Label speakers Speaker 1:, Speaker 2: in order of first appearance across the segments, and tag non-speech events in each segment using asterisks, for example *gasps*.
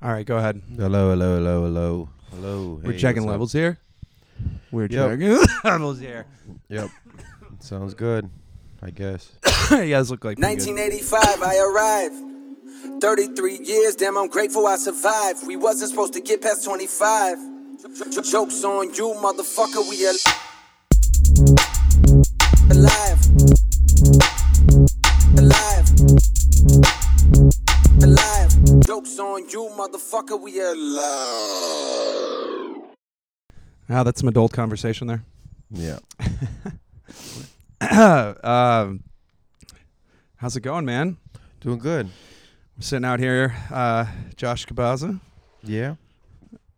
Speaker 1: All right, go ahead.
Speaker 2: Hello, hello, hello, hello, hello.
Speaker 1: We're
Speaker 2: Hey,
Speaker 1: checking
Speaker 2: what's up?
Speaker 1: levels here. We're
Speaker 2: Yep.
Speaker 1: checking *laughs* levels here.
Speaker 2: Yep. Sounds good. I guess. *coughs*
Speaker 1: you guys look like pretty good.
Speaker 3: 1985, I arrived. 33 years, damn, I'm grateful I survived. We wasn't supposed to get past 25. J- Jokes on you, motherfucker, we al- alive. Alive. Jokes on you, motherfucker, we alive.
Speaker 1: Ah, that's some adult conversation there.
Speaker 2: Yeah. *laughs*
Speaker 1: um, how's it going, man?
Speaker 2: Doing good.
Speaker 1: We're sitting out here. Uh, Josh Kabaza,
Speaker 2: Yeah.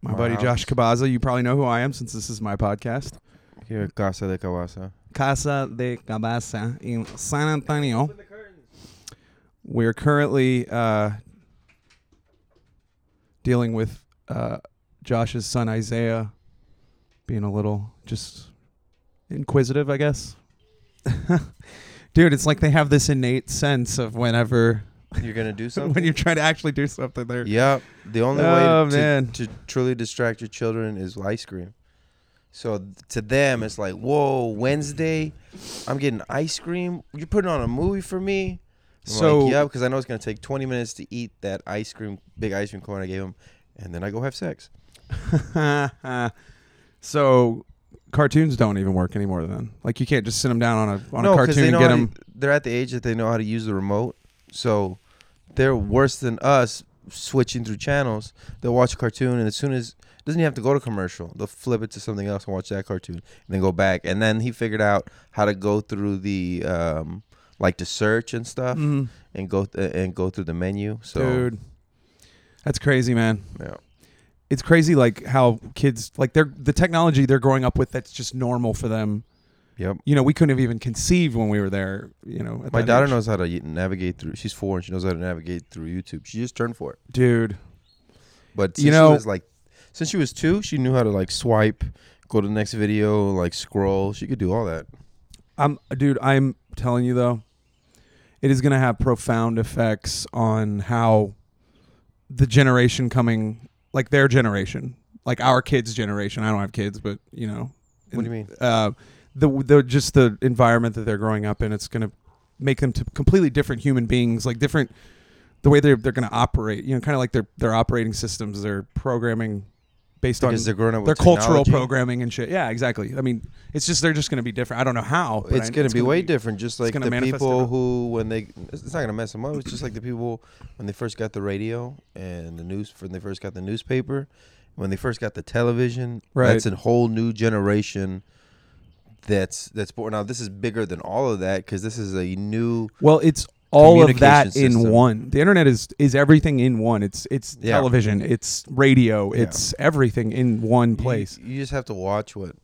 Speaker 1: my
Speaker 2: Wow.
Speaker 1: buddy Josh Kabaza. You probably know who I am since this is my podcast.
Speaker 2: Here at Casa de Kawasa.
Speaker 1: Casa de Cabasa in San Antonio. We're currently uh, dealing with uh, Josh's son Isaiah being a little just inquisitive, I guess. *laughs* Dude, it's like they have this innate sense of whenever
Speaker 2: You're gonna do *laughs* something.
Speaker 1: when you try to actually do something, they're
Speaker 2: Yep. The only
Speaker 1: Oh,
Speaker 2: way
Speaker 1: man.
Speaker 2: to, to truly distract your children is ice cream. So to them, it's like, whoa, Wednesday, I'm getting ice cream. You're putting on a movie for me. I'm
Speaker 1: So-
Speaker 2: like, yeah, because I know it's gonna take 20 minutes to eat that ice cream, big ice cream cone I gave him, and then I go have sex. *laughs*
Speaker 1: so cartoons don't even work anymore. Then, like, you can't just sit them down on a on
Speaker 2: no,
Speaker 1: a cartoon and get them.
Speaker 2: To, they're at the age that they know how to use the remote. So they're worse than us switching through channels. They'll watch a cartoon, and as soon as doesn't even have to go to commercial. They'll flip it to something else and watch that cartoon, and then go back. And then he figured out how to go through the um, like to search and stuff,
Speaker 1: Mhm.
Speaker 2: and go th- and go through the menu. So
Speaker 1: Dude, that's crazy, man.
Speaker 2: yeah,
Speaker 1: It's crazy, like how kids like they're the technology they're growing up with. That's just normal for them.
Speaker 2: yep.
Speaker 1: You know, we couldn't have even conceived when we were there. You know, at
Speaker 2: My daughter
Speaker 1: age.
Speaker 2: knows how to navigate through. She's four and she knows how to navigate through YouTube. She just turned for it.
Speaker 1: dude.
Speaker 2: But
Speaker 1: You
Speaker 2: since
Speaker 1: know-
Speaker 2: she was like, since she was two, she knew how to like swipe, go to the next video, like scroll. She could do all that.
Speaker 1: I'm, dude. I'm telling you though, it is going to have profound effects on how the generation coming, like their generation, like our kids' generation. I don't have kids, but you know,
Speaker 2: What do you mean?
Speaker 1: uh, the the just the environment that they're growing up in. It's going to make them to completely different human beings, like different the way they're they're going to operate. You know, kind of like their their operating systems, their programming based
Speaker 2: Because
Speaker 1: on
Speaker 2: they're growing up
Speaker 1: their
Speaker 2: with
Speaker 1: cultural
Speaker 2: technology.
Speaker 1: programming and shit. Yeah, exactly. I mean, it's just they're just going to be different. I don't know how. but
Speaker 2: It's gonna be
Speaker 1: gonna
Speaker 2: way different. Just like
Speaker 1: gonna
Speaker 2: the
Speaker 1: manifest
Speaker 2: people
Speaker 1: different.
Speaker 2: who, when they, it's not gonna mess them up. It's just like the people when they first got the radio and the news, when they first got the newspaper, when they first got the television.
Speaker 1: Right.
Speaker 2: That's a whole new generation. That's that's born now. This is bigger than all of that because this is a new.
Speaker 1: Well, it's all of that
Speaker 2: Communication
Speaker 1: in one. The internet is is everything in one. It's it's
Speaker 2: Yeah.
Speaker 1: television, it's radio,
Speaker 2: Yeah.
Speaker 1: it's everything in one place.
Speaker 2: You, just have to watch what,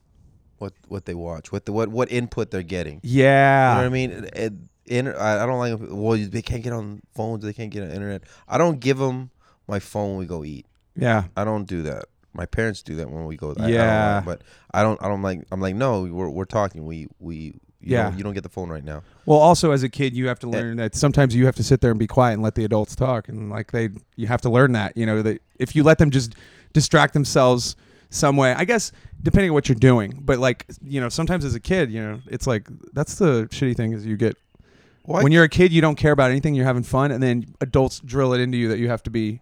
Speaker 2: what what they watch, what the what what input they're getting.
Speaker 1: Yeah.
Speaker 2: You know what I mean? It, it, inter- I I don't like well they can't get on phones, they can't get on internet. I don't give them my phone when we go eat.
Speaker 1: Yeah.
Speaker 2: I don't do that. My parents do that when we go. I-
Speaker 1: Yeah.
Speaker 2: like- but I don't. I don't like. I'm like no. We're we're talking. We we. You
Speaker 1: Yeah.
Speaker 2: Don't, you don't get the phone right now.
Speaker 1: Well, also as a kid, you have to
Speaker 2: Eh.
Speaker 1: learn that sometimes you have to sit there and be quiet and let the adults talk, and like they, you have to learn that. You know that if you let them just distract themselves some way, I guess depending on what you're doing, but like you know, sometimes as a kid, you know, it's like that's the shitty thing is you get
Speaker 2: Well, I
Speaker 1: when you're a kid, you don't care about anything, you're having fun, and then adults drill it into you that you have to be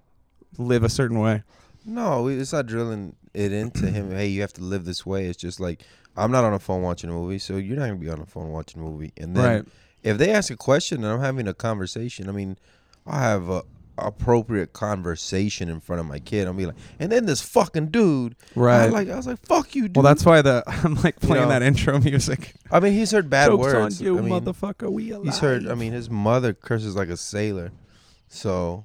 Speaker 1: live a certain way.
Speaker 2: No, it's not drilling it into him. Hey, you have to live this way. It's just like I'm not on a phone watching a movie, so you're not gonna be on a phone watching a movie. And then
Speaker 1: Right.
Speaker 2: if they ask a question and I'm having a conversation, I mean, I have a appropriate conversation in front of my kid. I'll be like, and then this fucking dude, I
Speaker 1: Right.
Speaker 2: like, I was like, fuck you, dude.
Speaker 1: well, that's why the *laughs* I'm like playing
Speaker 2: know,
Speaker 1: that intro music.
Speaker 2: I mean, he's heard bad
Speaker 1: Jokes
Speaker 2: words.
Speaker 1: on you,
Speaker 2: I mean,
Speaker 1: motherfucker. We alive.
Speaker 2: He's heard. I mean, his mother curses like a sailor, so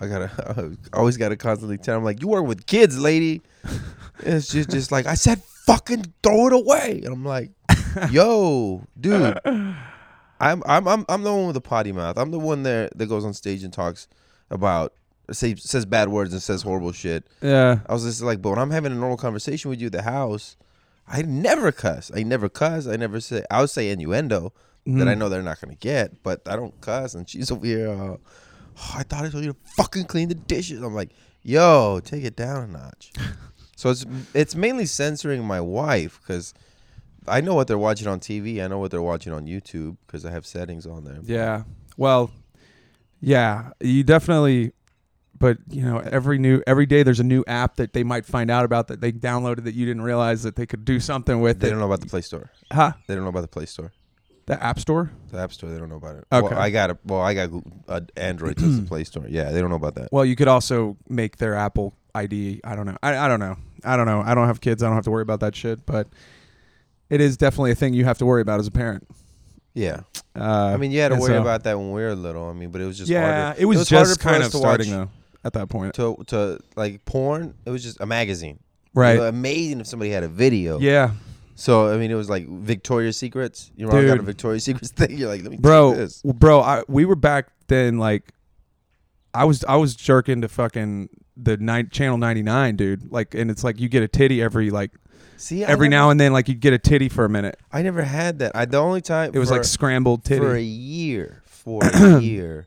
Speaker 2: I gotta *laughs* I always gotta constantly tell him like, "You work with kids, lady." *laughs* it's just just like I said, "Fucking throw it away," and I'm like, *laughs* "Yo, dude." I'm I'm I'm I'm the one with the potty mouth. I'm the one there that goes on stage and talks about say says bad words and says horrible shit.
Speaker 1: yeah.
Speaker 2: I was just like, but when I'm having a normal conversation with you at the house, I never cuss. I never cuss. I never say. I would say innuendo that
Speaker 1: Mm-hmm.
Speaker 2: I know they're not gonna get, but I don't cuss. And she's over here, uh, oh, I thought I told you to fucking clean the dishes. I'm like, yo, take it down a notch. *laughs* so it's it's mainly censoring my wife because I know what they're watching on TV. I know what they're watching on YouTube because I have settings on there.
Speaker 1: Yeah. Well, yeah, you definitely. But you know, every new every day there's a new app that they might find out about that they downloaded that you didn't realize that they could do something with.
Speaker 2: They
Speaker 1: it.
Speaker 2: don't know about the Play Store.
Speaker 1: Huh?
Speaker 2: They don't know about the Play Store.
Speaker 1: The App Store?
Speaker 2: The App Store. They don't know about it.
Speaker 1: Okay.
Speaker 2: Well, I got a well, I got uh, Android to the *clears throat* Play Store. Yeah, they don't know about that.
Speaker 1: Well, you could also make their Apple ID. I don't know. I, I don't know. I don't know. I don't have kids. I don't have to worry about that shit. But it is definitely a thing you have to worry about as a parent.
Speaker 2: Yeah.
Speaker 1: Uh,
Speaker 2: I mean, you had to worry
Speaker 1: so-
Speaker 2: about that when we were little. I mean, but it was just
Speaker 1: yeah,
Speaker 2: harder.
Speaker 1: it was,
Speaker 2: harder
Speaker 1: just kind of starting though at that point.
Speaker 2: to to like porn. It was just a magazine.
Speaker 1: Right.
Speaker 2: It was amazing if somebody had a video.
Speaker 1: Yeah,
Speaker 2: So I mean, it was like Victoria's Secrets. You know, I got a Victoria's Secrets *laughs* thing. You're like, let me
Speaker 1: bro,
Speaker 2: this.
Speaker 1: bro. I, we were back then. Like, I was I was jerking to fucking the nine, channel ninety nine, dude. Like, and it's like you get a titty every like
Speaker 2: See, I
Speaker 1: every
Speaker 2: never,
Speaker 1: now and then. Like you get a titty for a minute.
Speaker 2: I never had that. I the only time
Speaker 1: It was
Speaker 2: for,
Speaker 1: like scrambled titty.
Speaker 2: for a year. For *clears throat* a year,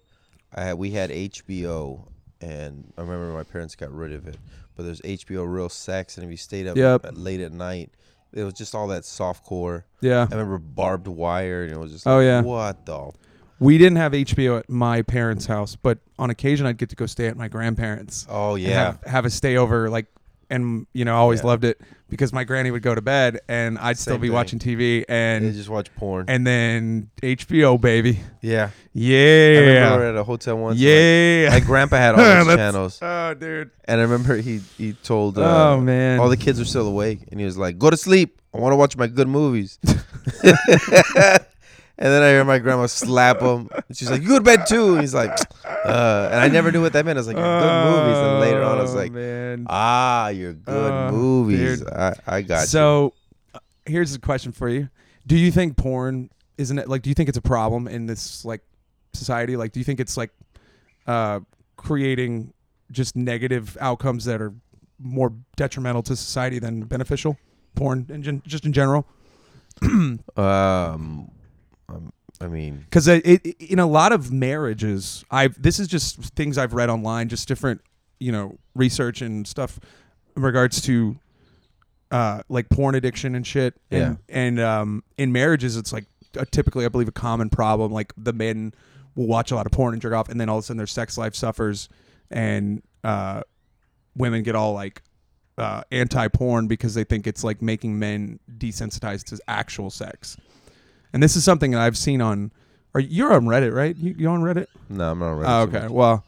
Speaker 2: I had, we had HBO, and I remember my parents got rid of it. But there's HBO Real Sex, and if you stayed up
Speaker 1: Yep.
Speaker 2: late at night, it was just all that soft core.
Speaker 1: yeah,
Speaker 2: I remember barbed wire, and it was just
Speaker 1: Oh, yeah.
Speaker 2: what the
Speaker 1: we didn't have HBO at my parents' house, but on occasion I'd get to go stay at my grandparents.
Speaker 2: Oh
Speaker 1: and
Speaker 2: yeah,
Speaker 1: have, have a stay over like and you know I always
Speaker 2: Yeah.
Speaker 1: loved it because my granny would go to bed and I'd still
Speaker 2: Same
Speaker 1: be
Speaker 2: thing.
Speaker 1: watching TV
Speaker 2: and just watch porn.
Speaker 1: and then HBO baby
Speaker 2: yeah, I
Speaker 1: yeah
Speaker 2: remember we were at a hotel once. and,
Speaker 1: yeah
Speaker 2: my grandpa had *laughs* all those
Speaker 1: That's-
Speaker 2: channels,
Speaker 1: oh dude
Speaker 2: and I remember he he told uh,
Speaker 1: oh man
Speaker 2: all the kids were still awake, and he was like, "Go to sleep. I want to watch my good movies." *laughs* *laughs* and then I hear my grandma slap him. She's like, "You go to bed too." And he's like, uh, and I never knew what that meant. I was like, "Your good movies." And later on, I was
Speaker 1: Oh,
Speaker 2: like,
Speaker 1: man
Speaker 2: "Ah, your good
Speaker 1: Oh,
Speaker 2: movies."
Speaker 1: dude.
Speaker 2: I, I got you.
Speaker 1: so uh, here's a question for you do you think porn isn't it like do you think it's a problem in this like society like do you think it's like uh creating just negative outcomes that are more detrimental to society than beneficial porn in gen- just in general *clears throat*
Speaker 2: um, I mean,
Speaker 1: because in a lot of marriages i've this is just things i've read online just different you know research and stuff in regards to uh like porn addiction and shit. And and um in marriages it's like typically i believe a common problem like the men will watch a lot of porn and jerk off and then all of a sudden their sex life suffers and uh women get all like uh anti-porn because they think it's like making men desensitized to actual sex and this is something that I've seen on. Are you're on Reddit, right? You, you on Reddit?
Speaker 2: no, I'm not ready.
Speaker 1: Oh, okay. Well,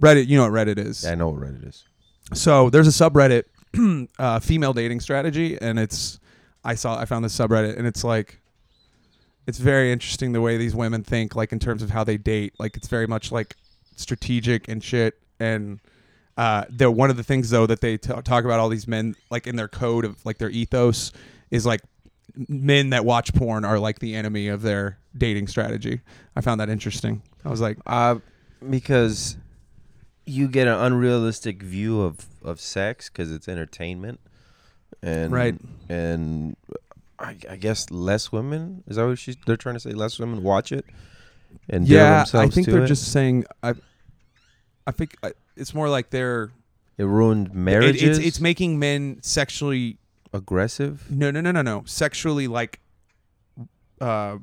Speaker 1: Reddit. You know what Reddit is.
Speaker 2: Yeah, I know what Reddit is.
Speaker 1: So there's a subreddit, *clears throat* uh, female dating strategy, and it's. I saw. I found this subreddit, and it's like. It's very interesting the way these women think, like in terms of how they date. Like it's very much like strategic and shit. And uh, they're one of the things though that they t- talk about all these men like in their code of like their ethos is like men that watch porn are like the enemy of their dating strategy. I found that interesting. I was like,
Speaker 2: Uh, because you get an unrealistic view of of sex because it's entertainment, and
Speaker 1: Right.
Speaker 2: and I, I guess less women is that what she's they're trying to say? Less women watch it, and
Speaker 1: yeah, I think they're
Speaker 2: it?
Speaker 1: just saying. I, I think uh, it's more like they're
Speaker 2: it ruined
Speaker 1: it-
Speaker 2: marriages.
Speaker 1: it's it's making men sexually
Speaker 2: aggressive.
Speaker 1: no no no no no sexually like, uh,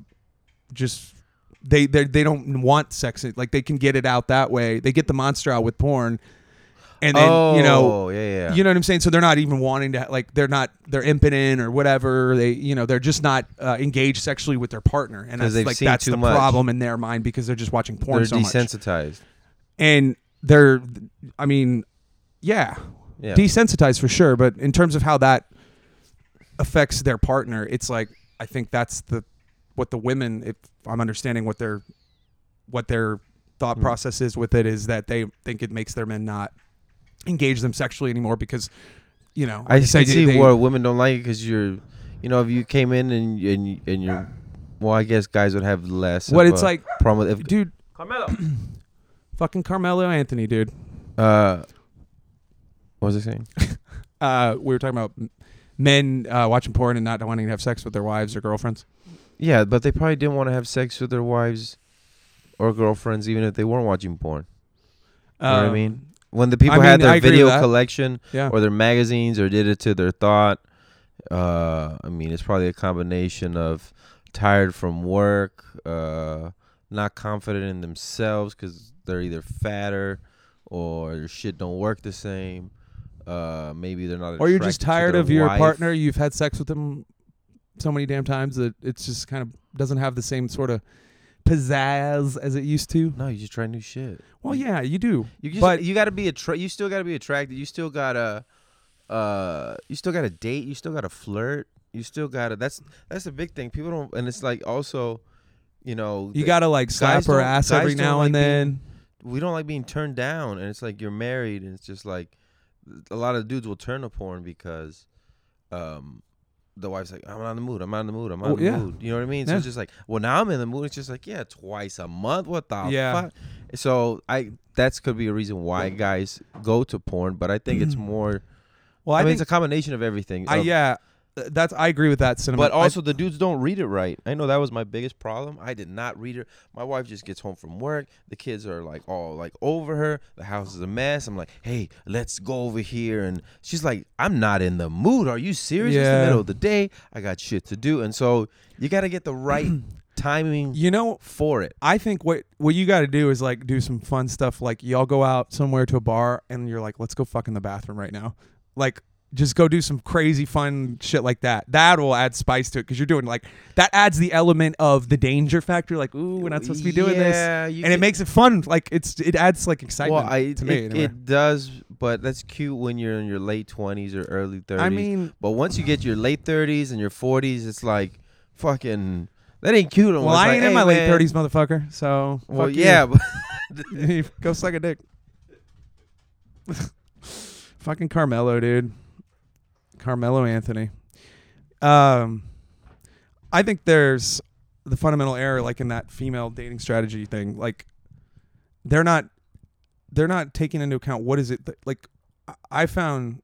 Speaker 1: just. They they they don't want sex like they can get it out that way. They get the monster out with porn, and then
Speaker 2: oh,
Speaker 1: you know
Speaker 2: yeah, yeah.
Speaker 1: You know what I'm saying? So they're not even wanting to like they're not they're impotent or whatever. They you know they're just not uh, engaged sexually with their partner, and that's like that's the
Speaker 2: much.
Speaker 1: problem in their mind because they're just watching porn
Speaker 2: they're
Speaker 1: so much.
Speaker 2: desensitized.
Speaker 1: And they're, I mean, yeah,
Speaker 2: Yeah.
Speaker 1: desensitized for sure. But in terms of how that affects their partner, it's like I think that's the what the women, if I'm understanding what their what their thought
Speaker 2: Hmm.
Speaker 1: process is with it, is that they think it makes their men not engage them sexually anymore because you know
Speaker 2: I
Speaker 1: like
Speaker 2: can see
Speaker 1: they-
Speaker 2: where women don't like it because you're, you know, if you came in and and you- and you're, well, I guess guys would have less.
Speaker 1: what
Speaker 2: of
Speaker 1: it's
Speaker 2: a
Speaker 1: like,
Speaker 2: problem with if
Speaker 1: dude. Carmelo, *clears throat* fucking Carmelo Anthony, dude.
Speaker 2: uh, what was I saying? *laughs*
Speaker 1: Uh, we were talking about m- men uh, watching porn and not wanting to have sex with their wives or girlfriends.
Speaker 2: Yeah, but they probably didn't want to have sex with their wives or girlfriends, even if they weren't watching porn. You know what I
Speaker 1: Um,
Speaker 2: mean? When the people
Speaker 1: I
Speaker 2: had
Speaker 1: mean,
Speaker 2: their
Speaker 1: with
Speaker 2: video collection
Speaker 1: Yeah.
Speaker 2: or their magazines or did it to their thought, uh, I mean, it's probably a combination of tired from work, uh, not confident in themselves because they're either fatter or their shit don't work the same. Uh, maybe they're not.
Speaker 1: or you're just tired of your
Speaker 2: wife.
Speaker 1: partner. You've had sex with them so many damn times that it's just kind of doesn't have the same sort of pizzazz as it used to.
Speaker 2: No, you just try new shit.
Speaker 1: Well, yeah, you do.
Speaker 2: You just,
Speaker 1: But-
Speaker 2: you got to be attra- You still got to be attracted. You still gotta, uh, you still got to date. You still got to flirt. You still got to. That's that's a big thing. People don't, and it's like also, you know,
Speaker 1: You got to like slap her ass every now
Speaker 2: like
Speaker 1: and
Speaker 2: being-
Speaker 1: then.
Speaker 2: we don't like being turned down, and it's like you're married, and it's just like a lot of dudes will turn to porn because, um. The wife's like, I'm not in the mood. I'm not in the mood. I'm not
Speaker 1: Oh,
Speaker 2: in the
Speaker 1: yeah.
Speaker 2: mood. You know what I mean? So
Speaker 1: Yeah.
Speaker 2: it's just like, well, now I'm in the mood. It's just like, yeah, twice a month. What the
Speaker 1: Yeah.
Speaker 2: fuck? So I that's could be a reason why guys go to porn, but I think it's *clears throat* more.
Speaker 1: Well,
Speaker 2: I,
Speaker 1: I,
Speaker 2: mean,
Speaker 1: think
Speaker 2: it's a combination of everything.
Speaker 1: I
Speaker 2: of-
Speaker 1: yeah, that's I agree with that sentiment.
Speaker 2: But
Speaker 1: I-
Speaker 2: also, the dudes don't read it right. I know that was my biggest problem. I did not read it. My wife just gets home from work. The kids are like all like over her. The house is a mess. I'm like, hey, let's go over here. And she's like, I'm not in the mood. Are you serious? It's the middle of the day. I got shit to do. And so you got to get the right *clears throat* timing
Speaker 1: you know,
Speaker 2: for it.
Speaker 1: I think what what you got to do is like do some fun stuff. Like y'all go out somewhere to a bar and you're like, let's go fuck in the bathroom right now. Like just go do some crazy fun shit like that. That will add spice to it because you're doing like that adds the element of the danger factor. Like, ooh, we're not supposed to be doing
Speaker 2: Yeah,
Speaker 1: this,
Speaker 2: you
Speaker 1: and it makes it fun. Like it's it adds like excitement
Speaker 2: Well, I,
Speaker 1: to me.
Speaker 2: it,
Speaker 1: anyway.
Speaker 2: it does, but that's cute when you're in your late twenties or early thirties.
Speaker 1: I mean,
Speaker 2: but once you get your late thirties and your forties, it's like fucking that ain't cute.
Speaker 1: well, I ain't in my late thirties, motherfucker. So
Speaker 2: Well, yeah, *laughs*
Speaker 1: go suck a dick. *laughs* Fucking Carmelo, dude. Carmelo Anthony. Um, I think there's the fundamental error, like in that female dating strategy thing. Like, they're not, they're not taking into account what is it that, like. I- found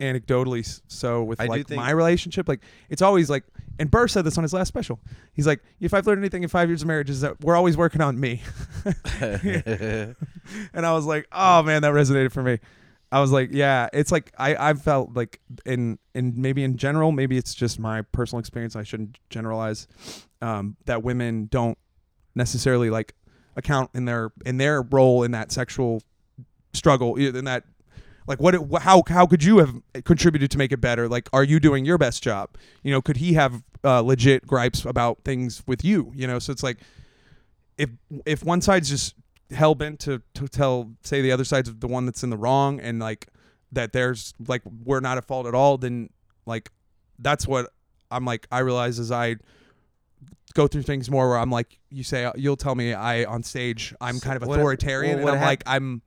Speaker 1: anecdotally so with
Speaker 2: I
Speaker 1: like my relationship, like it's always like. And Burr said this on his last special. He's like, if I've learned anything in five years of marriage, is that we're always working on me. *laughs* *laughs* *laughs* and I was like, oh man, that resonated for me. I was like, yeah, it's like I I felt like in in maybe in general, maybe it's just my personal experience. I shouldn't generalize um, that women don't necessarily like account in their in their role in that sexual struggle in that like what it, how how could you have contributed to make it better like are you doing your best job you know could he have uh, legit gripes about things with you you know so it's like if if one side's just hell bent to, to tell say the other side's the one that's in the wrong and like that there's like we're not at fault at all then like that's what i'm like i realize as i go through things more where i'm like you say uh, you'll tell me i on stage i'm kind of authoritarian
Speaker 2: what
Speaker 1: and i'm
Speaker 2: hap-
Speaker 1: like i'm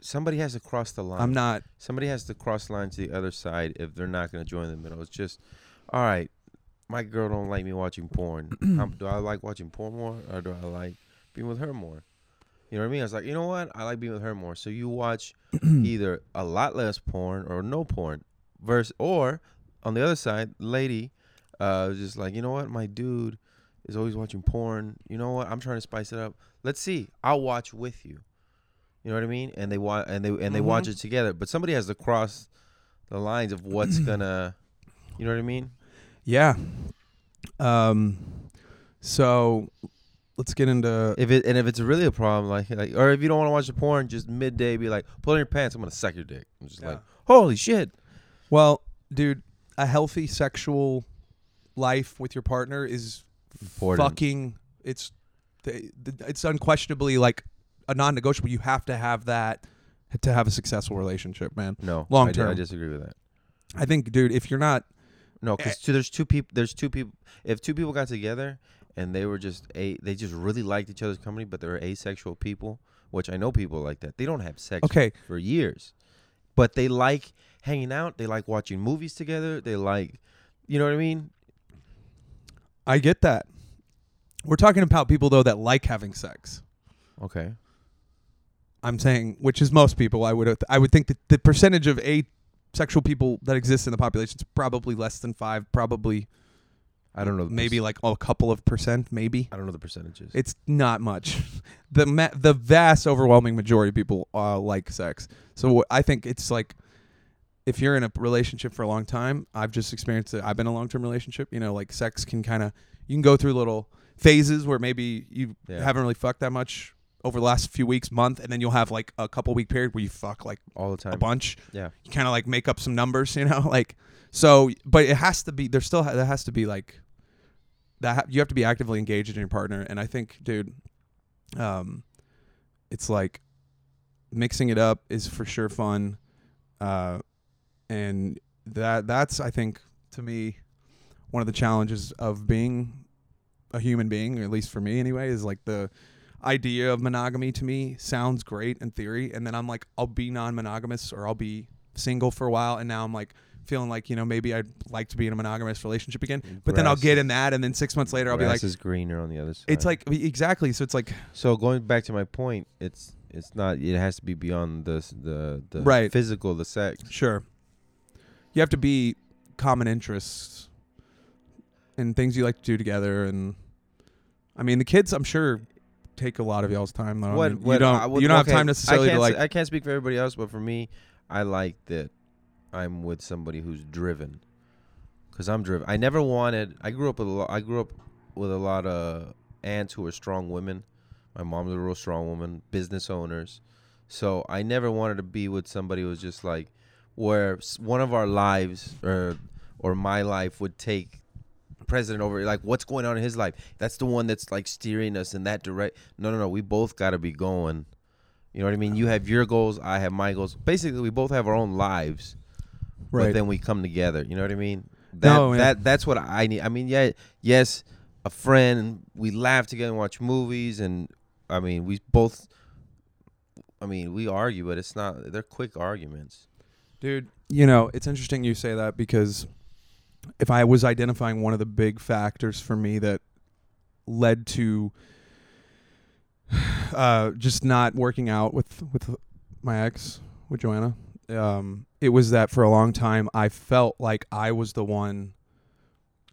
Speaker 2: somebody has to cross the line.
Speaker 1: i'm not
Speaker 2: Somebody has to cross the line to the other side if they're not going to join the middle. It's just, all right, my girl don't like me watching porn. How, *clears throat* um, do I like watching porn more, or do I like being with her more? You know what I mean? I was like, you know what? I like being with her more. So you watch *clears throat* either a lot less porn or no porn, versus or on the other side, lady, uh, was just like, you know what? My dude is always watching porn. You know what? I'm trying to spice it up. Let's see. I'll watch with you. You know what I mean? And they watch and they and they watch
Speaker 1: Mhm.
Speaker 2: it together. But somebody has to cross the lines of what's *clears throat* gonna. You know what I mean?
Speaker 1: yeah um so let's get into
Speaker 2: If it and if it's really a problem, like like, or if you don't want to watch the porn, just midday, be like, pull on your pants. I'm gonna suck your dick. I'm just
Speaker 1: Yeah.
Speaker 2: like, holy shit.
Speaker 1: well dude a healthy sexual life with your partner is
Speaker 2: Important.
Speaker 1: fucking it's it's unquestionably like a non-negotiable you have to have that to have a successful relationship man
Speaker 2: No,
Speaker 1: Long
Speaker 2: I di- I,
Speaker 1: term.
Speaker 2: disagree with that.
Speaker 1: i think dude if you're not
Speaker 2: No, because eh there's two people. There's two people. If two people got together and they were just a, they just really liked each other's company, but they were asexual people, which I know people like that. They don't have sex
Speaker 1: okay
Speaker 2: for years, but they like hanging out. They like watching movies together. They like, you know what I mean?
Speaker 1: i get that we're talking about people though that like having sex
Speaker 2: Okay.
Speaker 1: i'm saying which is most people i would i would think that the percentage of asexual people that exist in the population is probably less than 5 probably
Speaker 2: I don't know. the
Speaker 1: maybe
Speaker 2: perc-
Speaker 1: like a couple of percent, maybe.
Speaker 2: I don't know the percentages.
Speaker 1: It's not much. *laughs* the ma- the vast overwhelming majority of people uh, like sex. So I think it's like if you're in a relationship for a long time, I've just experienced it. I've been in a long term relationship. You know, like sex can kind of you can go through little phases where maybe you
Speaker 2: Yeah.
Speaker 1: haven't really fucked that much over the last few weeks, month, and then you'll have like a couple week period where you fuck like
Speaker 2: all the time.
Speaker 1: a bunch.
Speaker 2: Yeah.
Speaker 1: You kind of like make up some numbers, *laughs* you know, like so. But it has to be there. Still, ha- there has to be like that. Ha- you have to be actively engaged in your partner, and I think, dude, um, it's like mixing it up is for sure fun, uh, and that that's I think to me one of the challenges of being a human being, or at least for me anyway, is like the idea of monogamy to me sounds great in theory and then i'm like i'll be non-monogamous or i'll be single for a while and now i'm like feeling like you know maybe i'd like to be in a monogamous relationship again but then i'll
Speaker 2: Grass
Speaker 1: get in that and then six months later i'll be
Speaker 2: grass
Speaker 1: like
Speaker 2: is greener on the other side.
Speaker 1: it's like exactly so it's like
Speaker 2: so going back to my point. It's it's not. It has to be beyond the s- the the
Speaker 1: Right.
Speaker 2: physical, the sex.
Speaker 1: sure you have to be common interests and things you like to do together and i mean the kids i'm sure take a lot of y'all's time though I mean, you don't
Speaker 2: I would-
Speaker 1: you don't
Speaker 2: okay,
Speaker 1: have time necessarily
Speaker 2: I
Speaker 1: to
Speaker 2: can't
Speaker 1: like
Speaker 2: I can't speak for everybody else, but for me, I like that I'm with somebody who's driven. Cause I'm driven. I never wanted. I grew up with a lot. I grew up with a lot of aunts who were strong women. My mom's a real strong woman, business owners. So I never wanted to be with somebody who was just like, where one of our lives or or my life would take president over like what's going on in his life that's the one that's like steering us in that direct no no no we both got to be going you know what i mean you have your goals i have my goals basically we both have our own lives but
Speaker 1: right.
Speaker 2: then we come together. You know what i mean? That
Speaker 1: No,
Speaker 2: that that's what i need. I mean yeah yes a friend we laugh together and watch movies and i mean we both i mean we argue but it's not they're quick arguments.
Speaker 1: Dude, you know, it's interesting you say that because if I was identifying one of the big factors for me that led to *sighs* uh, just not working out with with my ex, with Joanna, um, it was that for a long time I felt like I was the one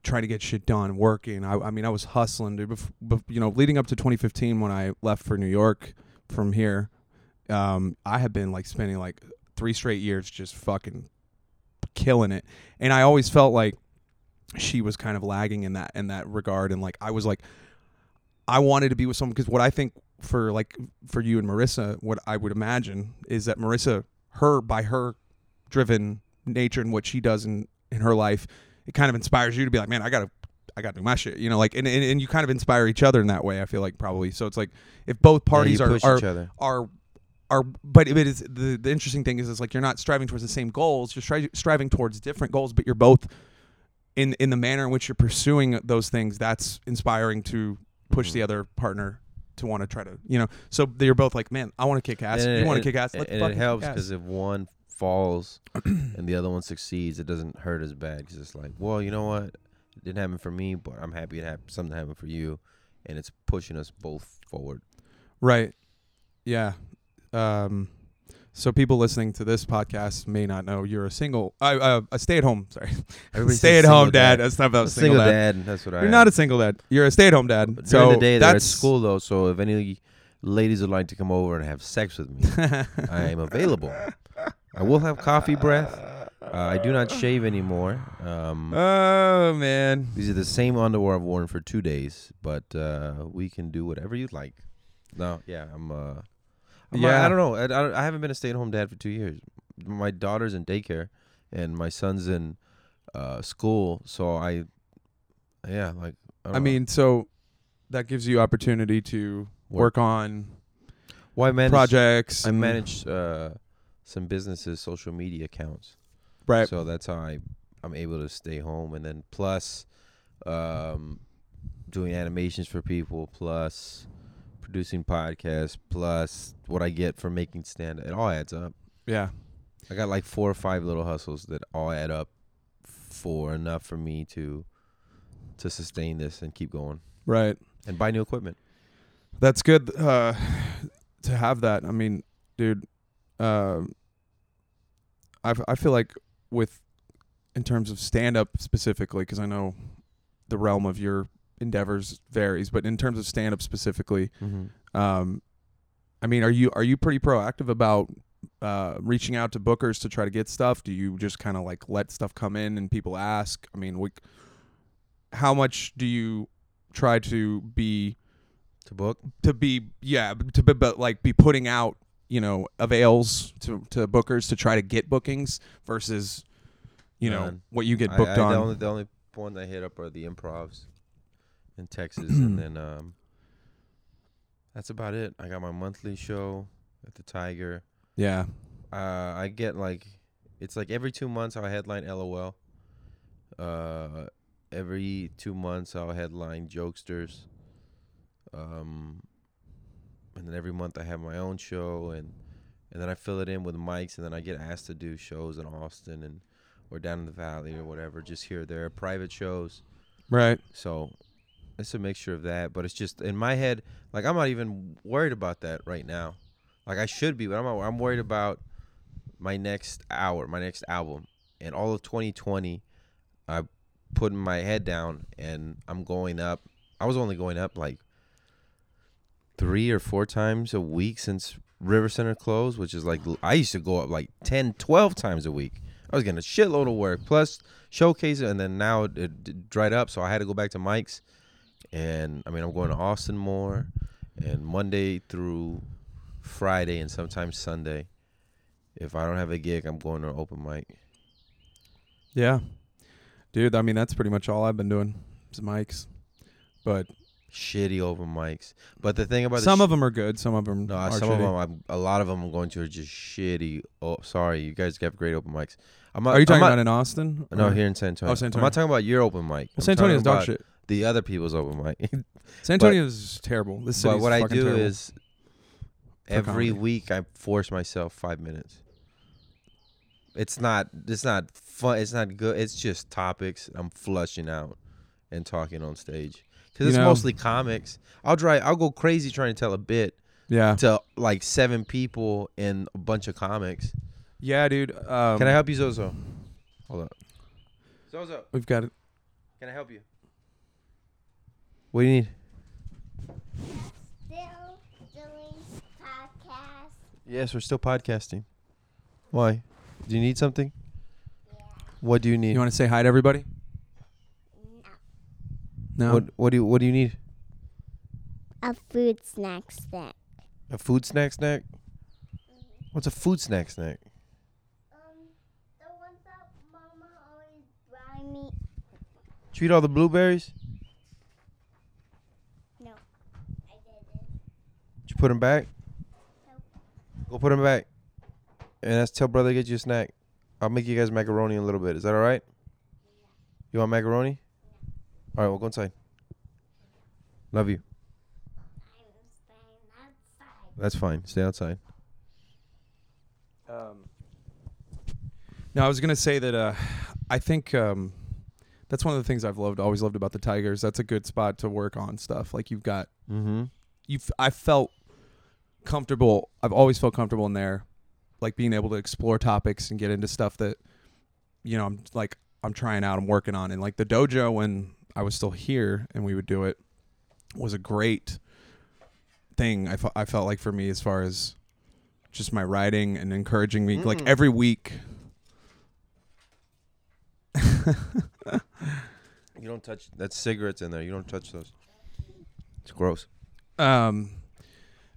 Speaker 1: trying to get shit done, working. I, I mean, I was hustling, dude. Bef- bef- you know, leading up to 2015 when I left for New York from here, um, I had been like spending like three straight years just fucking killing it, and I always felt like she was kind of lagging in that in that regard, and like I was like, I wanted to be with someone because what I think for like for you and Marissa, what I would imagine is that Marissa, her by her driven nature and what she does in in her life, it kind of inspires you to be like, man, I gotta. I got to do my shit, you know, like, and, and, and you kind of inspire each other in that way. I feel like probably. So it's like if both parties
Speaker 2: yeah,
Speaker 1: are, are
Speaker 2: each other
Speaker 1: are are but it is the the interesting thing is is like you're not striving towards the same goals you're stri- striving towards different goals but you're both in in the manner in which you're pursuing those things that's inspiring to push
Speaker 2: Mhm.
Speaker 1: the other partner to want to try to you know so you're both like man I want to kick ass
Speaker 2: And
Speaker 1: you want to kick ass
Speaker 2: and
Speaker 1: let's
Speaker 2: it helps because if one falls *clears throat* and the other one succeeds, it doesn't hurt as bad because it's like, well, you know what, it didn't happen for me, but I'm happy it happened. Something happened for you, and it's pushing us both forward.
Speaker 1: Right. Yeah. Um, so people listening to this podcast may not know you're a single, uh, uh, a stay-at-home. Sorry, stay-at-home dad.
Speaker 2: dad.
Speaker 1: That's not about
Speaker 2: A
Speaker 1: single, dad.
Speaker 2: dad. That's what I.
Speaker 1: You're
Speaker 2: am.
Speaker 1: not a single dad. You're a stay-at-home dad.
Speaker 2: But
Speaker 1: so
Speaker 2: during the day, they're at
Speaker 1: that's
Speaker 2: school though. So if any ladies would like to come over and have sex with me, *laughs* I am available. *laughs* I will have coffee breath. Uh, I do not shave anymore. Um,
Speaker 1: oh man.
Speaker 2: These are the same underwear I've worn for two days, but uh, we can do whatever you'd like. No, yeah, I'm. Uh, I'm
Speaker 1: Yeah.
Speaker 2: I don't know. I, I, don't- I haven't been a stay-at-home dad for two years. My daughter's in daycare, and my son's in uh, school. So I, yeah, like. I,
Speaker 1: I
Speaker 2: know.
Speaker 1: mean, so that gives you opportunity to
Speaker 2: Work.
Speaker 1: work, on
Speaker 2: well, I manage,
Speaker 1: projects.
Speaker 2: I manage uh, some businesses' social media accounts.
Speaker 1: right.
Speaker 2: So that's how I I'm able to stay home, and then plus, um, doing animations for people, plus producing podcasts, plus what I get from making stand. It all adds up.
Speaker 1: yeah.
Speaker 2: I got like four or five little hustles that all add up for enough for me to to sustain this and keep going
Speaker 1: Right.
Speaker 2: and buy new equipment.
Speaker 1: That's good uh, to have that. I mean, dude, uh, I I feel like with in terms of stand up specifically, because I know the realm of your endeavors varies, but in terms of stand up specifically,
Speaker 2: Mm-hmm.
Speaker 1: um, I mean, are you are you pretty proactive about uh, reaching out to bookers to try to get stuff? Do you just kind of like let stuff come in and people ask? I mean, we, how much do you try to be
Speaker 2: To book?
Speaker 1: to be yeah to be, but like be putting out you know avails to to bookers to try to get bookings versus you know what you get
Speaker 2: I-
Speaker 1: booked
Speaker 2: I,
Speaker 1: on?
Speaker 2: The only, the only one I hit up are the improvs in Texas, and *clears throat* then um, that's about it. I got my monthly show at the Tiger.
Speaker 1: yeah,
Speaker 2: Uh, I get like it's like every two months I'll headline LOL. Uh, every two months I'll headline Jokesters. Um, and then every month I have my own show, and and then I fill it in with mics, and then I get asked to do shows in Austin and or down in the valley or whatever, just here or there, private shows.
Speaker 1: right.
Speaker 2: So it's a mixture of that, but it's just in my head. Like I'm not even worried about that right now. Like I should be, but I'm not, I'm worried about my next hour, my next album, and all of 2020. I put my head down and I'm going up. I was only going up like three or four times a week since River Center closed, which is like I used to go up like 10, 12 times a week. I was getting a shitload of work plus showcase, and then now it, it dried up, so I had to go back to mics. And I mean, I'm going to Austin more, and Monday through Friday, and sometimes Sunday. If I don't have a gig, I'm going to open mic.
Speaker 1: Yeah, dude. I mean, that's pretty much all I've been doing. Mics, but
Speaker 2: Shitty open mics. But the thing about
Speaker 1: some
Speaker 2: the
Speaker 1: of them are good. Some of them
Speaker 2: No,
Speaker 1: are
Speaker 2: some of them, I'm, a lot of them I'm going to are just shitty. Oh, sorry, you guys have great open mics. I'm not,
Speaker 1: Are you talking
Speaker 2: I'm
Speaker 1: about
Speaker 2: not,
Speaker 1: in Austin?
Speaker 2: No,
Speaker 1: or-
Speaker 2: here in San Antonio.
Speaker 1: Oh, San
Speaker 2: I'm not talking about your open mic.
Speaker 1: Well, San Antonio's dog shit.
Speaker 2: The other people's open mic. *laughs*
Speaker 1: San Antonio's terrible. This
Speaker 2: but what I do
Speaker 1: terrible.
Speaker 2: is every week I force myself five minutes. It's not. It's not fun. It's not good. It's just topics I'm flushing out and talking on stage because it's
Speaker 1: know-
Speaker 2: mostly comics. I'll try. I'll go crazy trying to tell a bit
Speaker 1: yeah,
Speaker 2: to like seven people and a bunch of comics.
Speaker 1: yeah, dude. Um,
Speaker 2: Can I help you, Zozo? Hold up. Zozo,
Speaker 1: We've got it.
Speaker 2: can I help you? What do you need?
Speaker 4: Still doing podcast.
Speaker 2: Yes, we're still podcasting. Why? Do you need something?
Speaker 4: Yeah.
Speaker 2: What do you need?
Speaker 1: You want to say hi to everybody?
Speaker 4: No.
Speaker 1: No.
Speaker 2: What What do you What do you need?
Speaker 4: A food snack snack.
Speaker 2: A food snack snack. What's a food snack snack?
Speaker 4: Um, the ones that Mama always buy me.
Speaker 2: Did you eat all the blueberries?
Speaker 4: No, I didn't.
Speaker 2: Did you put them back? Go put them back. And that's tell brother to get you a snack. I'll make you guys macaroni in a little bit. Is that all right? Yeah. You want macaroni? All right, we'll go inside. Love you.
Speaker 4: I'm staying outside.
Speaker 2: That's fine. Stay outside.
Speaker 1: Um, no, I was gonna say that uh, I think um, that's one of the things I've loved, always loved about the Tigers. That's a good spot to work on stuff. Like you've got,
Speaker 2: Mm-hmm.
Speaker 1: you've, I felt comfortable. I've always felt comfortable in there, like being able to explore topics and get into stuff that, you know, I'm like I'm trying out, I'm working on, and like the dojo when I was still here and we would do it was a great thing. I, fe- I felt like for me as far as just my writing and encouraging me like
Speaker 2: Mm.
Speaker 1: every week. *laughs*
Speaker 2: You don't touch. That's cigarettes in there. You don't touch those. It's gross.
Speaker 1: um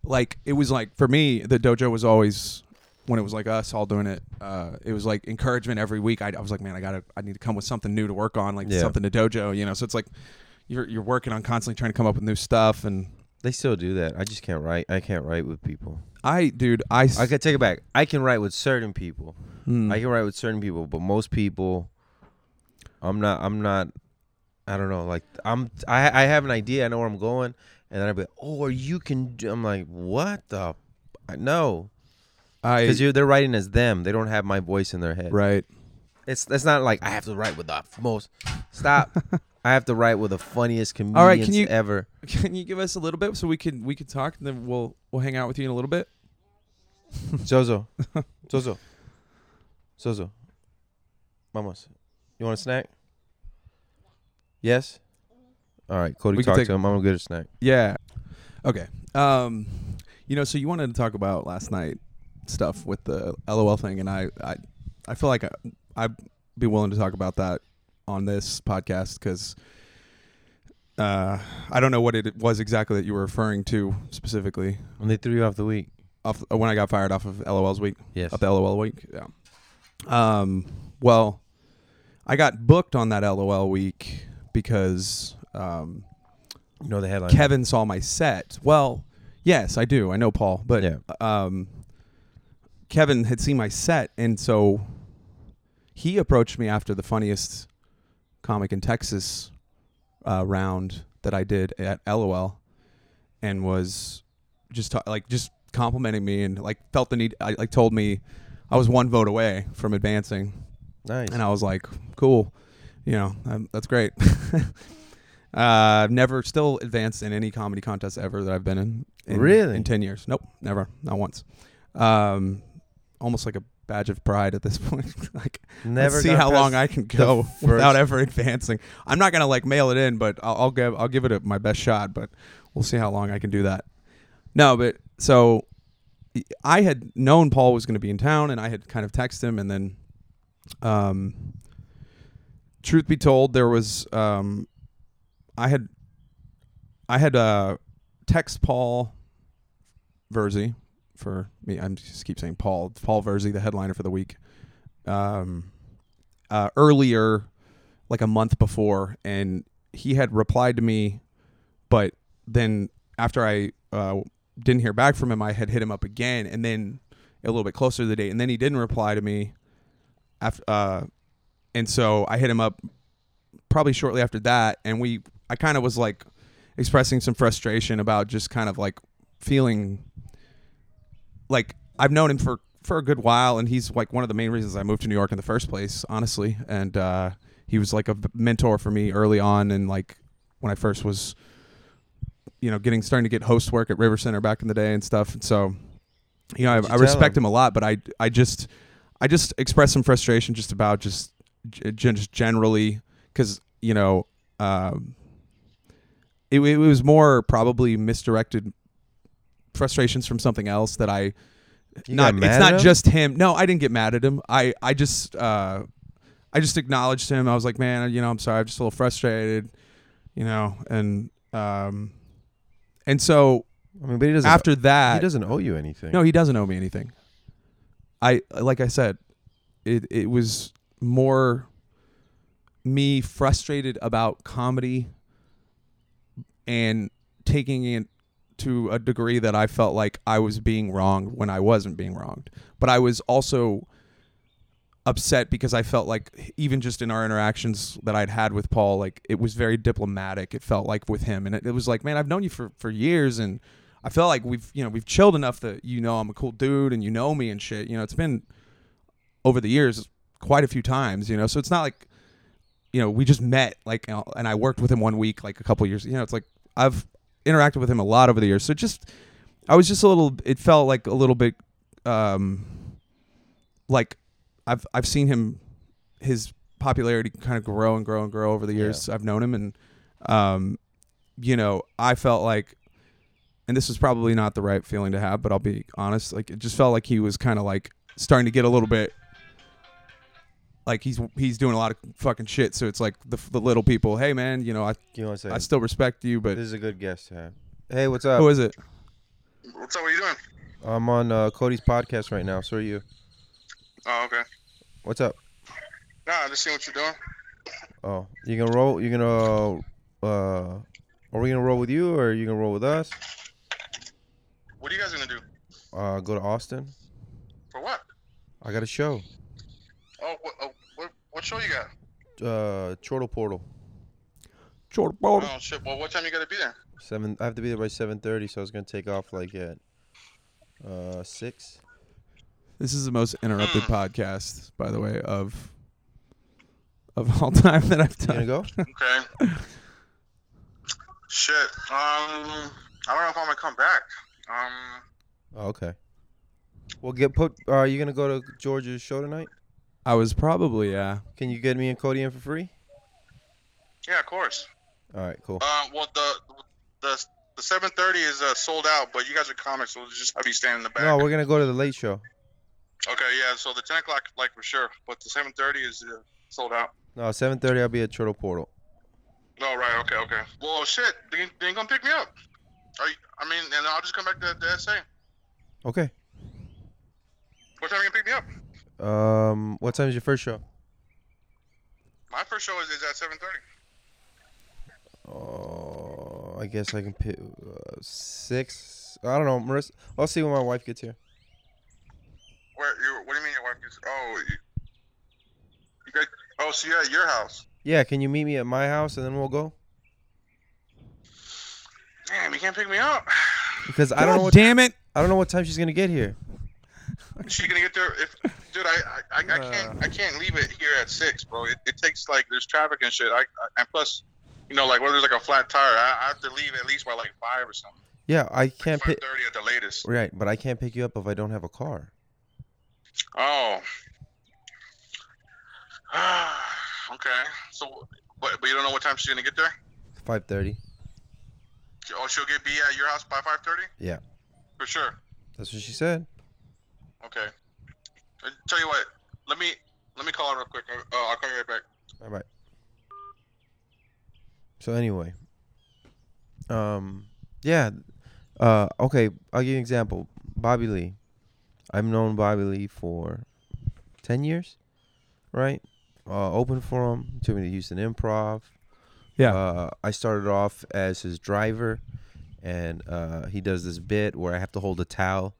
Speaker 1: like it was like for me the dojo was always when it was like us all doing it uh it was like encouragement every week I, I was like man i gotta i need to come with something new to work on like
Speaker 2: Yeah.
Speaker 1: something to dojo you know so it's like you're you're working on constantly trying to come up with new stuff and
Speaker 2: They still do that. I just can't write. I can't write with people.
Speaker 1: i dude I,
Speaker 2: I can take it back. I can write with certain people.
Speaker 1: Hmm.
Speaker 2: I can write with certain people, but most people, I'm not. I'm not. I don't know. Like I'm. I I have an idea. I know where I'm going, and then I'd be like, "Oh, or you can." Do, I'm like, "What the? I no."
Speaker 1: I
Speaker 2: Because you're they're writing as them. They don't have my voice in their head.
Speaker 1: right
Speaker 2: It's it's not like I have to write with the most. Stop. *laughs* I have to write with the funniest comedians
Speaker 1: All right, can you-
Speaker 2: ever.
Speaker 1: can you give us a little bit so we can we can talk and then we'll we'll hang out with you in a little bit
Speaker 2: Zozo, Zozo, Zozo. Vamos. You want a snack? Yes. All right, Cody,
Speaker 1: We
Speaker 2: talk
Speaker 1: take-
Speaker 2: to him. I'm gonna get a snack.
Speaker 1: Yeah. Okay. Um, you know, so you wanted to talk about last night stuff with the LOL thing, and I, I, I feel like I, I'd be willing to talk about that on this podcast because uh, I don't know what it was exactly that you were referring to specifically
Speaker 2: When they threw you off the week.
Speaker 1: off when I got fired off of LOL's week.
Speaker 2: Yes.
Speaker 1: Of the LOL week. Yeah. Um. Well, I got booked on that LOL week because um,
Speaker 2: You know the headline.
Speaker 1: Kevin saw my set. Well, yes, I do. I know Paul, but
Speaker 2: Yeah.
Speaker 1: um, Kevin had seen my set, and so he approached me after the funniest comic in Texas uh, round that I did at LOL, and was just ta- like just complimenting me and like felt the need. I like told me I was one vote away from advancing,
Speaker 2: Nice.
Speaker 1: and I was like, cool, you know, um, that's great. *laughs* uh, I've never still advanced in any comedy contest ever that I've been in. in
Speaker 2: Really?
Speaker 1: In 10 years. Nope, never. Not once. Um, almost like a badge of pride at this *laughs* point. like,
Speaker 2: Never
Speaker 1: see how long I can go *laughs* without ever advancing. I'm not going to like mail it in, but I'll, I'll give, I'll give it a, my best shot, but we'll see how long I can do that. No, but so I had known Paul was going to be in town, and I had kind of texted him, and then, um, truth be told, there was um, I had I had uh text Paul Verzi for me. I'm just keep saying Paul Paul Verzi, the headliner for the week. Um, uh, earlier, like a month before, and he had replied to me, but then after I uh, didn't hear back from him, I had hit him up again, and then a little bit closer to the date, and then he didn't reply to me. After, uh, and so I hit him up probably shortly after that, and we, I kind of was like expressing some frustration about just kind of like feeling like I've known him for for a good while, and he's like one of the main reasons I moved to New York in the first place, honestly. And uh, he was like a mentor for me early on, and like when I first was, you know, getting starting to get host work at River Center back in the day and stuff. And so, you know, I, I respect
Speaker 2: him?
Speaker 1: him a lot, but I I just I just expressed some frustration just about just just generally because you know. Um, it, it was more probably misdirected frustrations from something else that I
Speaker 2: You
Speaker 1: not it's not just him. No, I didn't get mad at him. I I just uh I just acknowledged him. I was like, man, you know, I'm sorry. I'm just a little frustrated, you know, and um and so
Speaker 2: I mean, but he doesn't.
Speaker 1: after that
Speaker 2: he doesn't owe you anything.
Speaker 1: no, he doesn't owe me anything. I like I said, it it was more me frustrated about comedy and taking it to a degree that I felt like I was being wronged when I wasn't being wronged. But I was also upset because I felt like even just in our interactions that I'd had with Paul, like it was very diplomatic. It felt like with him, and it, it was like, man, I've known you for for years, and I felt like we've you know we've chilled enough that you know I'm a cool dude and you know me and shit. You know, it's been over the years quite a few times. You know, so it's not like you know we just met like know, and I worked with him one week like a couple years. You know, it's like I've interacted with him a lot over the years. So just I was just a little. It felt like a little bit um like I've I've seen him his popularity kind of grow and grow and grow over the years I've known him and um you know I felt like and this was probably not the right feeling to have but I'll be honest like it just felt like he was kind of like starting to get a little bit like he's he's doing a lot of fucking shit so it's like the the little people hey man you know I
Speaker 2: Give me one second.
Speaker 1: I still respect you but
Speaker 2: this is a good guest to have. Hey, what's up?
Speaker 1: who is it
Speaker 5: What's up? What are you doing?
Speaker 2: I'm on uh, Cody's podcast right now. So are you.
Speaker 5: Oh, okay.
Speaker 2: What's up?
Speaker 5: Nah, just seeing what you're doing.
Speaker 2: Oh, you gonna roll? You gonna? Uh, are we gonna roll with you or are you gonna roll with us?
Speaker 5: What are you guys gonna do?
Speaker 2: Uh, go to Austin.
Speaker 5: For what?
Speaker 2: I got a show.
Speaker 5: Oh, what? Oh, what, what show you got?
Speaker 2: Uh, Chortle Portal.
Speaker 1: Jordan Baldwin.
Speaker 5: Oh shit. Well, what time you gotta be there?
Speaker 2: Seven. I have to be there by seven thirty, so I was gonna take off like at uh six.
Speaker 1: This is the most interrupted podcast, by the way, of of all *laughs* time that I've
Speaker 2: You gonna
Speaker 1: done.
Speaker 2: go?
Speaker 5: Okay. shit. Um, I don't know if I'm gonna come back. Um,
Speaker 2: Oh, okay. Well, get put. Uh, are you gonna go to George's show tonight?
Speaker 1: I was probably yeah.
Speaker 2: Can you get me and Cody in for free?
Speaker 5: yeah, of course.
Speaker 2: All right, cool.
Speaker 5: Uh, well, the the the 7:30 is uh, sold out, but you guys are comics, so we'll just have you stand in the back.
Speaker 2: No, we're gonna go to the late show.
Speaker 5: Okay, yeah. So the 10 o'clock, like for sure, but the 7:30 is uh, sold out.
Speaker 2: No, 7:30. I'll be at Chortle Portal.
Speaker 5: Oh, right. Okay, okay. Well, shit. They, they ain't gonna pick me up. Are you, I mean, and I'll just come back to the SA.
Speaker 2: Okay.
Speaker 5: What time are you gonna pick me up?
Speaker 2: Um, what time is your first show?
Speaker 5: My first show is, is at 7:30.
Speaker 2: Oh, I guess I can pick uh, six. I don't know, Marissa. I'll see when my wife gets here.
Speaker 5: Where you? What do you mean your wife is? Oh, you, you guys. Oh, so you're at your house.
Speaker 2: Yeah, can you meet me at my house and then we'll go?
Speaker 5: Damn, you can't pick me up. *sighs*
Speaker 2: Because I don't know what
Speaker 1: damn it!
Speaker 2: I don't know what time she's gonna get here.
Speaker 5: She gonna get there if, dude. I I, I, I can't uh. I can't leave it here at six, bro. It, it takes like there's traffic and shit. I, I and plus, you know, like when there's like a flat tire, I, I have to leave at least by like five or something.
Speaker 2: Yeah, I can't
Speaker 5: Five
Speaker 2: pick.
Speaker 5: thirty at the latest.
Speaker 2: Right, but I can't pick you up if I don't have a car.
Speaker 5: Oh. *sighs* okay. So, but but you don't know what time she's gonna get there?
Speaker 2: Five thirty.
Speaker 5: Oh, she'll get be at your house by five thirty.
Speaker 2: Yeah.
Speaker 5: For sure.
Speaker 2: That's what she said.
Speaker 5: Okay. I tell you what. Let me let me call her real quick. Uh, I'll call you right back.
Speaker 2: All right. So anyway, um, yeah, uh, okay. I'll give you an example. Bobby Lee. I've known Bobby Lee for ten years, right? Uh, open for him. Took me to Houston Improv.
Speaker 1: Yeah.
Speaker 2: Uh, I started off as his driver, and uh, he does this bit where I have to hold a towel.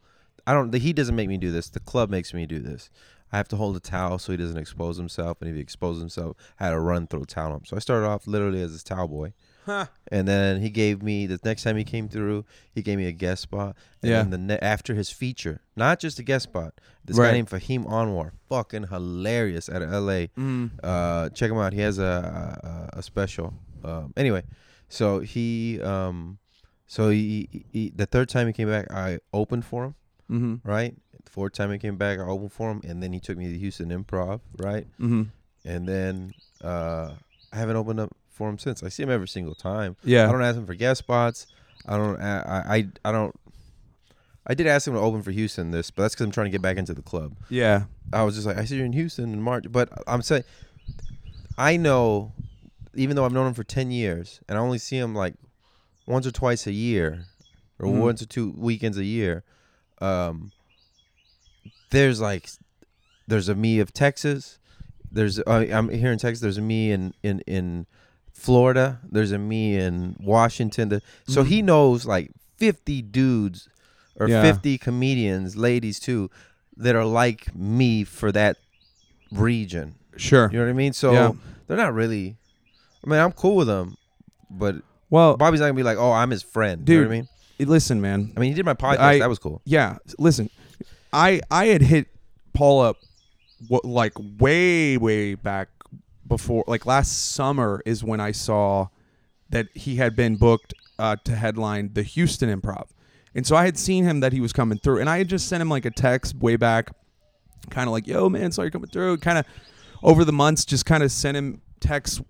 Speaker 2: I don't. The He doesn't make me do this. The club makes me do this. I have to hold a towel so he doesn't expose himself, and if he exposes himself, I had to run throw a towel him. So I started off literally as his towel boy,
Speaker 1: Huh.
Speaker 2: and then he gave me the next time he came through, he gave me a guest spot. And
Speaker 1: Yeah.
Speaker 2: then the ne- after his feature, not just a guest spot, this
Speaker 1: Right.
Speaker 2: guy named Fahim Anwar, fucking hilarious out of L.A.
Speaker 1: Mm.
Speaker 2: Uh, check him out. He has a a, a special. Um, anyway, so he um, so he, he the third time he came back, I opened for him.
Speaker 1: Mm-hmm.
Speaker 2: Right. The fourth time he came back, I opened for him, and then he took me to Houston Improv. Right.
Speaker 1: Mm-hmm.
Speaker 2: And then uh, I haven't opened up for him since. I see him every single time.
Speaker 1: Yeah.
Speaker 2: I don't ask him for guest spots. I don't. I. I, I don't. I did ask him to open for Houston this, but that's because I'm trying to get back into the club.
Speaker 1: Yeah.
Speaker 2: I was just like, I see you in Houston in March, but I'm saying, I know, even though I've known him for ten years, and I only see him like once or twice a year, or
Speaker 1: Mhm.
Speaker 2: once or two weekends a year. Um, there's like, there's a me of Texas. There's uh, I'm here in Texas. There's a me in in in Florida. There's a me in Washington. The- So
Speaker 1: Mhm.
Speaker 2: he knows like 50 dudes or
Speaker 1: Yeah.
Speaker 2: 50 comedians, ladies too, that are like me for that region.
Speaker 1: Sure.
Speaker 2: You know what I mean? So
Speaker 1: Yeah.
Speaker 2: they're not really. I mean, I'm cool with them, but
Speaker 1: Well,
Speaker 2: Bobby's not gonna be like, "Oh, I'm his friend." you know what I mean?
Speaker 1: Listen, man.
Speaker 2: I mean, he did my podcast.
Speaker 1: I-
Speaker 2: that was cool.
Speaker 1: Yeah. Listen, I I had hit Paul up, what like way way back before, like last summer is when I saw that he had been booked uh, to headline the Houston Improv, and so I had seen him that he was coming through, and I had just sent him like a text way back, kind of like, "Yo, man, you coming through." Kind of over the months, just kind of sent him texts.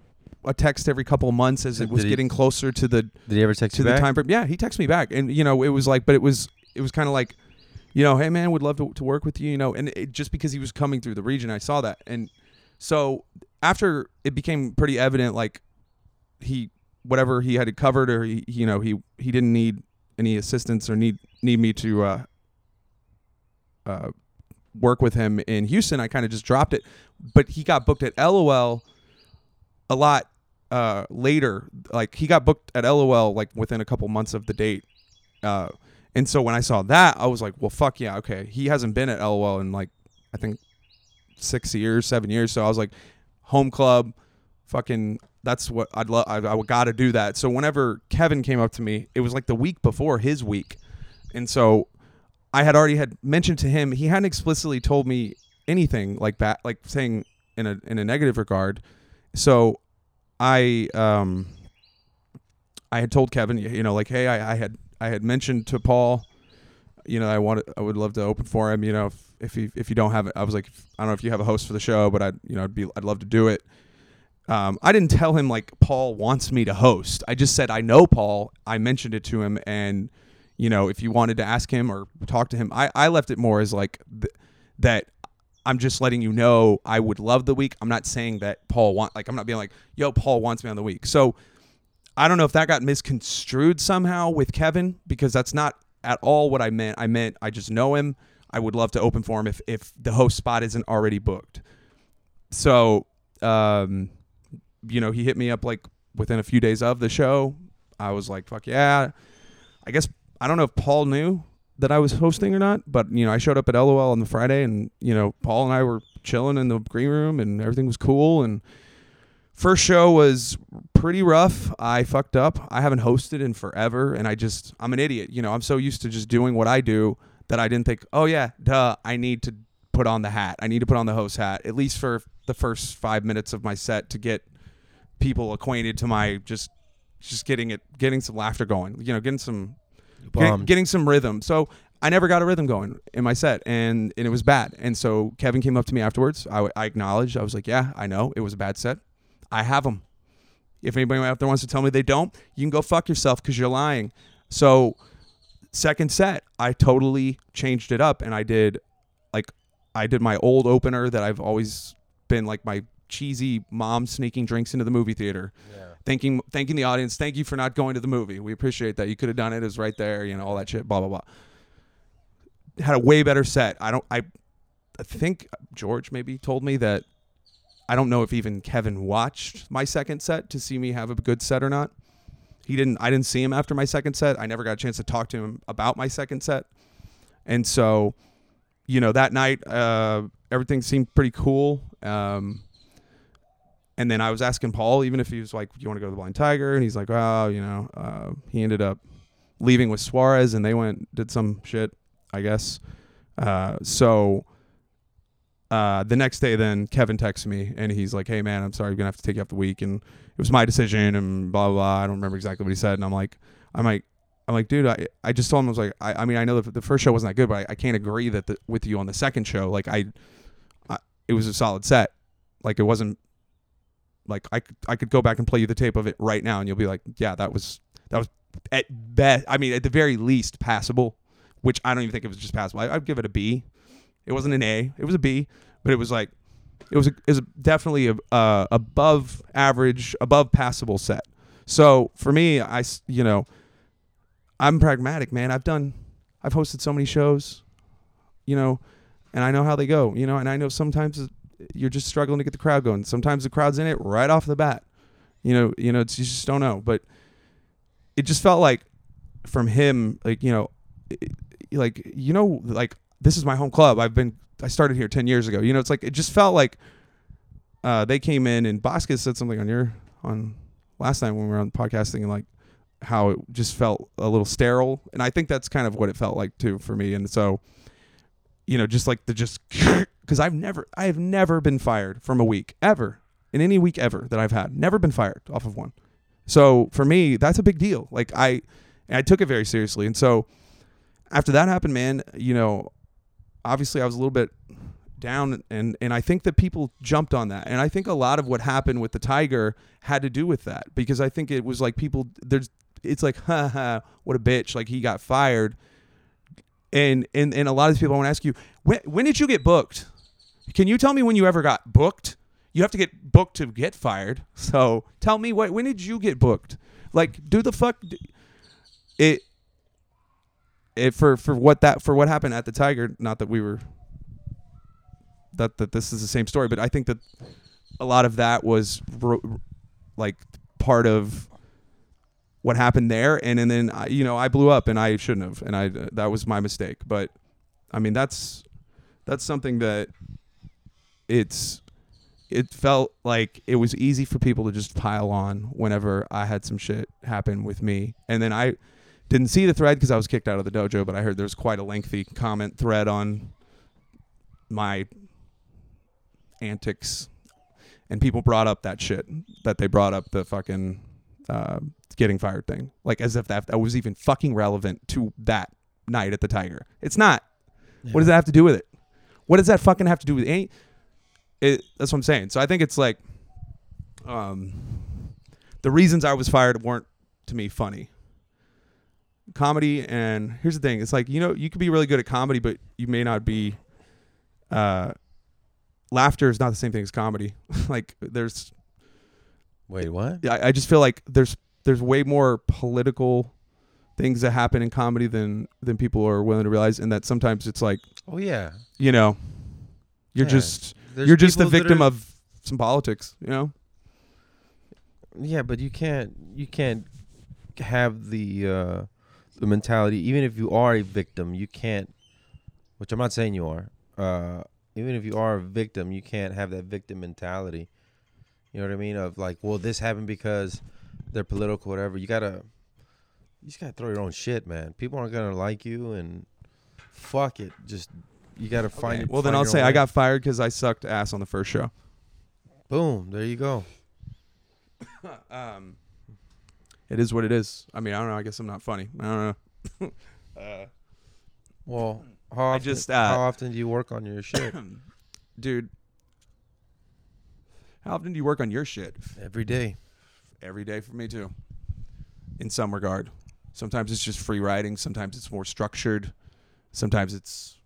Speaker 1: A text every couple of months as it was
Speaker 2: he-
Speaker 1: getting closer to the
Speaker 2: Did he ever text
Speaker 1: to the
Speaker 2: back?
Speaker 1: time frame. Yeah, he texted me back, and you know, it was like, but it was it was kind of like, you know, hey man, would love to, to work with you, you know, and it, just because he was coming through the region, I saw that, and so after it became pretty evident, like he whatever he had it covered, or he you know he he didn't need any assistance or need need me to uh, uh, work with him in Houston. I kind of just dropped it, but he got booked at LOL a lot uh, later. Like he got booked at LOL like within a couple months of the date. Uh, and so when I saw that, I was like, well, fuck yeah, okay. He hasn't been at LOL in like I think six years, seven years. So I was like, home club, fucking. That's what I'd love. I, I got to do that. So whenever Kevin came up to me, it was like the week before his week, and so I had already had mentioned to him. He hadn't explicitly told me anything like that, like saying in a in a negative regard. So I um I had told Kevin, you know, like, hey, I, I had I had mentioned to Paul, you know, I wanted I would love to open for him, you know, if if you if you don't have it, I was like, I don't know if you have a host for the show, but I'd you know I'd be I'd love to do it. um, I didn't tell him like Paul wants me to host. I just said I know Paul. I mentioned it to him, and you know, if you wanted to ask him or talk to him, I, I left it more as like th- that. I'm just letting you know I would love the week. I'm not saying that Paul want like I'm not being like, yo, Paul wants me on the week. So I don't know if that got misconstrued somehow with Kevin because that's not at all what I meant. I meant I just know him. I would love to open for him if if the host spot isn't already booked. So, um, you know, he hit me up like within a few days of the show. I was like, fuck yeah. I guess I don't know if Paul knew that I was hosting or not, but you know, I showed up at LOL on the Friday and, you know, Paul and I were chilling in the green room and everything was cool and first show was pretty rough. I fucked up. I haven't hosted in forever and I just I'm an idiot. You know, I'm so used to just doing what I do that I didn't think, "Oh yeah, duh, I need to put on the hat. I need to put on the host hat at least for the first 5 minutes of my set to get people acquainted to my just just getting it getting some laughter going. You know, getting some getting,
Speaker 2: Bombed.
Speaker 1: getting some rhythm. So I never got a rhythm going in my set, and, and it was bad. And so Kevin came up to me afterwards. I, I acknowledged. I was like, "Yeah, I know it was a bad set. I have them. If anybody out there wants to tell me they don't, you can go fuck yourself because you're lying." So second set, I totally changed it up, and I did like I did my old opener that I've always been like my cheesy mom sneaking drinks into the movie theater thanking thanking the audience. Thank you for not going to the movie. We appreciate that. You could have done it. It was right there. You know all that shit. Blah blah blah. Had a way better set. I don't. I, I think George maybe told me that. I don't know if even Kevin watched my second set to see me have a good set or not. He didn't. I didn't see him after my second set. I never got a chance to talk to him about my second set, and so, you know, that night uh, everything seemed pretty cool. Um, and then I was asking Paul, even if he was like, "Do you want to go to the Blind Tiger?" And he's like, "Oh, you know." Uh, he ended up leaving with Suarez, and they went did some shit, I guess. Uh, so uh, the next day, then Kevin texts me, and he's like, "Hey, man, I'm sorry, I'm gonna have to take you off the week, and it was my decision, and blah blah." blah. I don't remember exactly what he said, and I'm like, I'm like. I'm like, dude, I, I just told him I was like, I, I mean, I know the, the first show wasn't that good, but I, I can't agree that the, with you on the second show. Like, I, I, it was a solid set. Like, it wasn't like I could, I could go back and play you the tape of it right now and you'll be like yeah that was that was at best I mean at the very least passable which I don't even think it was just passable. I, I'd give it a B. It wasn't an A. It was a B but it was like it was a, it was definitely a uh, above average above passable set. So for me I you know I'm pragmatic man. I've done I've hosted so many shows you know and I know how they go you know and I know sometimes you're just struggling to get the crowd going. Sometimes the crowd's in it right off the bat. You know, you know, it's, you just don't know. But it just felt like from him, like you know, it- like you know, like this is my home club. I've been I started here ten years ago. You know, it's like it just felt like uh, they came in and Bosca said something on your on last night when we were on podcasting and like how it just felt a little sterile, and I think that's kind of what it felt like too for me. And so you know, just like the just *laughs* because I've never, I have never been fired from a week ever in any week ever that I've had. Never been fired off of one. So for me, that's a big deal. Like I, I took it very seriously. And so after that happened, man, you know, obviously I was a little bit down and and I think that people jumped on that. And I think a lot of what happened with the Tiger had to do with that because I think it was like people there's it's like ha ha what a bitch like he got fired and and and a lot of people I want to ask you when when did you get booked? Can you tell me when you ever got booked? You have to get booked to get fired. So tell me what when did you get booked? Like do the fuck it it for for what that for what happened at the Tiger. Not that we were that that this is the same story, but I think that a lot of that was ro- like part of what happened there and, and then I, you know I blew up and I shouldn't have and I that was my mistake but I mean that's that's something that it's it felt like it was easy for people to just pile on whenever I had some shit happen with me and then I didn't see the thread because I was kicked out of the dojo but I heard there's quite a lengthy comment thread on my antics and people brought up that shit that they brought up the fucking uh, getting fired thing, like as if that, that was even fucking relevant to that night at the Tiger. It's not. What does that have to do with it? What does that fucking have to do with any? It, that's what I'm saying. So I think it's like, um, the reasons I was fired weren't to me funny. Comedy and here's the thing: it's like you know you could be really good at comedy, but you may not be. Uh, laughter is not the same thing as comedy. *laughs* like there's,
Speaker 2: Wait, what?
Speaker 1: I, I just feel like there's there's way more political things that happen in comedy than than people are willing to realize, and that sometimes it's like
Speaker 2: Oh yeah.
Speaker 1: you know, you're
Speaker 2: Yeah.
Speaker 1: just
Speaker 2: There's
Speaker 1: you're just the
Speaker 2: people that
Speaker 1: victim
Speaker 2: are-
Speaker 1: of some politics, you know.
Speaker 2: Yeah, but you can't you can't have the uh the mentality even if you are a victim, you can't which I'm not saying you are. Uh even if you are a victim, you can't have that victim mentality. You know what I mean? Of like, well, this happened because they're political, whatever. You gotta you just gotta throw your own shit, man. People aren't gonna like you and fuck it. Just you gotta find it.
Speaker 1: Well, then I'll say
Speaker 2: own
Speaker 1: I got fired because I sucked ass on the first show.
Speaker 2: boom, there you go. *coughs*
Speaker 1: Um, it is what it is. I mean, I don't know. I guess I'm not funny. I don't know. *laughs* uh,
Speaker 2: Well, how
Speaker 1: I
Speaker 2: often,
Speaker 1: just, uh,
Speaker 2: how often do you work on your shit? *coughs*
Speaker 1: dude, how often do you work on your shit?
Speaker 2: Every day.
Speaker 1: Every day for me too. In some regard, sometimes it's just free writing. Sometimes it's more structured. Sometimes it's,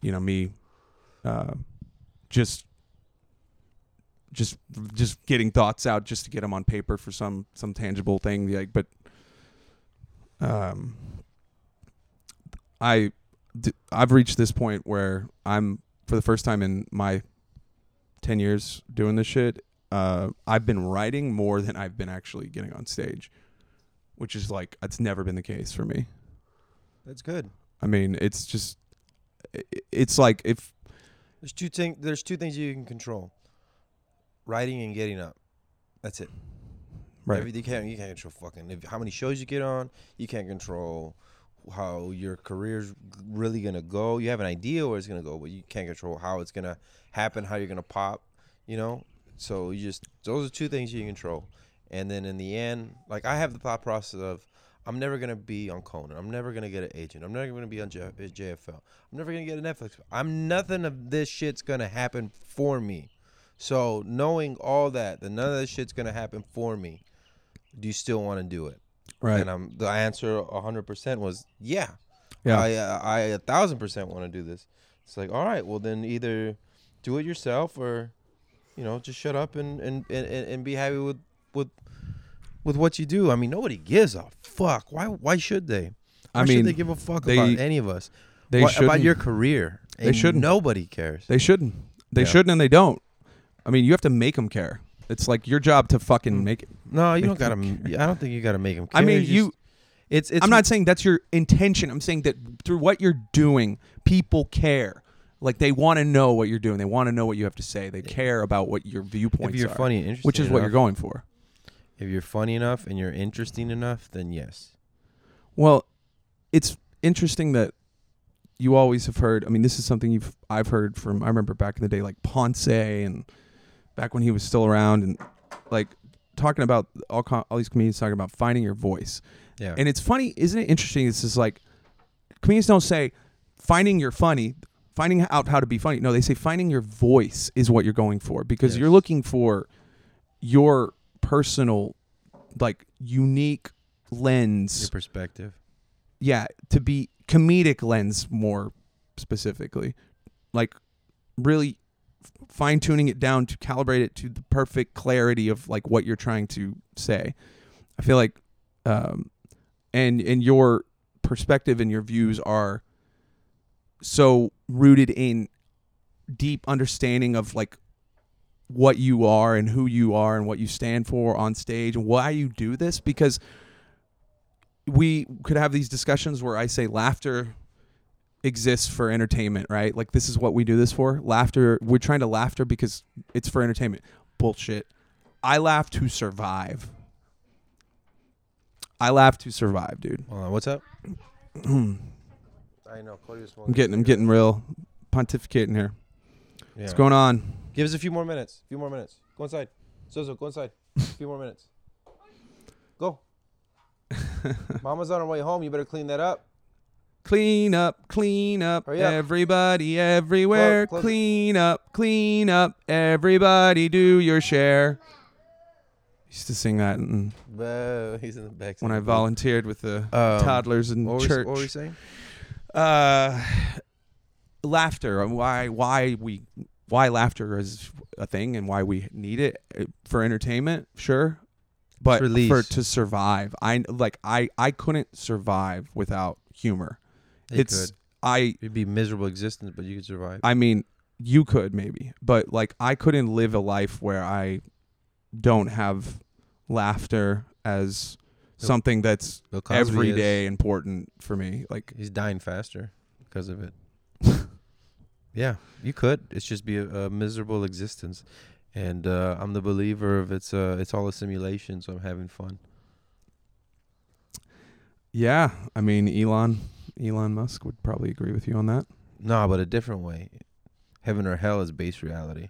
Speaker 1: you know, me, uh, just, just, just getting thoughts out just to get them on paper for some some tangible thing. Like, but, um, I, d- I've reached this point where I'm for the first time in my 10 years doing this shit uh, I've been writing more than I've been actually getting on stage, which is like it's never been the case for me.
Speaker 2: That's good.
Speaker 1: I mean, it's just it's like if
Speaker 2: There's two thing. There's two things you can control: writing and getting up. That's it.
Speaker 1: right,
Speaker 2: Every, you can't. You can't control fucking if, how many shows you get on. You can't control how your career's really gonna go. You have an idea where it's gonna go, but you can't control how it's gonna happen. How you're gonna pop. You know. So you just those are two things you can control. And then in the end, like I have the thought process of. I'm never gonna be on Conan. I'm never gonna get an agent. I'm never gonna be on J- JFL. I'm never gonna get a Netflix. I'm nothing of this shit's gonna happen for me. So knowing all that, that none of this shit's gonna happen for me, do you still want to do it?
Speaker 1: right,
Speaker 2: And I'm the answer hundred percent was yeah.
Speaker 1: yeah,
Speaker 2: I uh, I a thousand percent want to do this. It's like all right, well then either do it yourself or you know just shut up and and and, and be happy with with with what you do. I mean nobody gives a fuck. Why why should they?
Speaker 1: I
Speaker 2: Why should
Speaker 1: mean,
Speaker 2: they give a fuck
Speaker 1: they-
Speaker 2: about any of us?
Speaker 1: they
Speaker 2: What
Speaker 1: should
Speaker 2: about your career?
Speaker 1: They shouldn't.
Speaker 2: Nobody cares.
Speaker 1: They shouldn't. They
Speaker 2: Yeah.
Speaker 1: shouldn't, and they don't. I mean, you have to make them care. It's like your job to fucking mm. make it.
Speaker 2: No, you don't gotta.
Speaker 1: them
Speaker 2: I don't think you gotta make them. care.
Speaker 1: I mean, you.
Speaker 2: It's it's.
Speaker 1: I'm not saying that's your intention. I'm saying that through what you're doing, people care. Like they want to know what you're doing. They want to know what you have to say. They care about what your viewpoints
Speaker 2: If you're
Speaker 1: are,
Speaker 2: funny and interesting,
Speaker 1: which is what you're going for.
Speaker 2: If you're funny enough and you're interesting enough, then yes.
Speaker 1: Well, it's interesting that you always have heard. I mean, this is something you've I've heard from. I remember back in the day, like Ponce, and back when he was still around, and like talking about all co- all these comedians talking about finding your voice.
Speaker 2: Yeah.
Speaker 1: And it's funny, isn't it interesting? It's just like comedians don't say finding your funny, finding out how to be funny. No, they say finding your voice is what you're going for because you're looking for your personal, like unique lens
Speaker 2: your perspective.
Speaker 1: yeah, to be comedic lens more specifically, like really fine tuning it down to calibrate it to the perfect clarity of like what you're trying to say. I feel like, um, and and your perspective and your views are so rooted in deep understanding of like what you are and who you are and what you stand for on stage and why you do this because we could have these discussions where I say laughter exists for entertainment, right? Like this is what we do this for. Laughter, we're trying to laughter because it's for entertainment. Bullshit. I laugh to survive. I laugh to survive, dude.
Speaker 2: On, what's up? *clears throat* I know.
Speaker 1: I'm getting I'm getting real pontificating here.
Speaker 2: Yeah.
Speaker 1: What's going on?
Speaker 2: Give us a few more minutes. A few more minutes. Go inside. Zozo, go inside. A few more minutes. Go. *laughs* Mama's on her way home. You better clean that up.
Speaker 1: Clean up, clean up,
Speaker 2: up.
Speaker 1: everybody everywhere.
Speaker 2: close it.
Speaker 1: clean up, clean up, everybody do your share. Used to sing that in,
Speaker 2: Whoa, he's in the back.
Speaker 1: when I volunteered with the
Speaker 2: Um,
Speaker 1: toddlers in
Speaker 2: What were,
Speaker 1: church.
Speaker 2: what were you saying?
Speaker 1: uh, laughter and why why we why laughter is a thing and why we need it uh, for entertainment sure but for to survive i like i i couldn't survive without humor
Speaker 2: You
Speaker 1: it's
Speaker 2: could.
Speaker 1: i
Speaker 2: It'd be miserable existence, but you could survive.
Speaker 1: i mean you could maybe but like i couldn't live a life where i don't have laughter as something that's
Speaker 2: is-
Speaker 1: everyday important for me like
Speaker 2: He's dying faster because of it. *laughs* yeah, you could. It's just be a, a miserable existence, and uh, I'm the believer of it's uh, it's all a simulation. So I'm having fun.
Speaker 1: Yeah, I mean Elon Elon Musk would probably agree with you on that.
Speaker 2: No, but a different way. Heaven or hell is base reality.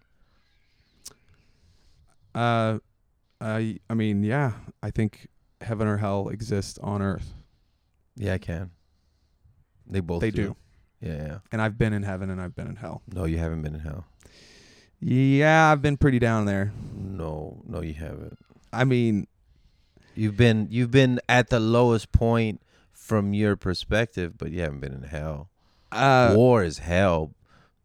Speaker 1: Uh, I I mean, yeah, I think heaven or hell exists on earth.
Speaker 2: Yeah, I can. They both.
Speaker 1: They
Speaker 2: do.
Speaker 1: do.
Speaker 2: Yeah, yeah.
Speaker 1: And I've been in heaven and I've been in hell.
Speaker 2: No, you haven't been in hell.
Speaker 1: Yeah, I've been pretty down there.
Speaker 2: No, no, you haven't.
Speaker 1: I mean,
Speaker 2: You've been you've been at the lowest point from your perspective, but you haven't been in hell.
Speaker 1: uh,
Speaker 2: War is hell.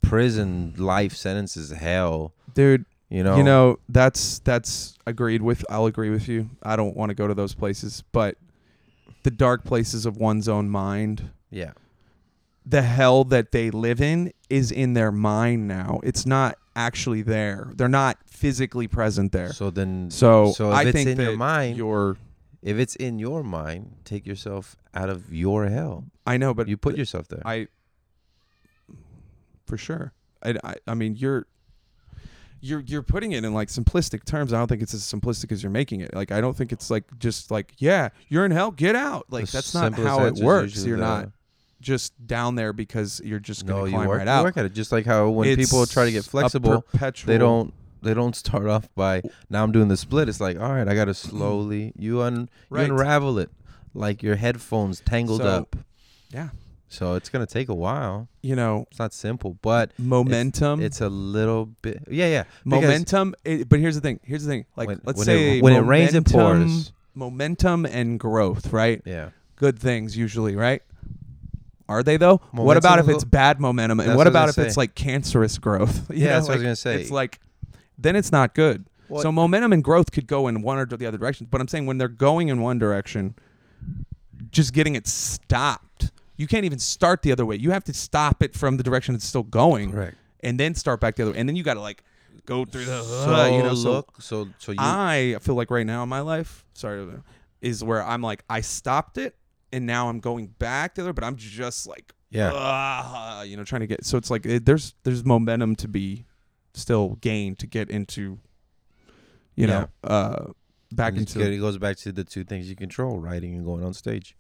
Speaker 2: Prison life sentence is hell.
Speaker 1: dude,
Speaker 2: You know.
Speaker 1: you know that's that's agreed with. I'll agree with you. I don't want to go to those places, but the dark places of one's own mind
Speaker 2: Yeah.
Speaker 1: The hell that they live in is in their mind now. It's not actually there. They're not physically present there.
Speaker 2: So then,
Speaker 1: So,
Speaker 2: so if
Speaker 1: I
Speaker 2: it's
Speaker 1: think
Speaker 2: in your mind,
Speaker 1: you're.
Speaker 2: if it's in your mind, take yourself out of your hell.
Speaker 1: I know, but
Speaker 2: you put yourself there.
Speaker 1: I. For sure, I, I. I mean, you're. You're you're putting it in like simplistic terms. I don't think it's as simplistic as you're making it. Like I don't think it's like just like yeah, you're in hell, get out. Like
Speaker 2: The
Speaker 1: that's not how it works. You're
Speaker 2: the-
Speaker 1: not just down there because you're just gonna
Speaker 2: you
Speaker 1: climb
Speaker 2: work,
Speaker 1: right
Speaker 2: you
Speaker 1: out.
Speaker 2: work at it. Just like how when people try to get flexible, they don't they don't start off by now I'm doing the split. It's like all right, I got to slowly you un
Speaker 1: Right.
Speaker 2: you unravel it like your headphones tangled
Speaker 1: So,
Speaker 2: up.
Speaker 1: Yeah,
Speaker 2: So it's gonna take a while.
Speaker 1: you know,
Speaker 2: It's not simple, but
Speaker 1: momentum.
Speaker 2: it's a little bit. Yeah, yeah.
Speaker 1: momentum. It, but here's the thing. Here's the thing. Like,
Speaker 2: when,
Speaker 1: let's
Speaker 2: when
Speaker 1: say
Speaker 2: it, when it rains, it
Speaker 1: momentum-
Speaker 2: pours.
Speaker 1: Momentum and growth, right?
Speaker 2: Yeah.
Speaker 1: Good things usually, right? Are they though? what about if it's bad momentum? And what about if
Speaker 2: gonna
Speaker 1: it's like cancerous growth? *laughs*
Speaker 2: Yeah,
Speaker 1: know,
Speaker 2: that's what I was gonna say.
Speaker 1: It's like then it's not good. So momentum and growth could go in one or the other direction. But I'm saying when they're going in one direction, just getting it stopped. You can't even start the other way. You have to stop it from the direction it's still going,
Speaker 2: Correct.
Speaker 1: and then start back the other. way. And then you got to like go through the
Speaker 2: So
Speaker 1: uh, you know. So
Speaker 2: look, so so you
Speaker 1: I feel like right now in my life, sorry, is where I'm like I stopped it, and now I'm going back the other. But I'm just like
Speaker 2: yeah.
Speaker 1: ah, you know, trying to get. So it's like it, there's there's momentum to be still gained to get into, you know, uh, back into.
Speaker 2: It goes back to the two things you control: writing and going on stage.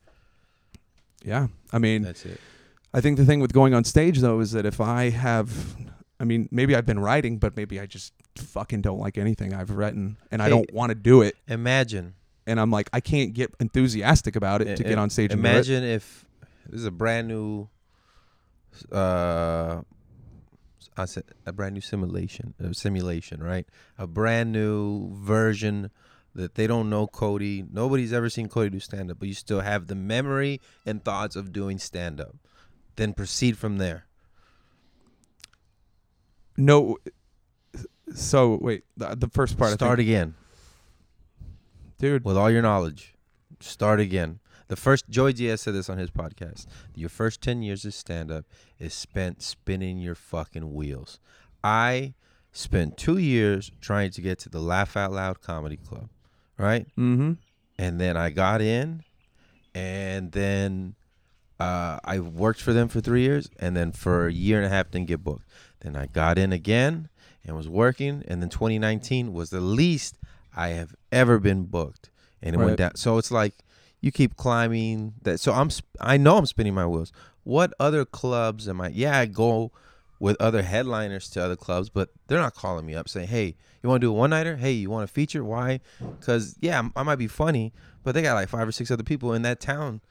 Speaker 1: Yeah, I mean,
Speaker 2: That's it.
Speaker 1: I think the thing with going on stage though is that if I have, I mean, maybe I've been writing, but maybe I just fucking don't like anything I've written, and I don't want to do it,
Speaker 2: Imagine.
Speaker 1: And I'm like, I can't get enthusiastic about it to get on stage. and.
Speaker 2: Imagine if this is a brand new, uh, I said a brand new simulation, a simulation, right? A brand new version that they don't know Cody. Nobody's ever seen Cody do stand up, but you still have the memory and thoughts of doing stand up. Then proceed from there.
Speaker 1: No. So wait, the, the first part.
Speaker 2: Start again
Speaker 1: dude.
Speaker 2: with all your knowledge. Start again. The first Joey Diaz said this on his podcast. Your first ten years of stand up is spent spinning your fucking wheels. I spent two years trying to get to the Laugh Out Loud Comedy Club, right?
Speaker 1: Mm-hmm.
Speaker 2: And then I got in, and then uh, I worked for them for three years, and then for a year and a half didn't get booked. Then I got in again and was working, and then 2019 was the least I have ever been booked, and it
Speaker 1: Right.
Speaker 2: went down. So it's like you keep climbing that. So I'm sp- I know I'm spinning my wheels. What other clubs am I? Yeah, I go with other headliners to other clubs, but they're not calling me up saying, "Hey, you want to do a one nighter? Hey, you want to feature? Why? Because yeah, I'm- I might be funny, but they got like five or six other people in that town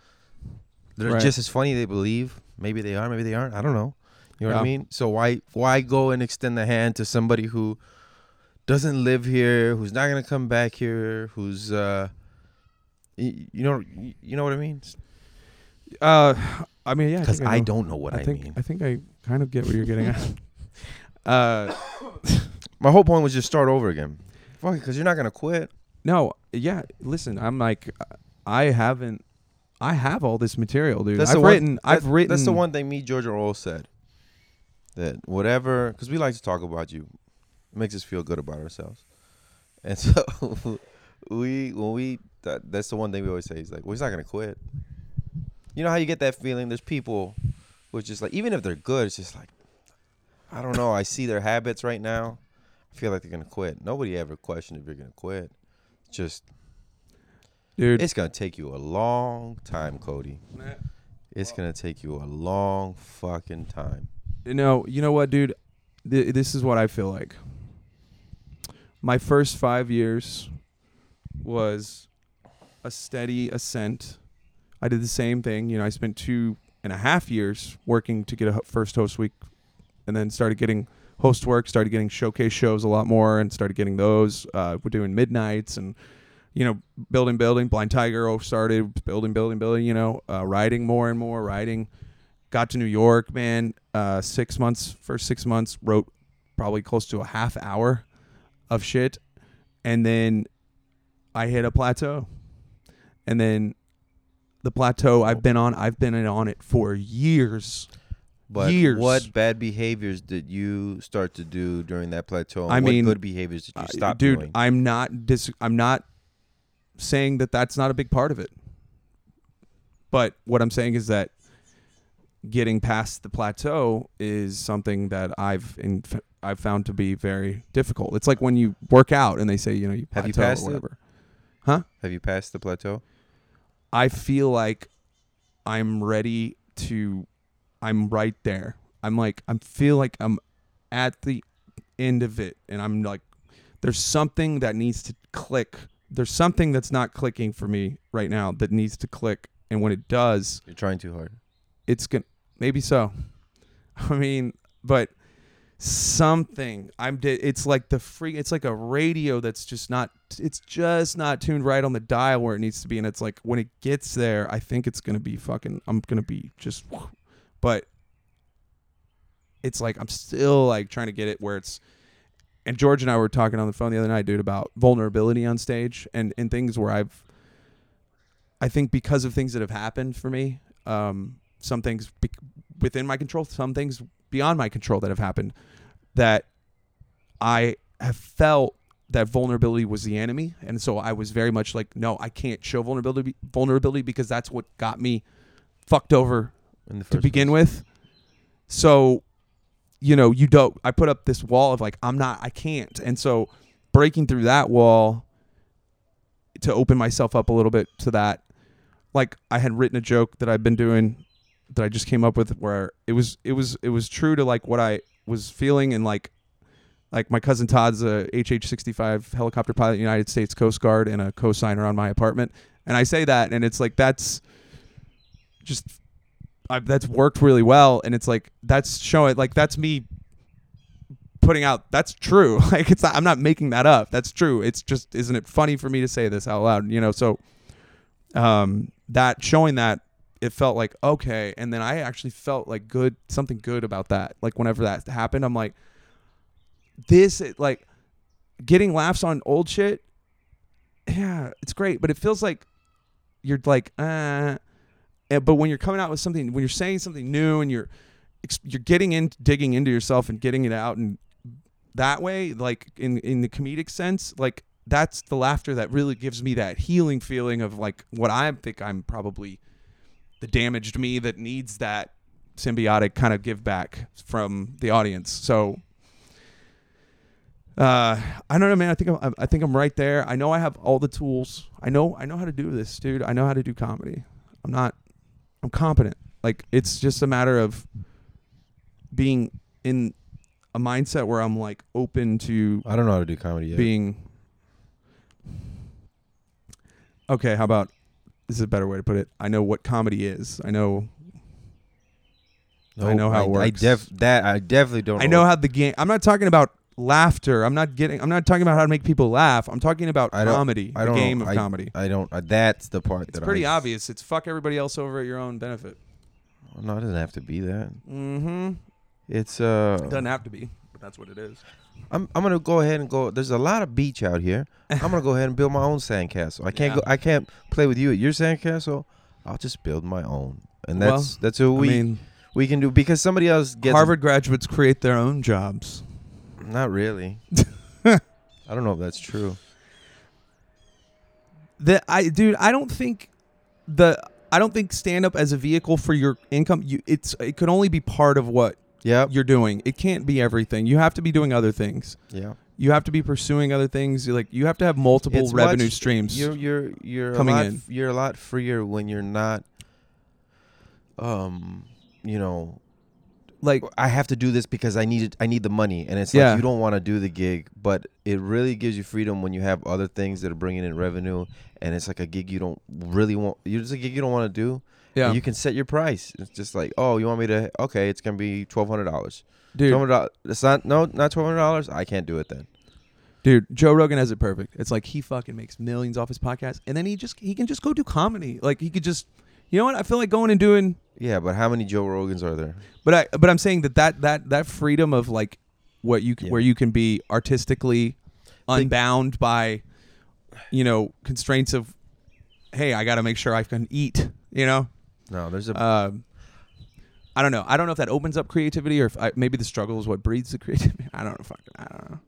Speaker 2: they're
Speaker 1: Right.
Speaker 2: just as funny. They believe maybe they are, maybe they aren't. I don't know. You know what I mean? So why why go and extend the hand to somebody who doesn't live here, who's not gonna come back here, who's uh, y- you know you know what I mean?
Speaker 1: Uh, I mean, yeah,
Speaker 2: Because
Speaker 1: think
Speaker 2: I,
Speaker 1: know.
Speaker 2: don't know what I,
Speaker 1: think
Speaker 2: mean.
Speaker 1: I think I kind of get what you're getting at. *laughs* Uh,
Speaker 2: My whole point was just start over again. Fuck, because you're not gonna quit.
Speaker 1: no, yeah. Listen, I'm like, I haven't. I have all this material, dude.
Speaker 2: That's
Speaker 1: I've
Speaker 2: the one-
Speaker 1: written. I've
Speaker 2: That-
Speaker 1: written.
Speaker 2: That's the one thing me, George Orwell said. That whatever, because we like to talk about you, it makes us feel good about ourselves, and *laughs* so we when we that, that's the one thing we always say. He's like, well, he's not gonna quit. You know how you get that feeling? There's people who are just like, even if they're good, it's just like, I don't know. I see their habits right now. I feel like they're gonna quit. Nobody ever questioned if you're gonna quit. It's just
Speaker 1: dude.
Speaker 2: it's gonna take you a long time, Cody. It's gonna take you a long fucking time.
Speaker 1: No, you know what, dude? Th- this is what I feel like. My first five years was a steady ascent. I did the same thing. You know, I spent two and a half years working to get a first host week, and then started getting host work. Started getting showcase shows a lot more, and started getting those. Uh, we're doing midnights and you know, building, building. Blind Tiger started building, building, building. You know, uh, writing more and more, writing got to New York, man. Uh, six months, first six months, wrote probably close to a half hour of shit, and then I hit a plateau, and then the plateau I've been on, I've been on it for years.
Speaker 2: But
Speaker 1: Years.
Speaker 2: what bad behaviors did you start to do during that plateau?
Speaker 1: I
Speaker 2: what
Speaker 1: mean,
Speaker 2: good behaviors did you
Speaker 1: Uh,
Speaker 2: stop
Speaker 1: dude,
Speaker 2: doing?
Speaker 1: I'm not dis- I'm not saying that that's not a big part of it. But what I'm saying is that getting past the plateau is something that I've in, I've found to be very difficult. It's like when you work out and they say, you know, you
Speaker 2: Have you passed
Speaker 1: or
Speaker 2: it?
Speaker 1: whatever.
Speaker 2: Have you passed the plateau?
Speaker 1: I feel like I'm ready to I'm right there. I'm like I feel like I'm at the end of it and I'm like there's something that needs to click. There's something that's not clicking for me right now that needs to click and when it does,
Speaker 2: You're trying too hard.
Speaker 1: it's going to maybe so. *laughs* I mean, but something I'm it's like the free it's like a radio that's just not it's just not tuned right on the dial where it needs to be and it's like when it gets there I think it's to be fucking I'm to be just but it's like I'm still like trying to get it where it's and George and I were talking on the phone the other night dude about vulnerability on stage and and things where I've I think because of things that have happened for me um some things be- within my control some things beyond my control that have happened that I have felt that vulnerability was the enemy. And so I was very much like no I can't show vulnerability vulnerability because that's what got me fucked over
Speaker 2: In the first
Speaker 1: to begin
Speaker 2: place.
Speaker 1: with. So you know you don't I put up this wall of like I'm not I can't. And so breaking through that wall to open myself up a little bit to that like I had written a joke that I've been doing that I just came up with where it was it was it was true to like what I was feeling and like like my cousin Todd's a HH65 helicopter pilot, United States Coast Guard, and a co-signer on my apartment. And I say that, and it's like that's just I, that's worked really well, and it's like that's showing like that's me putting out that's true. *laughs* Like it's not, I'm not making that up. That's true. It's just isn't it funny for me to say this out loud? You know, so um that showing that it felt like okay and then i actually felt like good something good about that. Like whenever that happened i'm like this like getting laughs on old shit yeah it's great but it feels like you're like uh eh, but when you're coming out with something when you're saying something new and you're you're getting in digging into yourself and getting it out and that way like in in the comedic sense like that's the laughter that really gives me that healing feeling of like what I think I'm probably the damaged me that needs that symbiotic kind of give back from the audience. So uh, I don't know, man. I think I'm, I think I'm right there. I know I have all the tools. I know I know how to do this, dude. I know how to do comedy. I'm not. I'm competent. Like it's just a matter of being in a mindset where I'm like open to
Speaker 2: I don't know how to do comedy yet.
Speaker 1: being okay how about this is a better way to put it. I know what comedy is. I know I know how it
Speaker 2: I def that I definitely don't.
Speaker 1: I know how the game. I'm not talking about laughter. I'm not getting. I'm not talking about how to make people laugh. I'm talking about
Speaker 2: I don't-
Speaker 1: comedy.
Speaker 2: I
Speaker 1: the
Speaker 2: don't
Speaker 1: game
Speaker 2: know.
Speaker 1: of
Speaker 2: I-
Speaker 1: comedy.
Speaker 2: I don't. Uh, that's the part that I
Speaker 1: It's
Speaker 2: that
Speaker 1: pretty
Speaker 2: I,
Speaker 1: obvious. It's fuck everybody else over at your own benefit.
Speaker 2: No, it doesn't have to be that.
Speaker 1: Mm-hmm.
Speaker 2: It's uh.
Speaker 1: It Doesn't have to be, but that's what it is.
Speaker 2: I'm I'm gonna go ahead and go. There's a lot of beach out here. I'm gonna go ahead and build my own sandcastle. I can't
Speaker 1: Yeah.
Speaker 2: go. I can't play with you at your sandcastle. I'll just build my own, and
Speaker 1: Well,
Speaker 2: that's that's what we
Speaker 1: I mean,
Speaker 2: we can do because somebody else gets
Speaker 1: Harvard graduates create their own jobs.
Speaker 2: Not really. *laughs* I don't know if that's true.
Speaker 1: The I dude, I don't think the I don't think stand up as a vehicle for your income. You it's it could only be part of what
Speaker 2: Yep.
Speaker 1: you're doing. It can't be everything. You have to be doing other things.
Speaker 2: Yeah.
Speaker 1: You have to be pursuing other things. You like you have to have multiple
Speaker 2: It's
Speaker 1: revenue
Speaker 2: much-
Speaker 1: streams.
Speaker 2: You're you're you're
Speaker 1: coming
Speaker 2: a lot,
Speaker 1: in.
Speaker 2: You're a lot freer when you're not. Um, you know,
Speaker 1: like
Speaker 2: I have to do this because I need it. I need the money, and it's
Speaker 1: Yeah.
Speaker 2: like you don't want to do the gig, but it really gives you freedom when you have other things that are bringing in revenue, and it's like a gig you don't really want. You're just a gig you don't want to do.
Speaker 1: Yeah,
Speaker 2: and you can set your price. It's just like, oh, you want me to? Okay, it's gonna be twelve hundred dollars.
Speaker 1: dude.
Speaker 2: Twelve hundred dollars. It's not no, not twelve hundred dollars. I can't do it then.
Speaker 1: Dude, Joe Rogan has it perfect. It's like he fucking makes millions off his podcast, and then he just he can just go do comedy. Like he could just, you know what? I feel like going and doing.
Speaker 2: Yeah, but how many Joe Rogans are there?
Speaker 1: But I but I'm saying that that that that freedom of like what you can,
Speaker 2: Yeah.
Speaker 1: where you can be artistically unbound by, you know, constraints of, hey, I got to make sure I can eat. You know,
Speaker 2: No, there's a.
Speaker 1: um, I don't know. I don't know if that opens up creativity or if I, maybe the struggle is what breeds the *laughs* creativity. I don't know. Fuck, I don't know.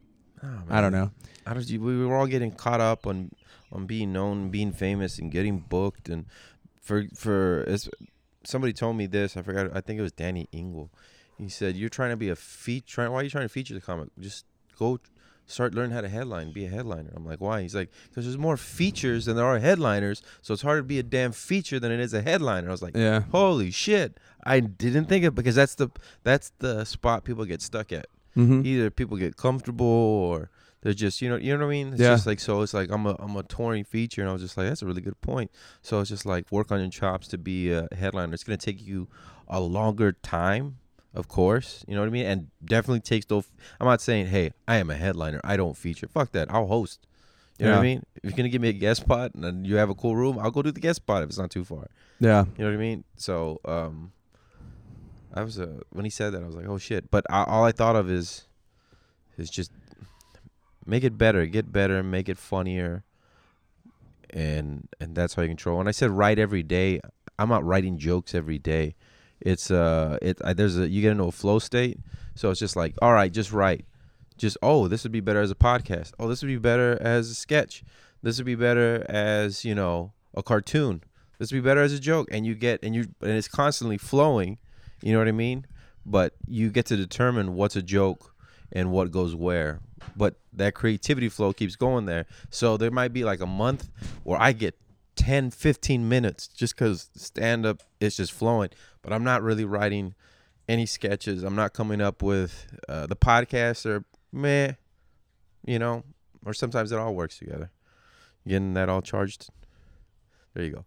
Speaker 2: Oh,
Speaker 1: I don't know.
Speaker 2: I don't, we were all getting caught up on on being known, being famous, and getting booked. And for for somebody told me this. I forgot. I think it was Danny Engel. He said, "You're trying to be a feature. Why are you trying to feature the comic? Just go." Start learning how to headline, be a headliner. I'm like, why? He's like, because there's more features than there are headliners, so it's harder to be a damn feature than it is a headliner. I was like,
Speaker 1: Yeah.
Speaker 2: holy shit! I didn't think of because that's the that's the spot people get stuck at
Speaker 1: Mm-hmm.
Speaker 2: either people get comfortable or they're just you know you know what I mean. It's
Speaker 1: Yeah.
Speaker 2: just like so it's like I'm a I'm a touring feature and I was just like that's a really good point. So it's just like work on your chops to be a headliner. It's gonna take you a longer time, of course. You know what I mean, and definitely takes those. I'm not saying hey I am a headliner. I don't feature. Fuck that. I'll host. You know what I mean? If you're gonna give me a guest spot and then you have a cool room, I'll go do the guest spot if it's not too far.
Speaker 1: Yeah.
Speaker 2: You know what I mean? So, um, I was uh, when he said that, I was like, oh shit. But I, all I thought of is, is just make it better, get better, make it funnier, and and that's how you control. And I said write every day. I'm not writing jokes every day. It's uh, it I, there's a you get into a flow state. So it's just like, all right, just write. Just oh, this would be better as a podcast. Oh, this would be better as a sketch. This would be better as you know a cartoon. This would be better as a joke. And you get and you and it's constantly flowing. You know what I mean? But you get to determine what's a joke and what goes where. But that creativity flow keeps going there. So there might be like a month where I get 10, 15 minutes just because stand up is just flowing. But I'm not really writing any sketches. I'm not coming up with uh, the podcast or meh, you know, or sometimes it all works together. Getting that all charged. There you go.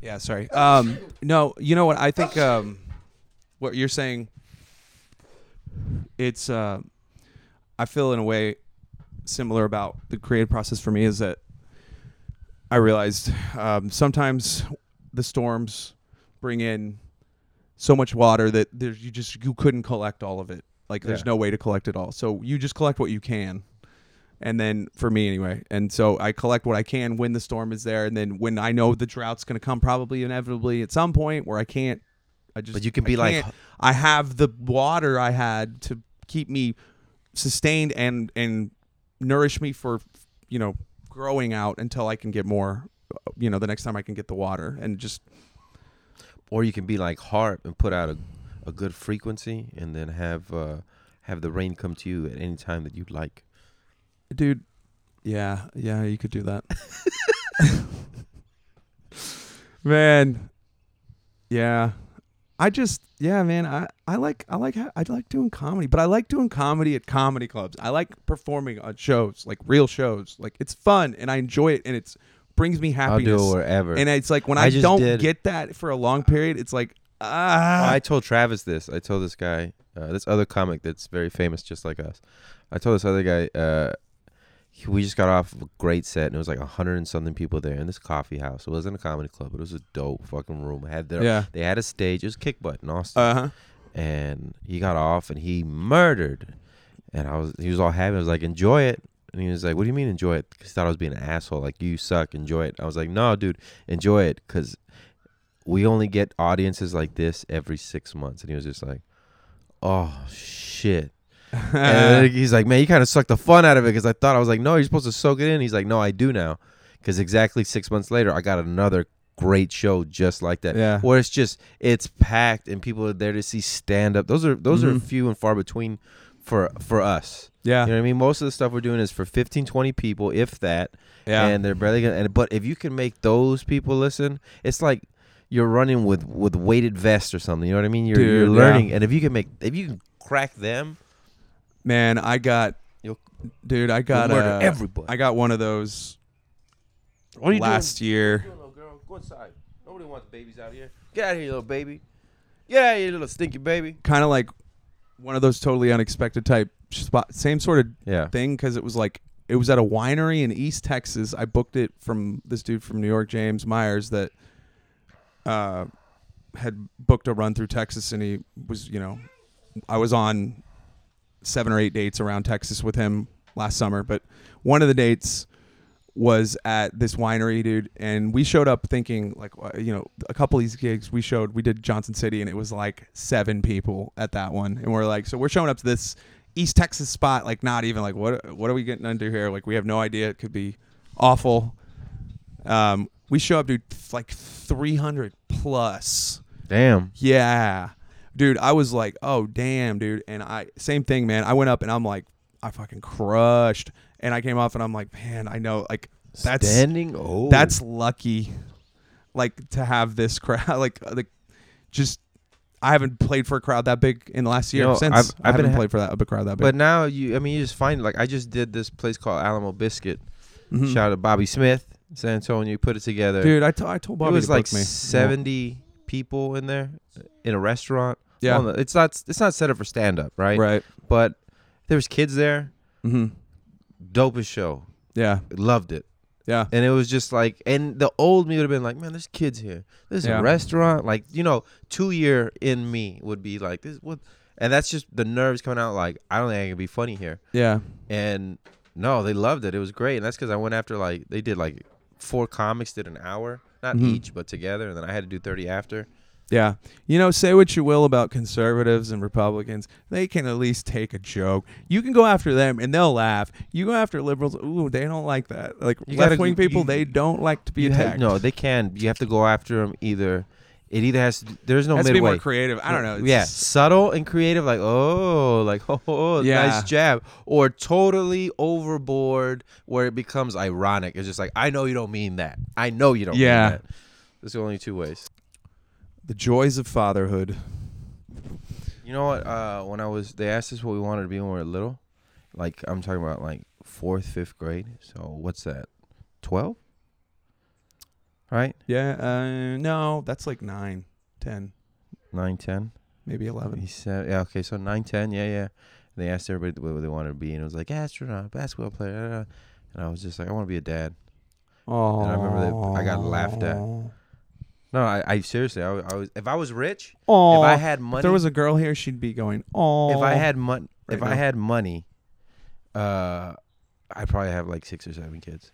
Speaker 1: Yeah, sorry. Um, no, you know what? I think um, what you're saying. It's. Uh, I feel in a way similar about the creative process for me is that I realized um, sometimes the storms bring in so much water that there's you just you couldn't collect all of it. Like there's
Speaker 2: Yeah.
Speaker 1: no way to collect it all. So you just collect what you can. And then for me anyway. And so I collect what I can when the storm is there and then when I know the drought's going to come probably inevitably at some point where I can't I just
Speaker 2: But you can
Speaker 1: I
Speaker 2: be like-
Speaker 1: can't- I have the water I had to keep me sustained and and nourish me for you know growing out until I can get more you know the next time I can get the water and just
Speaker 2: or you can be like HAARP and put out a, a good frequency and then have uh, have the rain come to you at any time that you'd like.
Speaker 1: dude yeah yeah you could do that *laughs* man yeah i just yeah man i i like i like i like doing comedy but i like doing comedy at comedy clubs i like performing on shows like real shows like it's fun and i enjoy it and it's brings me happiness.
Speaker 2: I'll do it wherever.
Speaker 1: and it's like when
Speaker 2: I
Speaker 1: I, don't
Speaker 2: did-
Speaker 1: get that for a long period, it's like ah.
Speaker 2: I told Travis this. I told this guy, uh, this other comic that's very famous, just like us. I told this other guy, uh, we just got off of a great set, and it was like a hundred and something people there in this coffee house. It wasn't a comedy club, but it was a dope fucking room. Had their,
Speaker 1: Yeah.
Speaker 2: they had a stage. It was kick butt in Austin,
Speaker 1: Uh huh.
Speaker 2: and he got off and he murdered. And I was, he was all happy. I was like, enjoy it. And he was like, what do you mean enjoy it? Because he thought I was being an asshole. Like you suck. Enjoy it. I was like, no, dude, enjoy it. Because we only get audiences like this every six months. And he was just like, oh shit. And *laughs* he's like, man, you kind of sucked the fun out of it because I thought I was like, no, you're supposed to soak it in. He's like, no, I do now. Because exactly six months later, I got another great show just like that.
Speaker 1: Yeah.
Speaker 2: Where it's just it's packed and people are there to see stand up. Those are those are
Speaker 1: Mhm.
Speaker 2: few and far between for for us.
Speaker 1: Yeah.
Speaker 2: You know what I mean? Most of the stuff we're doing is for 15, 20 people, if that.
Speaker 1: Yeah.
Speaker 2: And they're barely gonna. And but if you can make those people listen, it's like you're running with with weighted vests or something. You know what I mean? You're you're
Speaker 1: Dude, yeah.
Speaker 2: learning, and if you can make if you can crack them,
Speaker 1: Man, I got,
Speaker 2: You'll-
Speaker 1: dude, I got
Speaker 2: murder
Speaker 1: uh,
Speaker 2: everybody.
Speaker 1: I got one of those
Speaker 2: what are you
Speaker 1: last year.
Speaker 2: doing? little girl? Go inside. Nobody wants babies out here. Get out of here, little baby. Get out of here, little stinky baby.
Speaker 1: Kind of like one of those totally unexpected type spot. Same sort of
Speaker 2: Yeah.
Speaker 1: thing because it was like it was at a winery in East Texas. I booked it from this dude from New York, James Myers, that uh, had booked a run through Texas, and he was, you know, I was on seven or eight dates around Texas with him last summer, but one of the dates was at this winery, dude, and we showed up thinking like, uh, you know, a couple of these gigs we showed, we did Johnson City, and it was like seven people at that one, and we're like, so we're showing up to this East Texas spot, like not even like what what are we getting into here? Like we have no idea. It could be awful. Um, we show up, dude, like three hundred plus.
Speaker 2: Damn.
Speaker 1: Yeah. Dude, I was like, oh damn, dude. And I same thing, man. I went up and I'm like, I fucking crushed. And I came off and I'm like, man, I know like that's
Speaker 2: Standing. Oh.
Speaker 1: that's lucky. Like to have this *laughs* crowd like like just I haven't played for a crowd that big in the last
Speaker 2: You
Speaker 1: year
Speaker 2: know,
Speaker 1: since
Speaker 2: I've-
Speaker 1: I
Speaker 2: I've been
Speaker 1: haven't
Speaker 2: ha-
Speaker 1: played for that a crowd that big.
Speaker 2: But now you, I mean, you just find like I just did this place called Alamo Biscuit.
Speaker 1: Mhm.
Speaker 2: Shout out to Bobby Smith, San Antonio. You put it together.
Speaker 1: Dude, I, t- I told I told Bobby
Speaker 2: it was
Speaker 1: to
Speaker 2: like seventy people in there in a restaurant.
Speaker 1: Yeah.
Speaker 2: Well, it's not. It's not set up for stand up, right?
Speaker 1: Right.
Speaker 2: But there was kids there.
Speaker 1: Mm-hmm.
Speaker 2: Dopest show.
Speaker 1: Yeah.
Speaker 2: Loved it.
Speaker 1: Yeah.
Speaker 2: And it was just like, and the old me would have been like, man, there's kids here. There's
Speaker 1: Yeah.
Speaker 2: a restaurant. Like, you know, two year in me would be like, this what? And that's just the nerves coming out. Like, I don't think I can be funny here.
Speaker 1: Yeah.
Speaker 2: And no, they loved it. It was great. And that's because I went after like they did like four comics did an hour, not
Speaker 1: Mhm.
Speaker 2: each, but together. And then I had to do thirty after.
Speaker 1: Yeah. You know, say what you will about conservatives and Republicans, they can at least take a joke. You can go after them and they'll laugh. You go after liberals, ooh, they don't like that. Like left wing people,
Speaker 2: you-
Speaker 1: they don't like to be attacked.
Speaker 2: no, they can. You have to go after them either. It either has. To, there's no
Speaker 1: has to be
Speaker 2: midway.
Speaker 1: more creative. I don't know. It's
Speaker 2: yeah,
Speaker 1: just-
Speaker 2: subtle and creative, like oh, like oh, *laughs* oh
Speaker 1: Yeah.
Speaker 2: nice jab, or totally overboard where it becomes ironic. It's just like I know you don't mean that. I know you don't.
Speaker 1: Yeah.
Speaker 2: mean that. There's the only two ways.
Speaker 1: The joys of fatherhood.
Speaker 2: You know what? Uh, when I was, they asked us what we wanted to be when we were little. Like I'm talking about like fourth, fifth grade. So what's that? Twelve. Right,
Speaker 1: Yeah. Uh, no, that's like nine, ten,
Speaker 2: nine, ten.
Speaker 1: maybe eleven.
Speaker 2: He
Speaker 1: 11.
Speaker 2: said, yeah, okay, so nine, ten, yeah, yeah. And they asked everybody what they wanted to be, and it was like astronaut, basketball player, and I was just like, I want to be a dad.
Speaker 1: Oh.
Speaker 2: And I remember that- I got laughed at. No, I, I seriously, I, I was if I was rich, if I had money,
Speaker 1: If there was a girl here, she'd be going, oh.
Speaker 2: if I had money, if I had money, uh, I'd probably have like six or seven kids.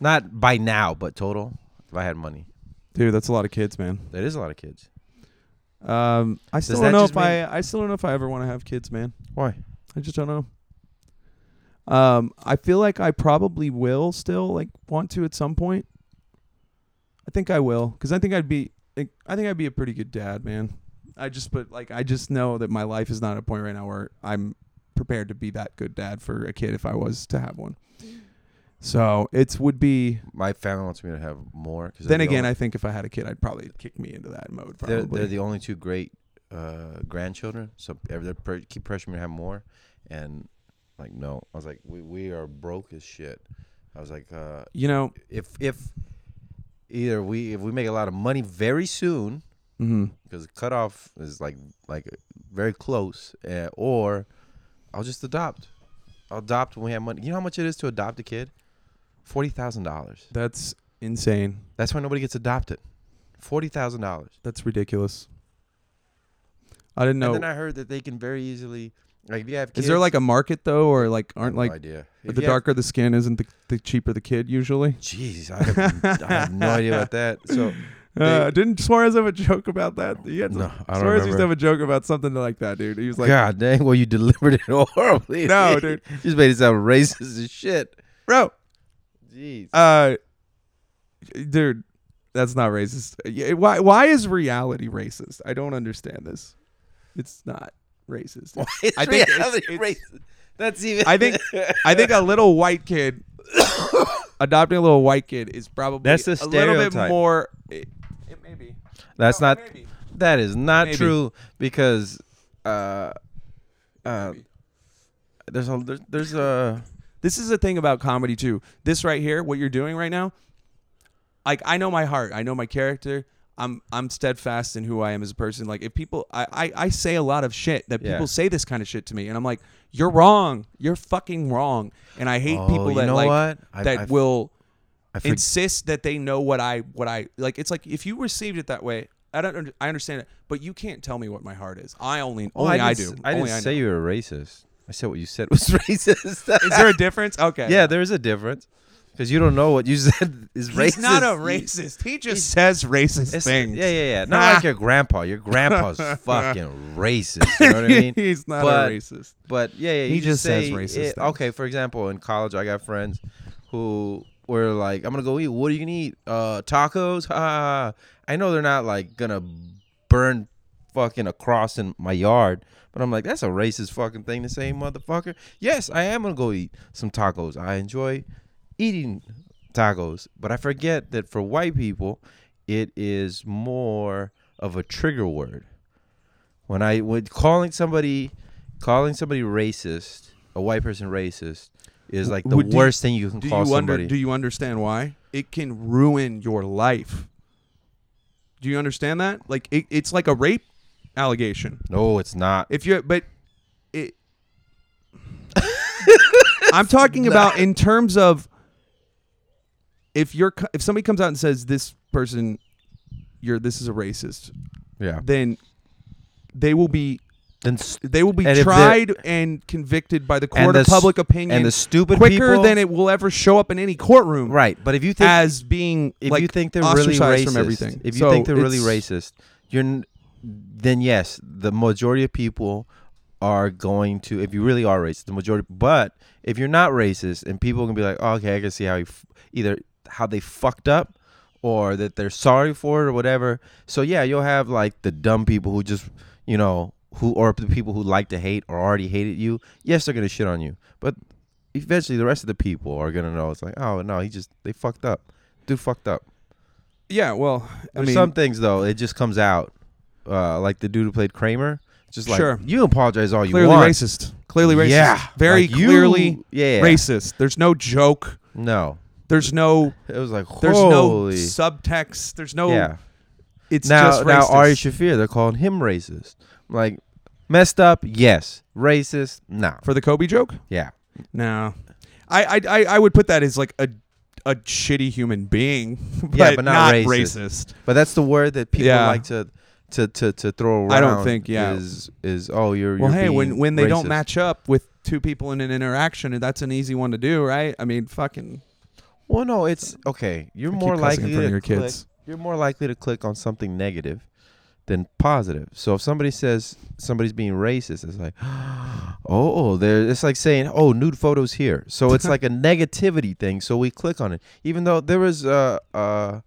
Speaker 2: Not by now, but total. If I had money,
Speaker 1: Dude, that's a lot of kids, man.
Speaker 2: that is a lot of kids.
Speaker 1: Um, I still
Speaker 2: that
Speaker 1: don't know
Speaker 2: just
Speaker 1: if I, I still don't know if I ever want to have kids, man.
Speaker 2: Why?
Speaker 1: I just don't know. Um, I feel like I probably will still like want to at some point. I think I will because I think I'd be I think I'd be a pretty good dad, man. I just but like I just know that my life is not at a point right now where I'm prepared to be that good dad for a kid if I was to have one. So it would be.
Speaker 2: My family wants me to have more. Cause
Speaker 1: Then again, I think if I had a kid, I'd probably kick me into that mode. Probably.
Speaker 2: They're, they're the only two great uh, grandchildren, so they per- keep pressuring me to have more, and like no, I was like, we we are broke as shit. I was like, uh,
Speaker 1: You know.
Speaker 2: if if either we if we make a lot of money very soon
Speaker 1: hmm
Speaker 2: because the cutoff is like like very close, uh, or I'll just adopt. I'll adopt when we have money. You know how much it is to adopt a kid? Forty thousand dollars.
Speaker 1: That's insane.
Speaker 2: That's why nobody gets adopted. Forty thousand dollars.
Speaker 1: That's ridiculous. I didn't know.
Speaker 2: And then I heard that they can very easily like if you have kids.
Speaker 1: Is there like a market though, or like aren't
Speaker 2: no
Speaker 1: like
Speaker 2: idea?
Speaker 1: the
Speaker 2: you have-
Speaker 1: darker the skin isn't the, the cheaper the kid usually?
Speaker 2: Jeez, I have, I have no idea about that. *laughs* So
Speaker 1: Uh, didn't Suarez have a joke about that? He had
Speaker 2: No, I don't
Speaker 1: Suarez used to have a joke about something like that, dude. He was like,
Speaker 2: God dang, well you delivered it *laughs* horribly.
Speaker 1: No, dude. *laughs*
Speaker 2: You just made it sound racist as shit.
Speaker 1: bro,
Speaker 2: Jeez.
Speaker 1: uh, dude, that's not racist. Yeah, Why? Why is reality racist? I don't understand this. It's not racist. I think
Speaker 2: reality
Speaker 1: it's-
Speaker 2: racist. That's even.
Speaker 1: I think I think a little white kid *coughs* adopting a little white kid is probably
Speaker 2: That's the
Speaker 1: a little bit
Speaker 2: stereotype.
Speaker 1: more. It, it may be.
Speaker 2: that's
Speaker 1: No,
Speaker 2: not.
Speaker 1: maybe.
Speaker 2: That is not
Speaker 1: Maybe.
Speaker 2: true because uh, uh, there's a there's, there's a
Speaker 1: This is the thing about comedy too. This right here, what you're doing right now, like I know my heart, I know my character. I'm I'm steadfast in who I am as a person. Like if people, I I, I say a lot of shit that
Speaker 2: Yeah.
Speaker 1: people say this kind of shit to me, and I'm like, you're wrong, you're fucking wrong, and I hate
Speaker 2: Oh,
Speaker 1: people that like?
Speaker 2: I-
Speaker 1: that
Speaker 2: I-
Speaker 1: will
Speaker 2: I forg-
Speaker 1: insist that they know what I what I like. It's like if you received it that way, I don't I understand it, but you can't tell me what my heart is. I only
Speaker 2: Oh,
Speaker 1: only I,
Speaker 2: didn't
Speaker 1: do.
Speaker 2: I didn't
Speaker 1: I
Speaker 2: say
Speaker 1: know.
Speaker 2: you were a racist. I said what you said was *laughs* racist.
Speaker 1: Is there a difference? *laughs* Okay.
Speaker 2: yeah, there is a difference because you don't know what you *laughs* said is racist.
Speaker 1: He's not a racist. He just says racist things.
Speaker 2: Yeah, yeah, yeah. Not like *laughs* your grandpa. Your grandpa's *laughs* fucking racist. You know what I mean?
Speaker 1: He's not
Speaker 2: But-
Speaker 1: a racist.
Speaker 2: But yeah, yeah.
Speaker 1: He
Speaker 2: you
Speaker 1: just says
Speaker 2: say
Speaker 1: racist
Speaker 2: it- okay, for example, in college, I got friends who were like, "I'm gonna go eat. What are you gonna eat? Uh, tacos? Ha, ha, ha." I know they're not like gonna burn fucking a cross in my yard, but I'm like, that's a racist fucking thing to say, motherfucker. Yes, I am gonna go eat some tacos. I enjoy eating tacos, but I forget that for white people, it is more of a trigger word. When I when calling somebody calling somebody racist, a white person racist, is like the
Speaker 1: Would- do-
Speaker 2: worst thing you can
Speaker 1: Do
Speaker 2: call
Speaker 1: you under,
Speaker 2: somebody.
Speaker 1: Do you understand why? It can ruin your life. Do you understand that? Like it, it's like a rape allegation.
Speaker 2: no, it's not.
Speaker 1: If you're, but it *laughs* I'm talking about in terms of if you're if somebody comes out and says this person you're this is a racist,
Speaker 2: yeah.
Speaker 1: then they will be
Speaker 2: Then s-
Speaker 1: they will be
Speaker 2: And
Speaker 1: tried and convicted by the court
Speaker 2: the
Speaker 1: of public opinion
Speaker 2: and the stupid
Speaker 1: quicker
Speaker 2: people,
Speaker 1: than it will ever show up in any courtroom
Speaker 2: right. But if you think
Speaker 1: as being
Speaker 2: if
Speaker 1: like
Speaker 2: you think they're really racist,
Speaker 1: from everything.
Speaker 2: if you
Speaker 1: So
Speaker 2: think they're really racist, you're then yes, the majority of people are going to. If you really are racist, the majority. But if you're not racist, and people can be like, oh, okay, I can see how you f- either how they fucked up or that they're sorry for it or whatever. So yeah, you'll have like the dumb people who just you know who or the people who like to hate or already hated you. Yes, they're gonna shit on you, but eventually the rest of the people are gonna know it's like, oh no, he just they fucked up. Dude fucked up.
Speaker 1: Yeah, well, I
Speaker 2: There's
Speaker 1: mean,
Speaker 2: some things though, it just comes out. Uh, like the dude who played Kramer. Just like
Speaker 1: Sure.
Speaker 2: you apologize all you want.
Speaker 1: clearly racist. Clearly racist.
Speaker 2: Yeah.
Speaker 1: very
Speaker 2: like you-
Speaker 1: clearly
Speaker 2: yeah.
Speaker 1: racist. There's no joke.
Speaker 2: No.
Speaker 1: There's no.
Speaker 2: It was like
Speaker 1: There's no
Speaker 2: holy.
Speaker 1: subtext. There's no.
Speaker 2: yeah.
Speaker 1: It's
Speaker 2: now
Speaker 1: just
Speaker 2: now
Speaker 1: racist.
Speaker 2: Ari Shaffir, they're calling him racist. Like messed up, yes. Racist, no.
Speaker 1: for the Kobe joke.
Speaker 2: Yeah.
Speaker 1: No, I I I, I would put that as like a a shitty human being, but, *laughs*
Speaker 2: Yeah, but not
Speaker 1: racist.
Speaker 2: racist. But that's the word that people
Speaker 1: Yeah.
Speaker 2: like to to to to throw around.
Speaker 1: I don't think, yeah.
Speaker 2: Is is oh you're
Speaker 1: Well,
Speaker 2: you're
Speaker 1: hey, when
Speaker 2: being
Speaker 1: when they don't
Speaker 2: racist.
Speaker 1: match up with two people in an interaction, that's an easy one to do, right? I mean, fucking.
Speaker 2: Well, no, it's okay. You're
Speaker 1: I keep
Speaker 2: more likely
Speaker 1: front
Speaker 2: to
Speaker 1: of your
Speaker 2: click,
Speaker 1: kids.
Speaker 2: You're more likely to click on something negative than positive. So if somebody says somebody's being racist, it's like, *gasps* oh, there. It's like saying, oh, nude photos here. So it's *laughs* like a negativity thing. So we click on it, even though there was uh uh.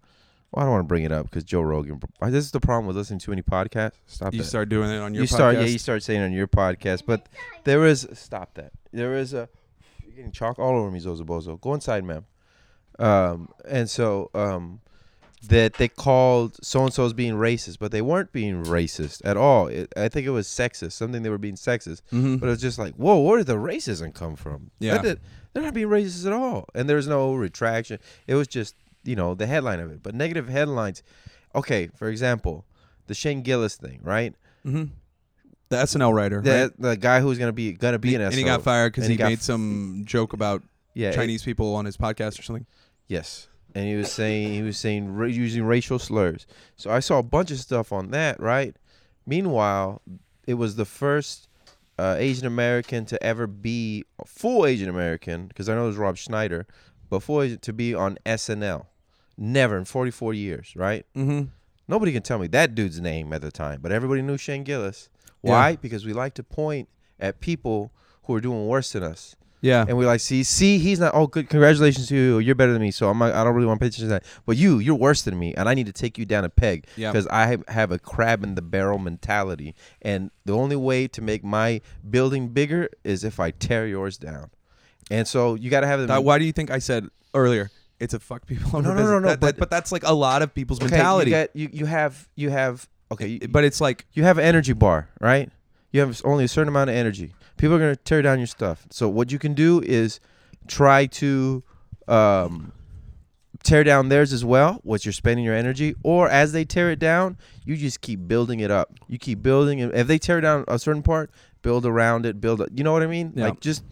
Speaker 2: Well, I don't want to bring it up because Joe Rogan. This is the problem with listening to any podcast. Stop that.
Speaker 1: You
Speaker 2: that.
Speaker 1: start doing it on your
Speaker 2: you start, yeah,
Speaker 1: podcast.
Speaker 2: you start saying on your podcast. But there is stop that. There is a you're getting chalk all over me, Zozo Bozo. Go inside, ma'am. Um, and so um, that they called so and so's being racist, but they weren't being racist at all. It, I think it was sexist, something they were being sexist.
Speaker 1: Mm-hmm.
Speaker 2: But it was just like, whoa, where did the racism come from?
Speaker 1: Yeah.
Speaker 2: Did- they're not being racist at all, and there's no retraction. It was just you know the headline of it. But negative headlines. Okay, for example, the Shane Gillis thing, right?
Speaker 1: Mm-hmm. The SNL writer,
Speaker 2: The
Speaker 1: right?
Speaker 2: the guy who's gonna be gonna be an
Speaker 1: and he got fired because
Speaker 2: And
Speaker 1: he,
Speaker 2: got
Speaker 1: made some joke about
Speaker 2: yeah, it-
Speaker 1: Chinese people on his podcast or something.
Speaker 2: Yes, and he was saying he was saying ra- using racial slurs. So I saw a bunch of stuff on that. Right. Meanwhile, it was the first uh, Asian American to ever be a full Asian American because I know it was Rob Schneider, but full Asian to be on SNL. Never in 44 years. Right.
Speaker 1: Mm-hmm.
Speaker 2: Nobody can tell me that dude's name at the time, but everybody knew Shane Gillis.
Speaker 1: Yeah.
Speaker 2: Why? Because we like to point at people who are doing worse than us.
Speaker 1: Yeah.
Speaker 2: And we're like, see, see, he's not. Oh, good, congratulations to you. You're better than me. So I'm. Not, I don't really want to pay attention to that. But you, you're worse than me, and I need to take you down a peg
Speaker 1: Yeah.
Speaker 2: because I have, have a crab in the barrel mentality. And the only way to make my building bigger is if I tear yours down. And so you got to have the.
Speaker 1: That- why do you think I said earlier? It's a fuck people.
Speaker 2: No, no, no, no,
Speaker 1: That- that-
Speaker 2: but-
Speaker 1: but that's like a lot of people's
Speaker 2: okay,
Speaker 1: mentality.
Speaker 2: You, got, you you have you have okay, you,
Speaker 1: but it's like
Speaker 2: you have an energy bar, right? You have only a certain amount of energy. People are gonna tear down your stuff. So what you can do is try to um, tear down theirs as well, what you're spending your energy, or as they tear it down, you just keep building it up. You keep building it. If they tear down a certain part, build around it. Build. You know what I mean?
Speaker 1: Yeah.
Speaker 2: Like just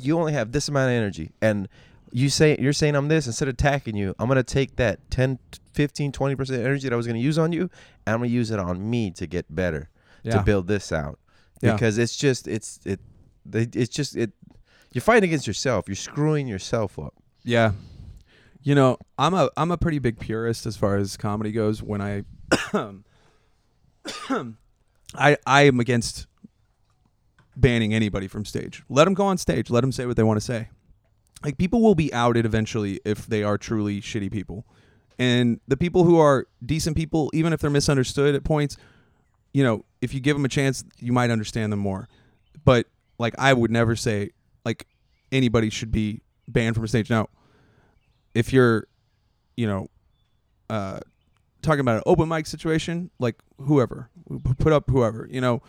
Speaker 2: you only have this amount of energy, and you say you're saying I'm this instead of attacking you. I'm gonna take that 10, 15, 20 percent energy that I was gonna use on you, and I'm gonna use it on me to get better
Speaker 1: yeah.
Speaker 2: to build this out
Speaker 1: Yeah.
Speaker 2: because it's just it's it it's just it you're fighting against yourself you're screwing yourself up
Speaker 1: Yeah. You know, I'm a I'm a pretty big purist as far as comedy goes when I *coughs* I I am against banning anybody from stage. Let them go on stage. Let them say what they want to say. Like people will be outed eventually if they are truly shitty people. And the people who are decent people even if they're misunderstood at points, you know, if you give them a chance, you might understand them more. But like I would never say like anybody should be banned from a stage. Now, if you're, you know, uh, talking about an open mic situation, like whoever, put up whoever, you know,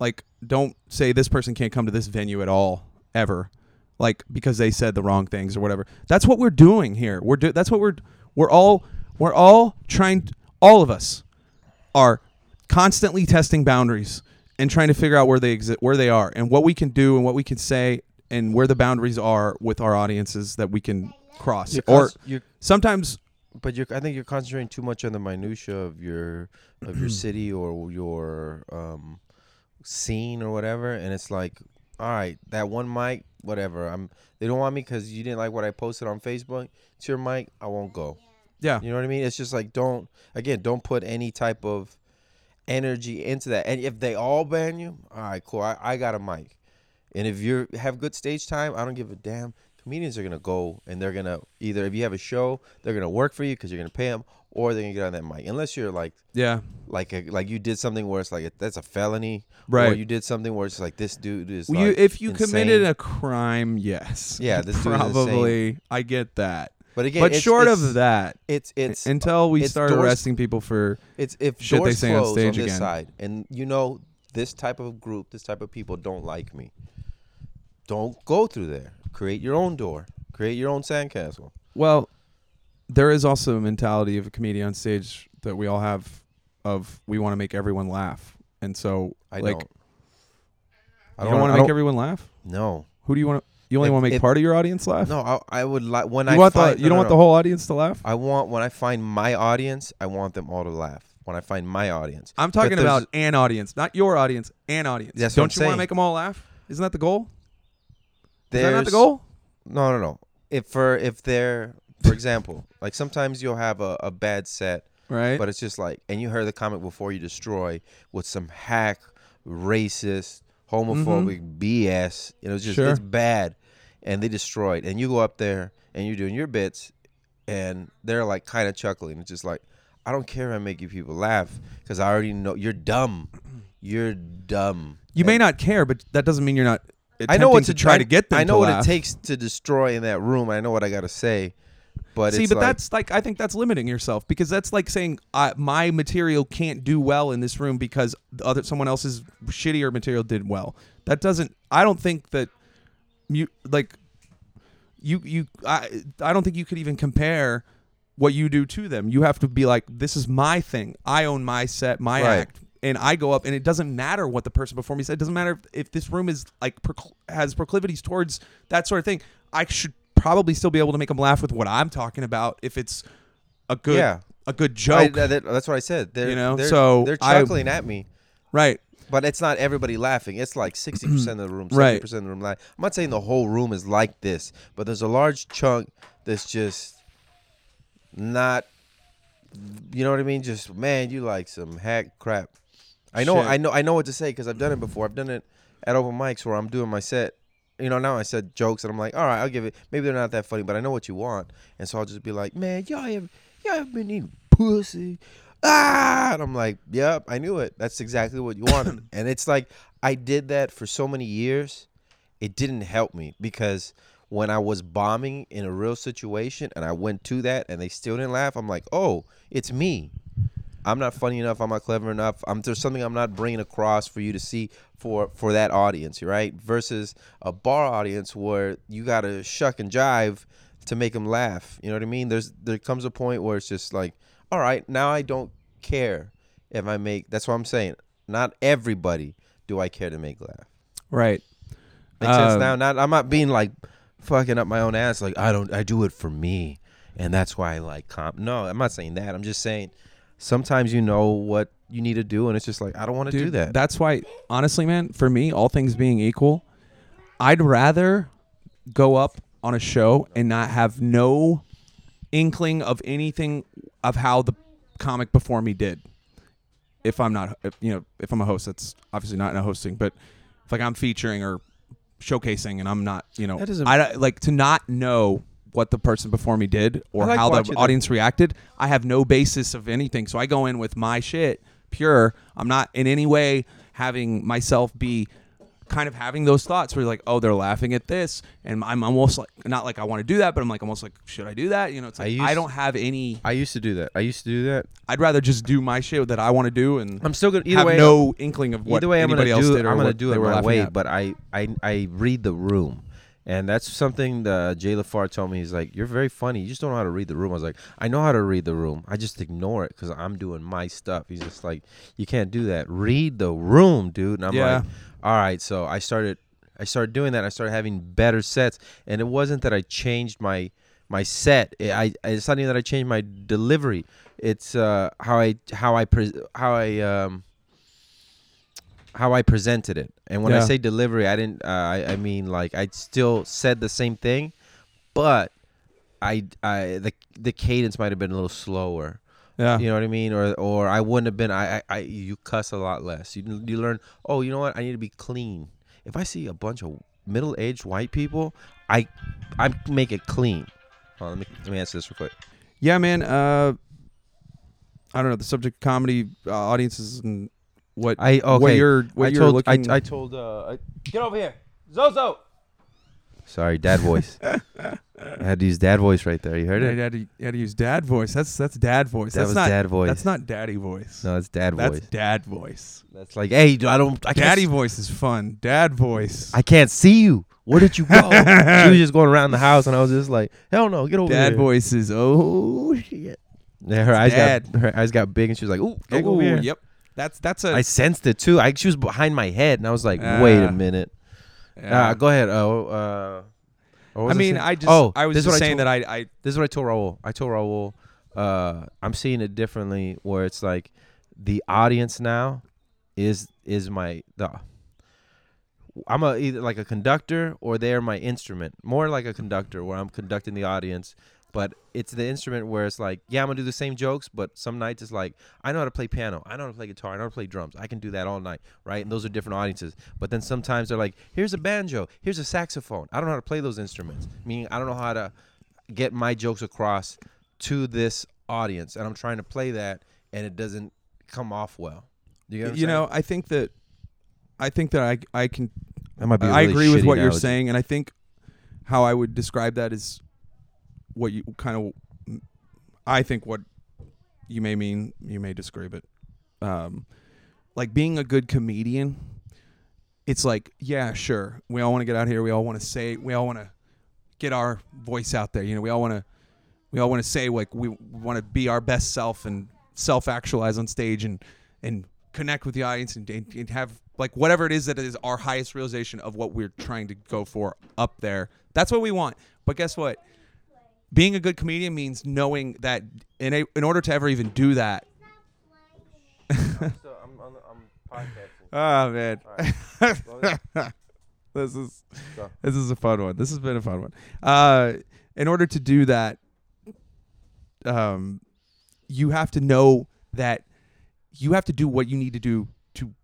Speaker 1: like don't say this person can't come to this venue at all ever, like because they said the wrong things or whatever. That's what we're doing here. We're do- that's what we're we're all we're all trying. all of us are constantly testing boundaries and trying to figure out where they exist, where they are, and what we can do and what we can say, and where the boundaries are with our audiences that we can cross.
Speaker 2: You're
Speaker 1: or
Speaker 2: cons- you're,
Speaker 1: sometimes,
Speaker 2: but you're I think you're concentrating too much on the minutia of your of your *clears throat* city or your um scene or whatever and it's like all right that one mic whatever I'm they don't want me because you didn't like what I posted on Facebook it's your mic I won't go
Speaker 1: yeah,
Speaker 2: You know what I mean? It's just like don't again, don't put any type of energy into that. And if they all ban you, all right, cool. I, I got a mic. And if you have good stage time, I don't give a damn. Comedians are gonna go and they're gonna either if you have a show, they're gonna work for you because you're gonna pay them, or they're gonna get on that mic. Unless you're like
Speaker 1: yeah,
Speaker 2: like a, like you did something where it's like that's a felony,
Speaker 1: right?
Speaker 2: Or you did something where it's like this dude is.
Speaker 1: Well, you, if you
Speaker 2: insane.
Speaker 1: committed a crime, yes,
Speaker 2: Yeah, this dude is
Speaker 1: probably. I get that,
Speaker 2: but again,
Speaker 1: but
Speaker 2: it's-
Speaker 1: short
Speaker 2: it's-
Speaker 1: of that,
Speaker 2: it's it's
Speaker 1: until we
Speaker 2: it's
Speaker 1: start
Speaker 2: doors-
Speaker 1: arresting people for
Speaker 2: It's if
Speaker 1: shit they say on stage
Speaker 2: this
Speaker 1: again.
Speaker 2: side, and you know this type of group, this type of people don't like me. Don't go through there. Create your own door. Create your own sandcastle.
Speaker 1: Well, there is also a mentality of a comedian on stage that we all have of we want to make everyone laugh. And so
Speaker 2: I
Speaker 1: like
Speaker 2: don't.
Speaker 1: you don't want to make everyone laugh?
Speaker 2: No,
Speaker 1: Who do you want to you only want to make part of your audience laugh?
Speaker 2: no. I, I would like when
Speaker 1: you
Speaker 2: I
Speaker 1: want
Speaker 2: find,
Speaker 1: the you
Speaker 2: no,
Speaker 1: don't
Speaker 2: no,
Speaker 1: want
Speaker 2: no.
Speaker 1: the whole audience to laugh?
Speaker 2: I want when I find my audience, I want them all to laugh. When I find my audience,
Speaker 1: I'm
Speaker 2: But
Speaker 1: talking
Speaker 2: there's-
Speaker 1: about an audience, not your audience, an audience.
Speaker 2: That's what
Speaker 1: don't
Speaker 2: I'm
Speaker 1: you want to
Speaker 2: saying.
Speaker 1: make them all laugh? Isn't that the goal? Is that not the goal?
Speaker 2: No, no, no. If for if they're for example, *laughs* like sometimes you'll have a, a bad set
Speaker 1: Right?
Speaker 2: But it's just like, and you heard the comment before you destroy with some hack, racist, homophobic BS. You know, it's just
Speaker 1: Mm-hmm. Sure.
Speaker 2: it's bad, and they destroyed. And you go up there and you're doing your bits, and they're like kind of chuckling. It's just like, I don't care if I make you people laugh because I already know you're dumb. You're dumb.
Speaker 1: you may not care, but that doesn't mean you're not
Speaker 2: I know what to
Speaker 1: to try
Speaker 2: I-
Speaker 1: to get them
Speaker 2: I know what
Speaker 1: laugh.
Speaker 2: it takes to destroy in that room. I know what I got to say, but
Speaker 1: See, but
Speaker 2: like,
Speaker 1: that's like I think that's limiting yourself because that's like saying uh, my material can't do well in this room because the other someone else's shittier material did well. That doesn't. I don't think that you like you you. I I don't think you could even compare what you do to them. You have to be like, this is my thing. I own my set, my
Speaker 2: Right.
Speaker 1: act. And I go up, and it doesn't matter what the person before me said. It doesn't matter if, if this room is like procl- has proclivities towards that sort of thing. I should probably still be able to make them laugh with what I'm talking about if it's a good
Speaker 2: Yeah.
Speaker 1: a good
Speaker 2: I-
Speaker 1: joke,
Speaker 2: that- that's what I said. They're,
Speaker 1: You know,
Speaker 2: they're,
Speaker 1: so
Speaker 2: they're
Speaker 1: I-
Speaker 2: chuckling at me.
Speaker 1: right?
Speaker 2: But it's not everybody laughing. It's like sixty percent of the room, seventy percent of the room. Laugh. I'm not saying the whole room is like this, but there's a large chunk that's just not. You know what I mean? Just man, you like some hack crap. I know,
Speaker 1: Shit.
Speaker 2: I know, I know what to say because I've done it before. I've done it at open mics where I'm doing my set. You know, now I said jokes and I'm like, all right, I'll give it. Maybe they're not that funny, but I know what you want, and so I'll just be like, man, y'all have y'all have been eating pussy. Ah, and I'm like, yep, I knew it. That's exactly what you wanted. *coughs* and it's like I did that for so many years. It didn't help me because when I was bombing in a real situation and I went to that and they still didn't laugh, I'm like, oh, it's me. I'm not funny enough. I'm not clever enough. I'm there's something I'm not bringing across for you to see for for that audience, right? Versus a bar audience where you gotta shuck and jive to make them laugh. You know what I mean? There's there comes a point where it's just like, all right, now I don't care if I make. That's what I'm saying. Not everybody do I care to make laugh.
Speaker 1: Right.
Speaker 2: Makes sense
Speaker 1: Um,
Speaker 2: now. Not I'm not being like fucking up my own ass. Like I don't. I do it for me, and that's why I like comp. No, I'm not saying that. I'm just saying sometimes you know what you need to do, and it's just like I don't want to do that.
Speaker 1: That's why, honestly, man, for me, all things being equal, I'd rather go up on a show and not have no inkling of anything of how the comic before me did. If I'm not, if, you know, if I'm a host, that's obviously not in a hosting, but if like I'm featuring or showcasing and I'm not, you know,
Speaker 2: That
Speaker 1: I like to not know what the person before me did or
Speaker 2: like
Speaker 1: how the
Speaker 2: watching the-
Speaker 1: audience reacted. I have no basis of anything, so I go in with my shit pure. I'm not in any way having myself be kind of having those thoughts where you're like, oh, they're laughing at this, and I'm almost like not like I want to do that, but I'm like almost like, should I do that? You know, it's
Speaker 2: I
Speaker 1: like
Speaker 2: used-
Speaker 1: I don't have any.
Speaker 2: I used to do that. I used to do that.
Speaker 1: I'd rather just do my shit that I want to do and
Speaker 2: I'm still gonna either
Speaker 1: have
Speaker 2: way.
Speaker 1: no inkling of what
Speaker 2: either way, I'm gonna
Speaker 1: anybody else
Speaker 2: do.
Speaker 1: did or
Speaker 2: I'm gonna do it my way.
Speaker 1: at.
Speaker 2: But I, I, I read the room. And that's something that Jay LaFar told me. He's like, "You're very funny. You just don't know how to read the room." I was like, "I know how to read the room. I just ignore it because I'm doing my stuff." He's just like, "You can't do that. Read the room, dude." And I'm
Speaker 1: Yeah.
Speaker 2: like, "All right." So I started, I started doing that. I started having better sets, and it wasn't that I changed my my set. It, I it's not even that I changed my delivery. It's uh, how I how I pre- how I um how I presented it. And when I say delivery, I didn't. Uh, I, I mean like I still said the same thing, but I I the the cadence might have been a little slower.
Speaker 1: yeah,
Speaker 2: You know what I mean? Or or I wouldn't have been. I I, I you cuss a lot less. You you learn. Oh, you know what? I need to be clean. If I see a bunch of middle aged white people, I I make it clean. On, let me let me answer this real quick.
Speaker 1: yeah, man. Uh, I don't know the subject of comedy uh, audiences and what
Speaker 2: I okay.
Speaker 1: what you're what
Speaker 2: I
Speaker 1: you're
Speaker 2: told
Speaker 1: looking.
Speaker 2: I, I told uh I, get over here, Zozo. Sorry, dad voice. *laughs* I had to use dad voice right there. You heard
Speaker 1: I
Speaker 2: it?
Speaker 1: had to, you had to use dad voice. That's that's dad voice.
Speaker 2: That
Speaker 1: that's
Speaker 2: was
Speaker 1: not
Speaker 2: dad voice.
Speaker 1: That's not daddy voice.
Speaker 2: No, it's dad
Speaker 1: that's
Speaker 2: voice.
Speaker 1: That's dad voice.
Speaker 2: That's like, hey, I don't. I can't,
Speaker 1: Daddy voice is fun. Dad voice.
Speaker 2: I can't see you. Where did you go? *laughs* she was just going around the house, and I was just like, hell no, get over
Speaker 1: dad
Speaker 2: here.
Speaker 1: Dad voice is oh shit.
Speaker 2: Yeah, her eyes
Speaker 1: dad.
Speaker 2: got her eyes got big, and she was like, ooh, go
Speaker 1: Ooh,
Speaker 2: over here.
Speaker 1: yep. That's that's a
Speaker 2: I sensed it too. I she was behind my head, and I was like, wait a minute.
Speaker 1: yeah.
Speaker 2: Uh, go ahead. Oh, uh, what was
Speaker 1: I mean,
Speaker 2: saying?
Speaker 1: I just
Speaker 2: oh,
Speaker 1: I was
Speaker 2: this is
Speaker 1: just
Speaker 2: what
Speaker 1: saying
Speaker 2: told-
Speaker 1: that I I
Speaker 2: this is what I told Raul. I told Raul, uh, I'm seeing it differently, where it's like the audience now is is my the. I'm a either like a conductor or they're my instrument. More like a conductor, where I'm conducting the audience. But it's the instrument where it's like, yeah, I'm gonna do the same jokes, but some nights it's like, I know how to play piano, I know how to play guitar, I know how to play drums, I can do that all night, right? And those are different audiences. But then sometimes they're like, here's a banjo, here's a saxophone. I don't know how to play those instruments. Meaning, I don't know how to get my jokes across to this audience, and I'm trying to play that, and it doesn't come off well. You, get what I'm
Speaker 1: you know I think that I think that I I can
Speaker 2: that might be
Speaker 1: I
Speaker 2: really
Speaker 1: agree with what you're saying, and I think how I would describe that is what you kind of I think what you may mean, you may disagree, but um, like being a good comedian, it's like, yeah, sure, we all want to get out here, we all want to say, we all want to get our voice out there. You know, we all want to, we all want to say like we want to be our best self and self-actualize on stage and and connect with the audience and, and, and have like whatever it is that is our highest realization of what we're trying to go for up there. That's what we want. But guess what? Being a good comedian means knowing that in a, in order to ever even do that.
Speaker 2: I'm, I'm, I'm podcasting.
Speaker 1: Oh man.
Speaker 2: Alright. *laughs*
Speaker 1: this is this is a fun one. This has been a fun one. Uh, in order to do that, um, you have to know that you have to do what you need to do to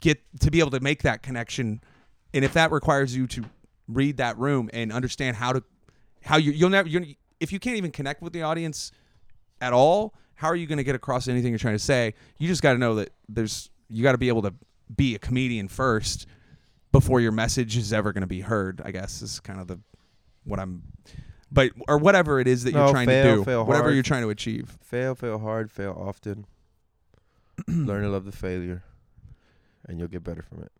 Speaker 1: get to be able to make that connection, and if that requires you to read that room and understand how to how you you'll never you're, if you can't even connect with the audience at all, how are you going to get across anything you're trying to say? You just got to know that there's you got to be able to be a comedian first before your message is ever going to be heard. I guess is kind of the what I'm, but or whatever it is that you're trying
Speaker 2: fail,
Speaker 1: to do,
Speaker 2: fail
Speaker 1: whatever
Speaker 2: hard.
Speaker 1: you're trying to achieve.
Speaker 2: Fail, fail hard, fail often. *clears throat* Learn to love the failure, and you'll get better from it.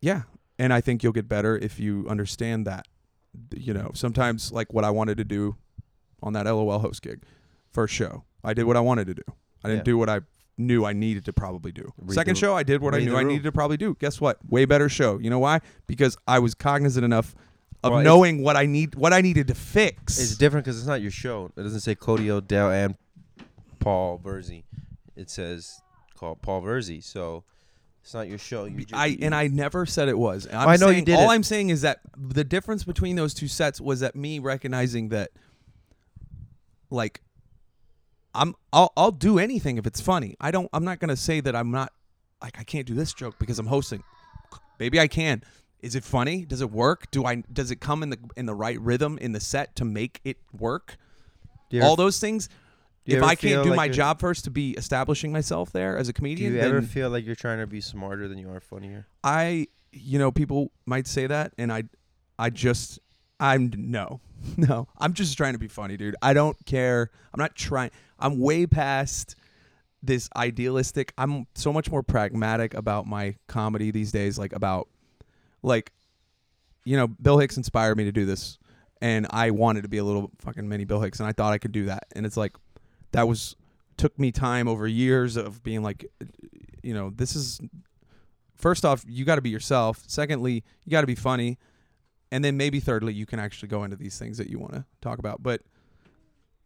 Speaker 1: Yeah, and I think you'll get better if you understand that. You know, sometimes like what I wanted to do on that LOL host gig, first show, I did what I wanted to do. I didn't
Speaker 2: Yeah.
Speaker 1: do what I knew I needed to probably do.
Speaker 2: Read
Speaker 1: Second
Speaker 2: the-
Speaker 1: show, I did what I knew I needed to probably do. Guess what? Way better show. You know why? Because I was cognizant enough of
Speaker 2: Well,
Speaker 1: knowing what I need, what I needed to fix.
Speaker 2: It's different because it's not your show. It doesn't say Cody Odell and Paul Verzi. It says called Paul Verzi. So it's not your show. You ju-
Speaker 1: I and I never said it was. I'm
Speaker 2: I know you did
Speaker 1: All
Speaker 2: it.
Speaker 1: I'm saying is that the difference between those two sets was that me recognizing that, like, I'm I'll I'll do anything if it's funny. I don't. I'm not gonna say that I'm not like I can't do this joke because I'm hosting. Maybe I can. Is it funny? Does it work? Do I does it come in the in the right rhythm in the set to make it work?
Speaker 2: Ever-
Speaker 1: All those things.
Speaker 2: Do
Speaker 1: If I can't do
Speaker 2: like
Speaker 1: my job first to be establishing myself there as a comedian, Do
Speaker 2: you ever feel like you're trying to be smarter than you are funnier?
Speaker 1: I, you know, people might say that, and I, I just, I'm no, *laughs* no. I'm just trying to be funny, dude. I don't care. I'm not trying. I'm way past this idealistic. I'm so much more pragmatic about my comedy these days. Like about, like, you know, Bill Hicks inspired me to do this, and I wanted to be a little fucking mini Bill Hicks, and I thought I could do that. And it's like, that was took me time over years of being like, you know, this is first off, you got to be yourself. Secondly, you got to be funny, and then maybe thirdly, you can actually go into these things that you want to talk about. But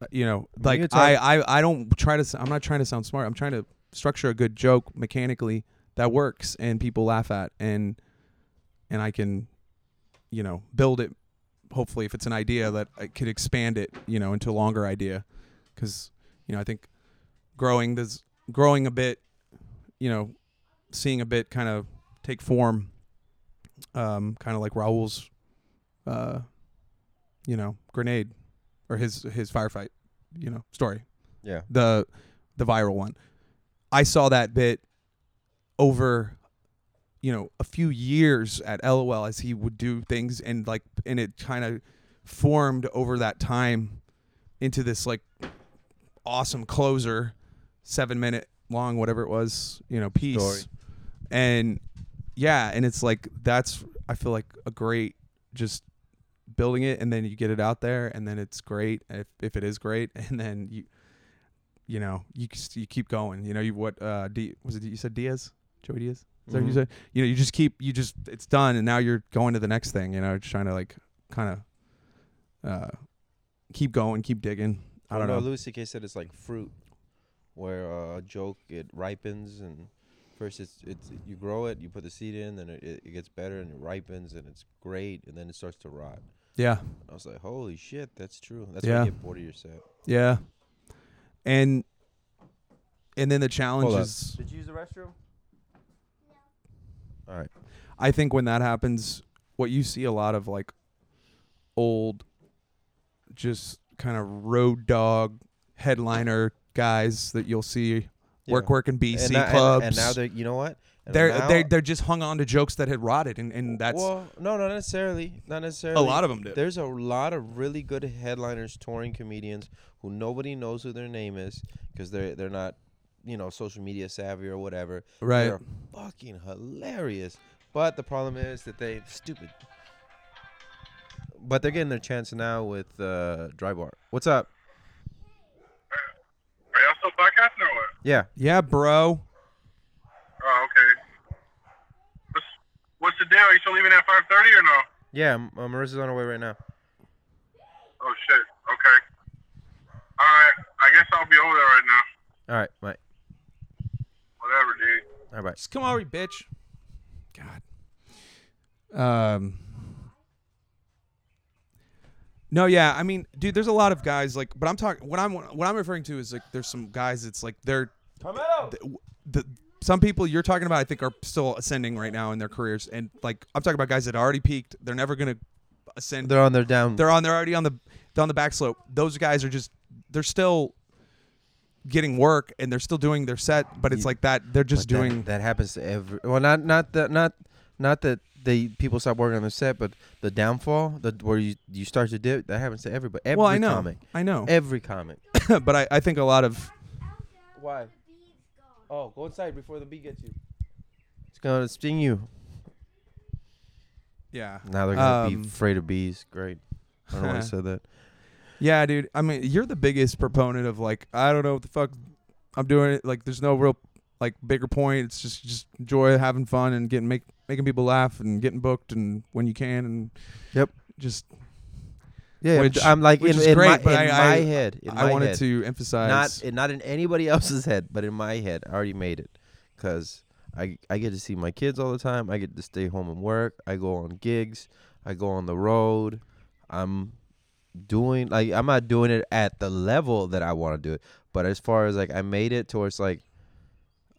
Speaker 1: uh, you know, like I, I, I don't try to. I'm not trying to sound smart. I'm trying to structure a good joke mechanically that works and people laugh at, and and I can, you know, build it. Hopefully, if it's an idea that I could expand it, you know, into a longer idea, because you know, I think growing this growing a bit, you know, seeing a bit kind of take form, um, kind of like Raul's, uh, you know, grenade, or his his firefight, you know, story,
Speaker 2: Yeah.
Speaker 1: the the viral one. I saw that bit over, you know, a few years at LOL as he would do things and like, and it kind of formed over that time into this like awesome closer, seven minute long, whatever it was, you know, piece.
Speaker 2: Story.
Speaker 1: And yeah, and it's like that's I feel like a great just building it and then you get it out there and then it's great if if it is great *laughs* and then you you know you you keep going. You know you what uh D, was it you said Diaz? Joey Diaz? Is that what you said? You know you just keep you just it's done and now you're going to the next thing you know just trying to like kind of uh keep going keep digging I don't know
Speaker 2: Louis C.K. said it's like fruit, where uh, a joke it ripens and first it's it's you grow it, you put the seed in, then it, it, it gets better and it ripens and it's great, and then it starts to rot.
Speaker 1: yeah
Speaker 2: I was like, holy shit, that's true. That's
Speaker 1: Yeah.
Speaker 2: why you get bored of your set.
Speaker 1: yeah and and then the challenge
Speaker 2: Hold up.
Speaker 1: is
Speaker 2: Did you use the restroom? All right.
Speaker 1: I think when that happens, what you see a lot of like old, just kind of road dog headliner guys that you'll see work work in BC
Speaker 2: and now, and-
Speaker 1: clubs.
Speaker 2: And, now they're you know what? And
Speaker 1: they're
Speaker 2: now-
Speaker 1: they they're just hung on to jokes that had rotted, and and that's
Speaker 2: well, no, not necessarily. Not necessarily.
Speaker 1: a lot of them did.
Speaker 2: There's a lot of really good headliners, touring comedians who nobody knows who their name is because they're they're not, you know, social media savvy or whatever.
Speaker 1: Right.
Speaker 2: They're fucking hilarious. But the problem is that they stupid. But they're getting their chance now with uh, Dry Bar. What's up?
Speaker 5: Are y'all still podcasting or what?
Speaker 2: Yeah.
Speaker 1: Yeah, bro.
Speaker 5: Oh, okay. What's, what's the deal? Are you still leaving at 5:30 or no?
Speaker 2: Yeah, M- uh, Marissa's on her way right now.
Speaker 5: Oh shit. Okay. All right. I guess I'll be over there right now.
Speaker 2: All right, bye.
Speaker 5: Whatever, dude.
Speaker 2: All right, bye.
Speaker 1: Just come over, bitch. God. Um. No, yeah, I mean, dude, there's a lot of guys like, but I'm talking. What I'm what I'm referring to is like, there's some guys. It's like they're the, the some people you're talking about. I think are still ascending right now in their careers, and like I'm talking about guys that already peaked. They're never gonna ascend.
Speaker 2: They're on their down.
Speaker 1: they're on they're already on the they're on the back slope. Those guys are just they're still getting work and they're still doing their set, but it's
Speaker 2: Yeah.
Speaker 1: like that they're just
Speaker 2: But that-
Speaker 1: doing
Speaker 2: that, happens to every. Well, not not that not not that they people stop working on the set, but the downfall, the where you you start to dip, that happens to everybody. Every
Speaker 1: well, I know,
Speaker 2: comic,
Speaker 1: I know,
Speaker 2: every comic. *laughs*
Speaker 1: but I, I think a lot of
Speaker 2: Why? Oh, go inside before the bee gets you. It's gonna sting you.
Speaker 1: yeah,
Speaker 2: Now they're gonna
Speaker 1: Um,
Speaker 2: be afraid of bees. Great. I don't know why I *laughs* said that.
Speaker 1: yeah, dude. I mean, you're the biggest proponent of like I don't know what the fuck I'm doing. It like there's no real like bigger point. It's just just enjoy having fun and getting make making people laugh and getting booked and when you can and
Speaker 2: Yep.
Speaker 1: just
Speaker 2: Yeah, I'm-
Speaker 1: Which-
Speaker 2: I'm like
Speaker 1: which
Speaker 2: in,
Speaker 1: great,
Speaker 2: my, in
Speaker 1: I-
Speaker 2: my
Speaker 1: I-
Speaker 2: head. In
Speaker 1: I
Speaker 2: my
Speaker 1: wanted
Speaker 2: head.
Speaker 1: to emphasize
Speaker 2: not in- not in anybody *laughs* else's head, but in my head, I already made it, cause I I get to see my kids all the time. I get to stay home and work. I go on gigs. I go on the road. I'm doing like I'm not doing it at the level that I want to do it, but as far as like I made it towards like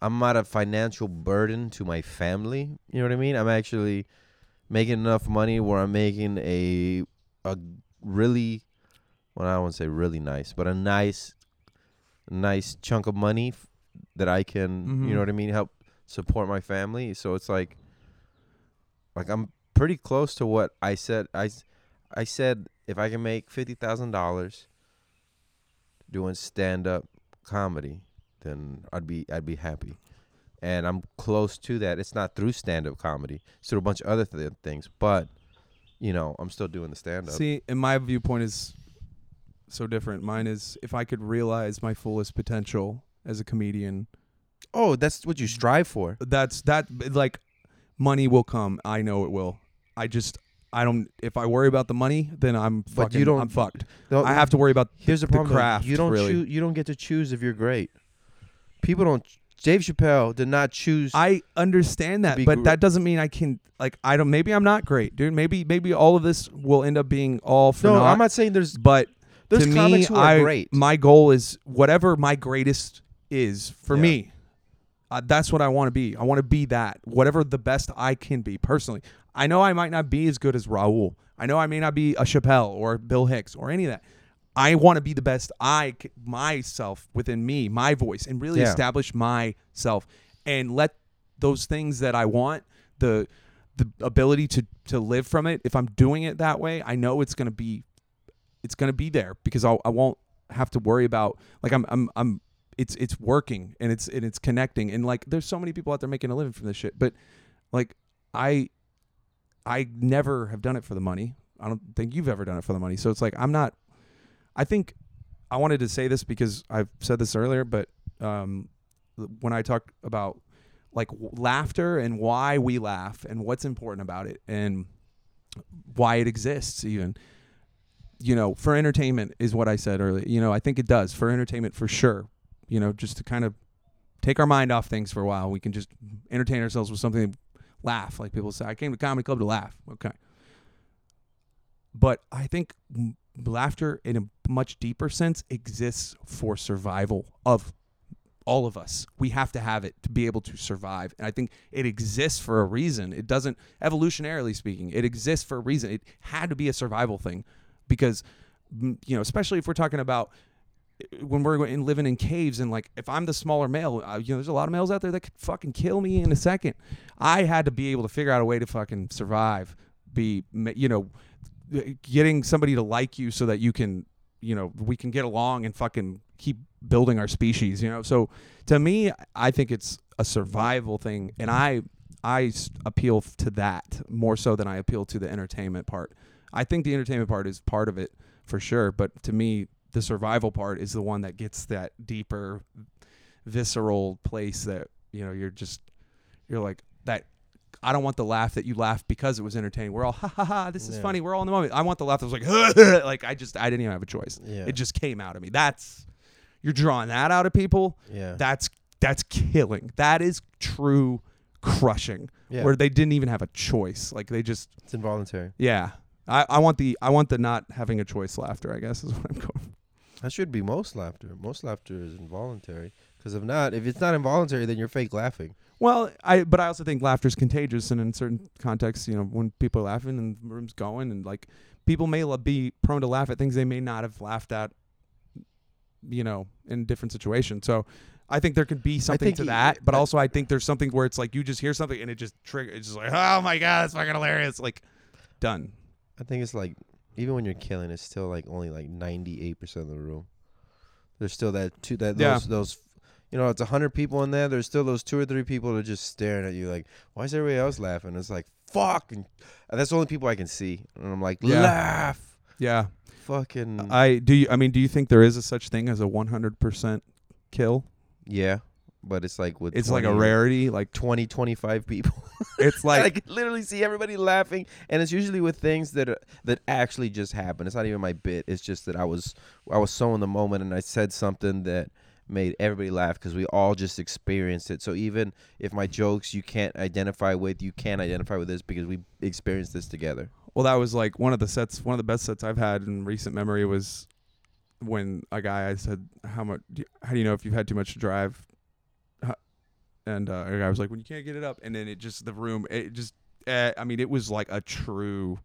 Speaker 2: I'm not a financial burden to my family. You know what I mean? I'm actually making enough money where I'm making a a really well, I to say really nice, but a nice, nice chunk of money f- that I can,
Speaker 1: Mhm.
Speaker 2: you know what I mean, help support my family. So it's like, like I'm pretty close to what I said. I I said if I can make fifty thousand dollars doing stand up comedy, then I'd be I'd be happy. And I'm close to that. It's not through stand up comedy. It's through a bunch of other th- things, but you know, I'm still doing the stand up.
Speaker 1: See, and my viewpoint is so different. Mine is if I could realize my fullest potential as a comedian,
Speaker 2: Oh, that's what you strive for.
Speaker 1: that's that like money will come. I know it will. I just I don't if I worry about the money, then I'm
Speaker 2: But
Speaker 1: fucking
Speaker 2: you don't-
Speaker 1: I'm fucked. I have to worry about
Speaker 2: Here's the
Speaker 1: the
Speaker 2: problem.
Speaker 1: craft,
Speaker 2: you don't
Speaker 1: really.
Speaker 2: choose. You don't get to choose if you're great. People don't. Dave Chappelle did not choose.
Speaker 1: I understand that, but
Speaker 2: gr-
Speaker 1: that doesn't mean I can like I don't maybe I'm not great, dude. Maybe maybe all of this will end up being all for
Speaker 2: no,
Speaker 1: naught.
Speaker 2: I'm not saying there's.
Speaker 1: but
Speaker 2: There's
Speaker 1: to me,
Speaker 2: comics who are
Speaker 1: I,
Speaker 2: great.
Speaker 1: My goal is whatever my greatest is for
Speaker 2: Yeah.
Speaker 1: me. Uh, that's what I want to be. I want to be that. Whatever the best I can be personally. I know I might not be as good as Raul. I know I may not be a Chappelle or Bill Hicks or any of that. I want to be the best I myself within me, my voice, and really
Speaker 2: Yeah.
Speaker 1: establish myself and let those things that I want the the ability to to live from it. If I'm doing it that way, I know it's gonna be it's gonna be there because I'll, I won't have to worry about like I'm I'm I'm it's it's working and it's and it's connecting and like there's so many people out there making a living from this shit, but like I I never have done it for the money. I don't think you've ever done it for the money. So it's like I'm not. I think I wanted to say this because I've said this earlier, but um, when I talk about like w- laughter and why we laugh and what's important about it and why it exists, even you know, for entertainment is what I said earlier. You know, I think it does for entertainment for sure. You know, just to kind of take our mind off things for a while. We can just entertain ourselves with something, laugh. Like people say, I came to comedy club to laugh. Okay. But I think laughter, in a much deeper sense, exists for survival of all of us. We have to have it to be able to survive. And I think it exists for a reason. It doesn't, evolutionarily speaking, it exists for a reason. It had to be a survival thing because, you know, especially if we're talking about when we're in, living in caves and like if I'm the smaller male, uh, you know, there's a lot of males out there that could fucking kill me in a second. I had to be able to figure out a way to fucking survive. Be you know, getting somebody to like you so that you can you know we can get along and fucking keep building our species. You know, so to me, I think it's a survival thing, and i i appeal to that more so than I appeal to the entertainment part. I think the entertainment part is part of it for sure, but to me, the survival part is the one that gets that deeper, visceral place that you know you're just you're like that. I don't want the laugh that you laughed because it was entertaining. We're all ha ha ha. This is
Speaker 2: Yeah.
Speaker 1: funny. We're all in the moment. I want the laugh that was like *laughs* like I just I didn't even have a choice.
Speaker 2: Yeah.
Speaker 1: It just came out of me. That's you're drawing that out of people.
Speaker 2: Yeah.
Speaker 1: That's that's killing. That is true crushing.
Speaker 2: Yeah.
Speaker 1: Where they didn't even have a choice. Like they just
Speaker 2: It's involuntary.
Speaker 1: yeah. I, I want the I want the not having a choice laughter. I guess is *laughs* what I'm going.
Speaker 2: That should be most laughter. Most laughter is involuntary. Because if not, if it's not involuntary, then you're fake laughing.
Speaker 1: Well, I but I also think laughter is contagious, and in certain contexts, you know, when people are laughing and the room's going, and like people may la- be prone to laugh at things they may not have laughed at, you know, in different situations. So. I think there could be something
Speaker 2: think
Speaker 1: to
Speaker 2: he-
Speaker 1: that, but also I think there's something where it's like you just hear something and it just triggers. It's just like, oh my god, it's fucking hilarious! Like, done.
Speaker 2: I think it's like even when you're killing, it's still like only like 98 percent of the room. There's still that two that
Speaker 1: Yeah.
Speaker 2: those those you know it's a hundred people in there. There's still those two or three people that are just staring at you like, why is everybody else laughing? It's like fuck, and that's the only people I can see, and I'm like,
Speaker 1: Yeah.
Speaker 2: laugh,
Speaker 1: Yeah,
Speaker 2: fucking
Speaker 1: I do. You, I mean, do you think there is a such thing as a 100% kill?
Speaker 2: yeah. But it's like with
Speaker 1: It's like a rarity. Like
Speaker 2: 20, 25 people. *laughs*
Speaker 1: it's like *laughs* I
Speaker 2: can literally see everybody laughing, and it's usually with things that are, that actually just happen. It's not even my bit. It's just that I was I was so in the moment, and I said something that made everybody laugh because we all just experienced it. So even if my jokes you can't identify with, you can identify with this because we experienced this together.
Speaker 1: Well, that was like one of the sets, one of the best sets I've had in recent memory was when a guy I said, "How much? do you- How do you know if you've had too much to drive?" And uh, a guy was like, "When you can't get it up," and then it just the room, it just, uh, I mean, it was like a true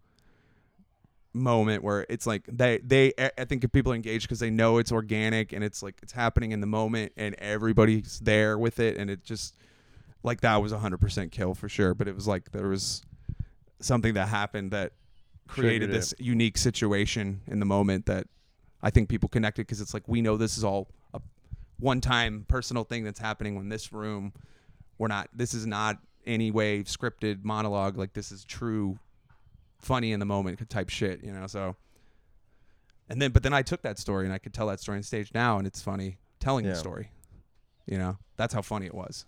Speaker 1: moment where it's like they they I think if people engage because they know it's organic and it's like it's happening in the moment and everybody's there with it and it just like that was a hundred percent kill for sure. But it was like there was something that happened that created
Speaker 2: Triggered it.
Speaker 1: this unique situation in the moment that I think people connected because it's like we know this is all a one-time personal thing that's happening in this room. We're not. This is not any way scripted monologue. Like this is true, funny in the moment could type shit. You know. So. And then, but then I took that story and I could tell that story on stage now, and it's funny telling
Speaker 2: Yeah.
Speaker 1: the story. You know, that's how funny it was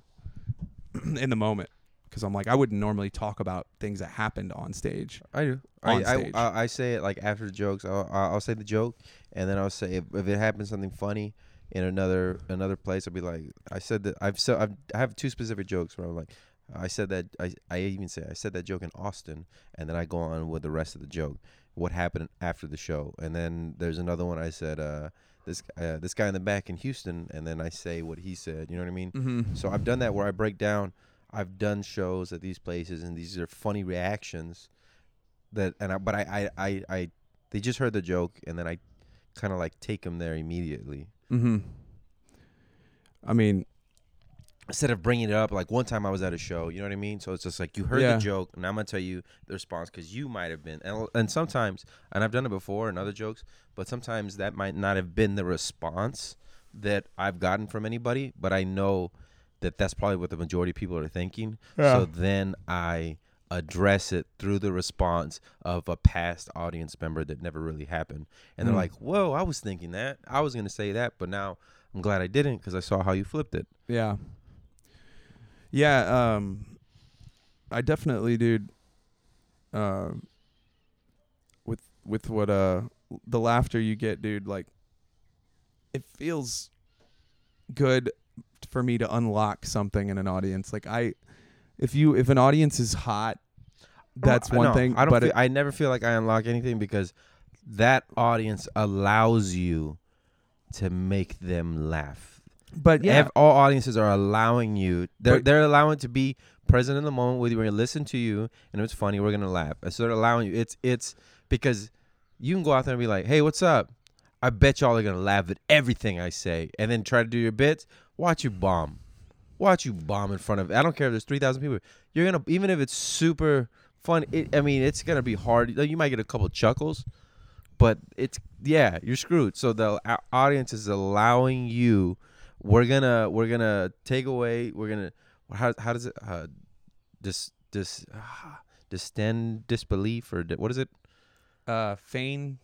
Speaker 1: *clears throat* in the moment. Because I'm like, I wouldn't normally talk about things that happened on stage.
Speaker 2: I do. I, I,
Speaker 1: stage.
Speaker 2: I I say it like after the jokes. I'll, I'll I'll say the joke, and then I'll say if, if it happens something funny in another another place, I'll be like, I said that I've so I've, I have two specific jokes where I'm like, I said that I I even say I said that joke in Austin, and then I go on with the rest of the joke, what happened after the show, and then there's another one I said uh this uh, this guy in the back in Houston, and then I say what he said. You know what I mean?
Speaker 1: Mm-hmm.
Speaker 2: So I've done that where I break down. I've done shows at these places, and these are funny reactions. That and I, but I, I, I, I they just heard the joke, and then I kind of like take them there immediately
Speaker 1: Mm-hmm. I mean,
Speaker 2: instead of bringing it up. Like one time I was at a show, you know what I mean. So it's just like you heard
Speaker 1: Yeah.
Speaker 2: the joke, and I'm gonna tell you the response because you might have been, and and sometimes, and I've done it before in other jokes, but sometimes that might not have been the response that I've gotten from anybody, but I know that that's probably what the majority of people are thinking.
Speaker 1: Yeah.
Speaker 2: So then I address it through the response of a past audience member that never really happened. And they're
Speaker 1: Mm.
Speaker 2: like, whoa, I was thinking that. I was going to say that, but now I'm glad I didn't because I saw how you flipped it.
Speaker 1: yeah, yeah. Um, I definitely, dude. Uh, with with what uh the laughter you get, dude, like it feels good for me to unlock something in an audience. Like I, if you if an audience is hot, that's one
Speaker 2: no,
Speaker 1: thing.
Speaker 2: I don't.
Speaker 1: but
Speaker 2: Feel,
Speaker 1: it-
Speaker 2: I never feel like I unlock anything because that audience allows you to make them laugh.
Speaker 1: But yeah,
Speaker 2: Ev- all audiences are allowing you. They're
Speaker 1: But-
Speaker 2: they're allowing to be present in the moment with you. We're gonna listen to you, and if it's funny, we're gonna laugh. So they're allowing you. It's it's because you can go out there and be like, "Hey, what's up?" I bet y'all are gonna laugh at everything I say, and then try to do your bits. Watch you bomb. Watch you bomb in front of. I don't care if there's three thousand people. You're gonna even if it's super fun. It, I mean, it's gonna be hard. You might get a couple chuckles, but it's yeah, you're screwed. So the audience is allowing you. We're gonna we're gonna take away. We're gonna how how does it uh, dis dis ah, distend disbelief or di- what is it?
Speaker 1: Uh, feign.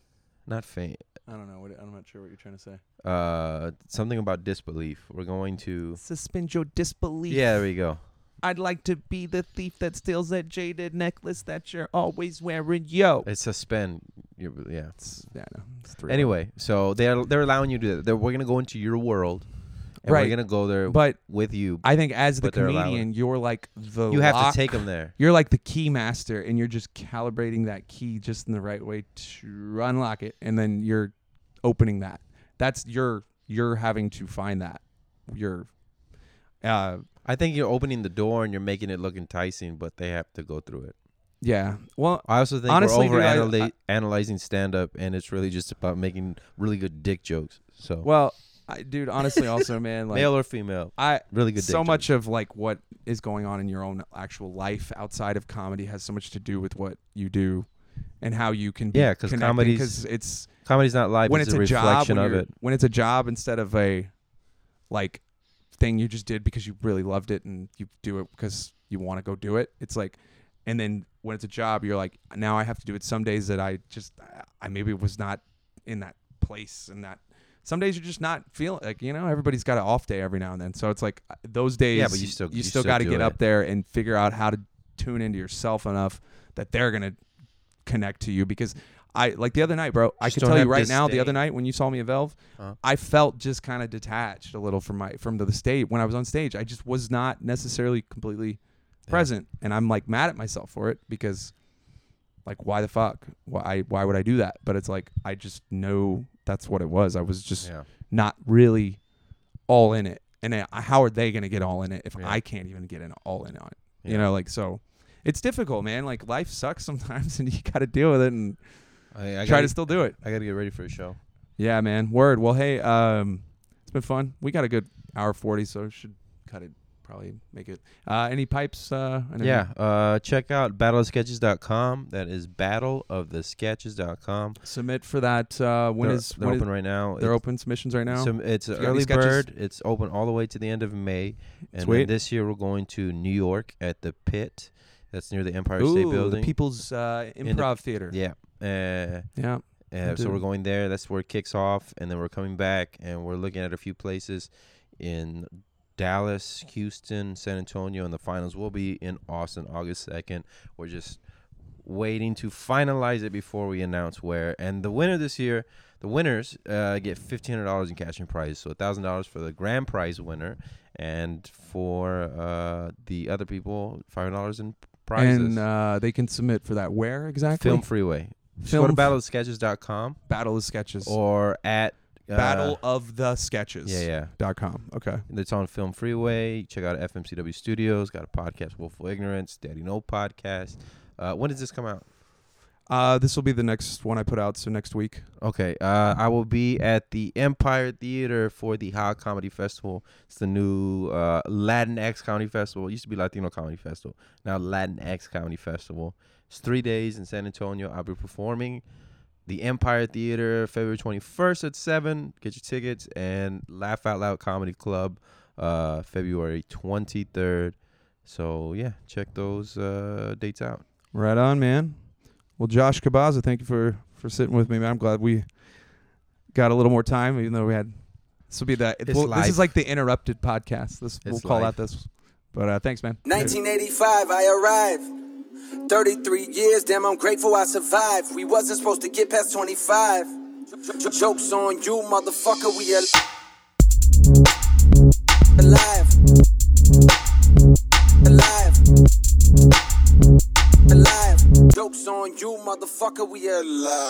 Speaker 2: Not faint.
Speaker 1: I don't know. What, I'm not sure what you're trying to say.
Speaker 2: Uh, something about disbelief. We're going to.
Speaker 1: Suspend your disbelief.
Speaker 2: Yeah, there we go.
Speaker 1: I'd like to be the thief that steals that jaded necklace that you're always wearing. Yo.
Speaker 2: It's suspend. You, yeah.
Speaker 1: It's, yeah, no. It's three.
Speaker 2: Anyway, so they're they're allowing you to. do that. They're, we're gonna go into your world, and
Speaker 1: Right.
Speaker 2: we're gonna go there
Speaker 1: But
Speaker 2: with you.
Speaker 1: I think as the
Speaker 2: But they're allowing-
Speaker 1: comedian, you're like the
Speaker 2: you have
Speaker 1: lock-
Speaker 2: to take them there.
Speaker 1: You're like the key master, and you're just calibrating that key just in the right way to unlock it, and then you're opening that. That's your you're having to find that. You're, uh,
Speaker 2: I think you're opening the door and you're making it look enticing, but they have to go through it.
Speaker 1: yeah. Well,
Speaker 2: I also think
Speaker 1: Honestly,
Speaker 2: we're
Speaker 1: dude, I-
Speaker 2: over
Speaker 1: I-
Speaker 2: analyzing stand up, and it's really just about making really good dick jokes. So
Speaker 1: well, I, dude. Honestly, also, *laughs* man, like
Speaker 2: male or female,
Speaker 1: I
Speaker 2: really good.
Speaker 1: so much
Speaker 2: jokes.
Speaker 1: of like what is going on in your own actual life outside of comedy has so much to do with what you do and how you can be
Speaker 2: Yeah, 'cause
Speaker 1: connecting,
Speaker 2: comedy's-
Speaker 1: 'cause it's
Speaker 2: comedy's not live.
Speaker 1: when
Speaker 2: it's,
Speaker 1: it's,
Speaker 2: a
Speaker 1: a, job
Speaker 2: reflection
Speaker 1: when,
Speaker 2: of it.
Speaker 1: when it's a job instead of a like thing you just did because you really loved it and you do it because you want to go do it it's like and then when it's a job you're like now i have to do it some days that i just i maybe was not in that place and that some days you're just not feeling like you know everybody's got an off day every now and then so it's like uh, those days
Speaker 2: Yeah, but you still-
Speaker 1: you
Speaker 2: you
Speaker 1: still
Speaker 2: still
Speaker 1: got to get
Speaker 2: it.
Speaker 1: up there and figure out how to tune into yourself enough that they're gonna connect to you because I like the other night, bro. I
Speaker 2: Just don't
Speaker 1: tell you right now, the other night when you saw me at Velve,
Speaker 2: Uh-huh.
Speaker 1: I felt just kind of detached a little from my from the, the stage when I was on stage. I just was not necessarily completely present, and I'm like mad at myself for it because, like, why the fuck? Why why would I do that? But it's like I just know that's what it was. I was just
Speaker 2: Yeah.
Speaker 1: not really all in it, and uh, how are they gonna get all in it if
Speaker 2: Yeah.
Speaker 1: I can't even get in all in on it?
Speaker 2: Yeah.
Speaker 1: You know, like so. It's difficult, man. Like life sucks sometimes, *laughs* and you got to deal with it and
Speaker 2: I, I
Speaker 1: try
Speaker 2: gotta,
Speaker 1: to still do it.
Speaker 2: I gotta get ready for a show.
Speaker 1: Yeah, man. Word. Well, hey, um, it's been fun. We got a good hour forty, so should cut it. Probably make it. Uh, any pipes? Uh, I know you-
Speaker 2: Yeah. Uh, check out battleofsketches.com. That is battleofthesketches.com.
Speaker 1: Submit for that. Uh, when
Speaker 2: they're,
Speaker 1: is
Speaker 2: they're
Speaker 1: when is-
Speaker 2: open right now?
Speaker 1: they're
Speaker 2: It's-
Speaker 1: open submissions right now.
Speaker 2: Some, it's an early bird. It's open all the way to the end of May, and
Speaker 1: Sweet.
Speaker 2: then this year we're going to New York at the Pit. That's near the Empire State Building.
Speaker 1: the People's uh,
Speaker 2: the-
Speaker 1: Improv Theater.
Speaker 2: yeah. Uh,
Speaker 1: Yeah.
Speaker 2: uh, so we're going there. That's where it kicks off, and then we're coming back, and we're looking at a few places in Dallas, Houston, San Antonio, and the finals will be in Austin, August second. We're just waiting to finalize it before we announce where. And the winner this year, the winners uh, get fifteen hundred dollars in cash and prize. So thousand dollars for the grand prize winner, and for uh, the other people, five hundred dollars in prizes.
Speaker 1: And uh, they can submit for that. Where exactly?
Speaker 2: Film Freeway. Just
Speaker 1: Film
Speaker 2: go to battleofsketches.com
Speaker 1: Battle of Sketches.
Speaker 2: or at uh,
Speaker 1: Battle of the Sketches.
Speaker 2: Yeah, yeah.
Speaker 1: Dot com. Okay.
Speaker 2: It's on Film Freeway. Check out FMCW Studios. Got a podcast, Willful Ignorance, Daddy No podcast. Uh, when does this come out?
Speaker 1: Uh, this will be the next one I put out. So next week.
Speaker 2: Okay. Uh, I will be at the Empire Theater for the Hot Comedy Festival. It's the new uh, Latinx Comedy Festival. It used to be Latino Comedy Festival. Now Latinx Comedy Festival. It's three days in San Antonio. I'll be performing the Empire Theater February 21st at 7. Get your tickets. And Laugh Out Loud Comedy Club uh, February 23rd. So, yeah, check those uh, dates out.
Speaker 1: Right on, man. Well, Josh Kabaza, thank you for for sitting with me, man. I'm glad we got a little more time, even though we had. This will be the.
Speaker 2: It's
Speaker 1: well, this is like the interrupted podcast. This we'll call
Speaker 2: life.
Speaker 1: out this. But uh, thanks, man.
Speaker 3: 1985, I arrived. 33 years, damn, I'm grateful I survived. We wasn't supposed to get past 25. J- Jokes on you, motherfucker, we al- alive. Alive. Alive. Jokes on you, motherfucker, we alive.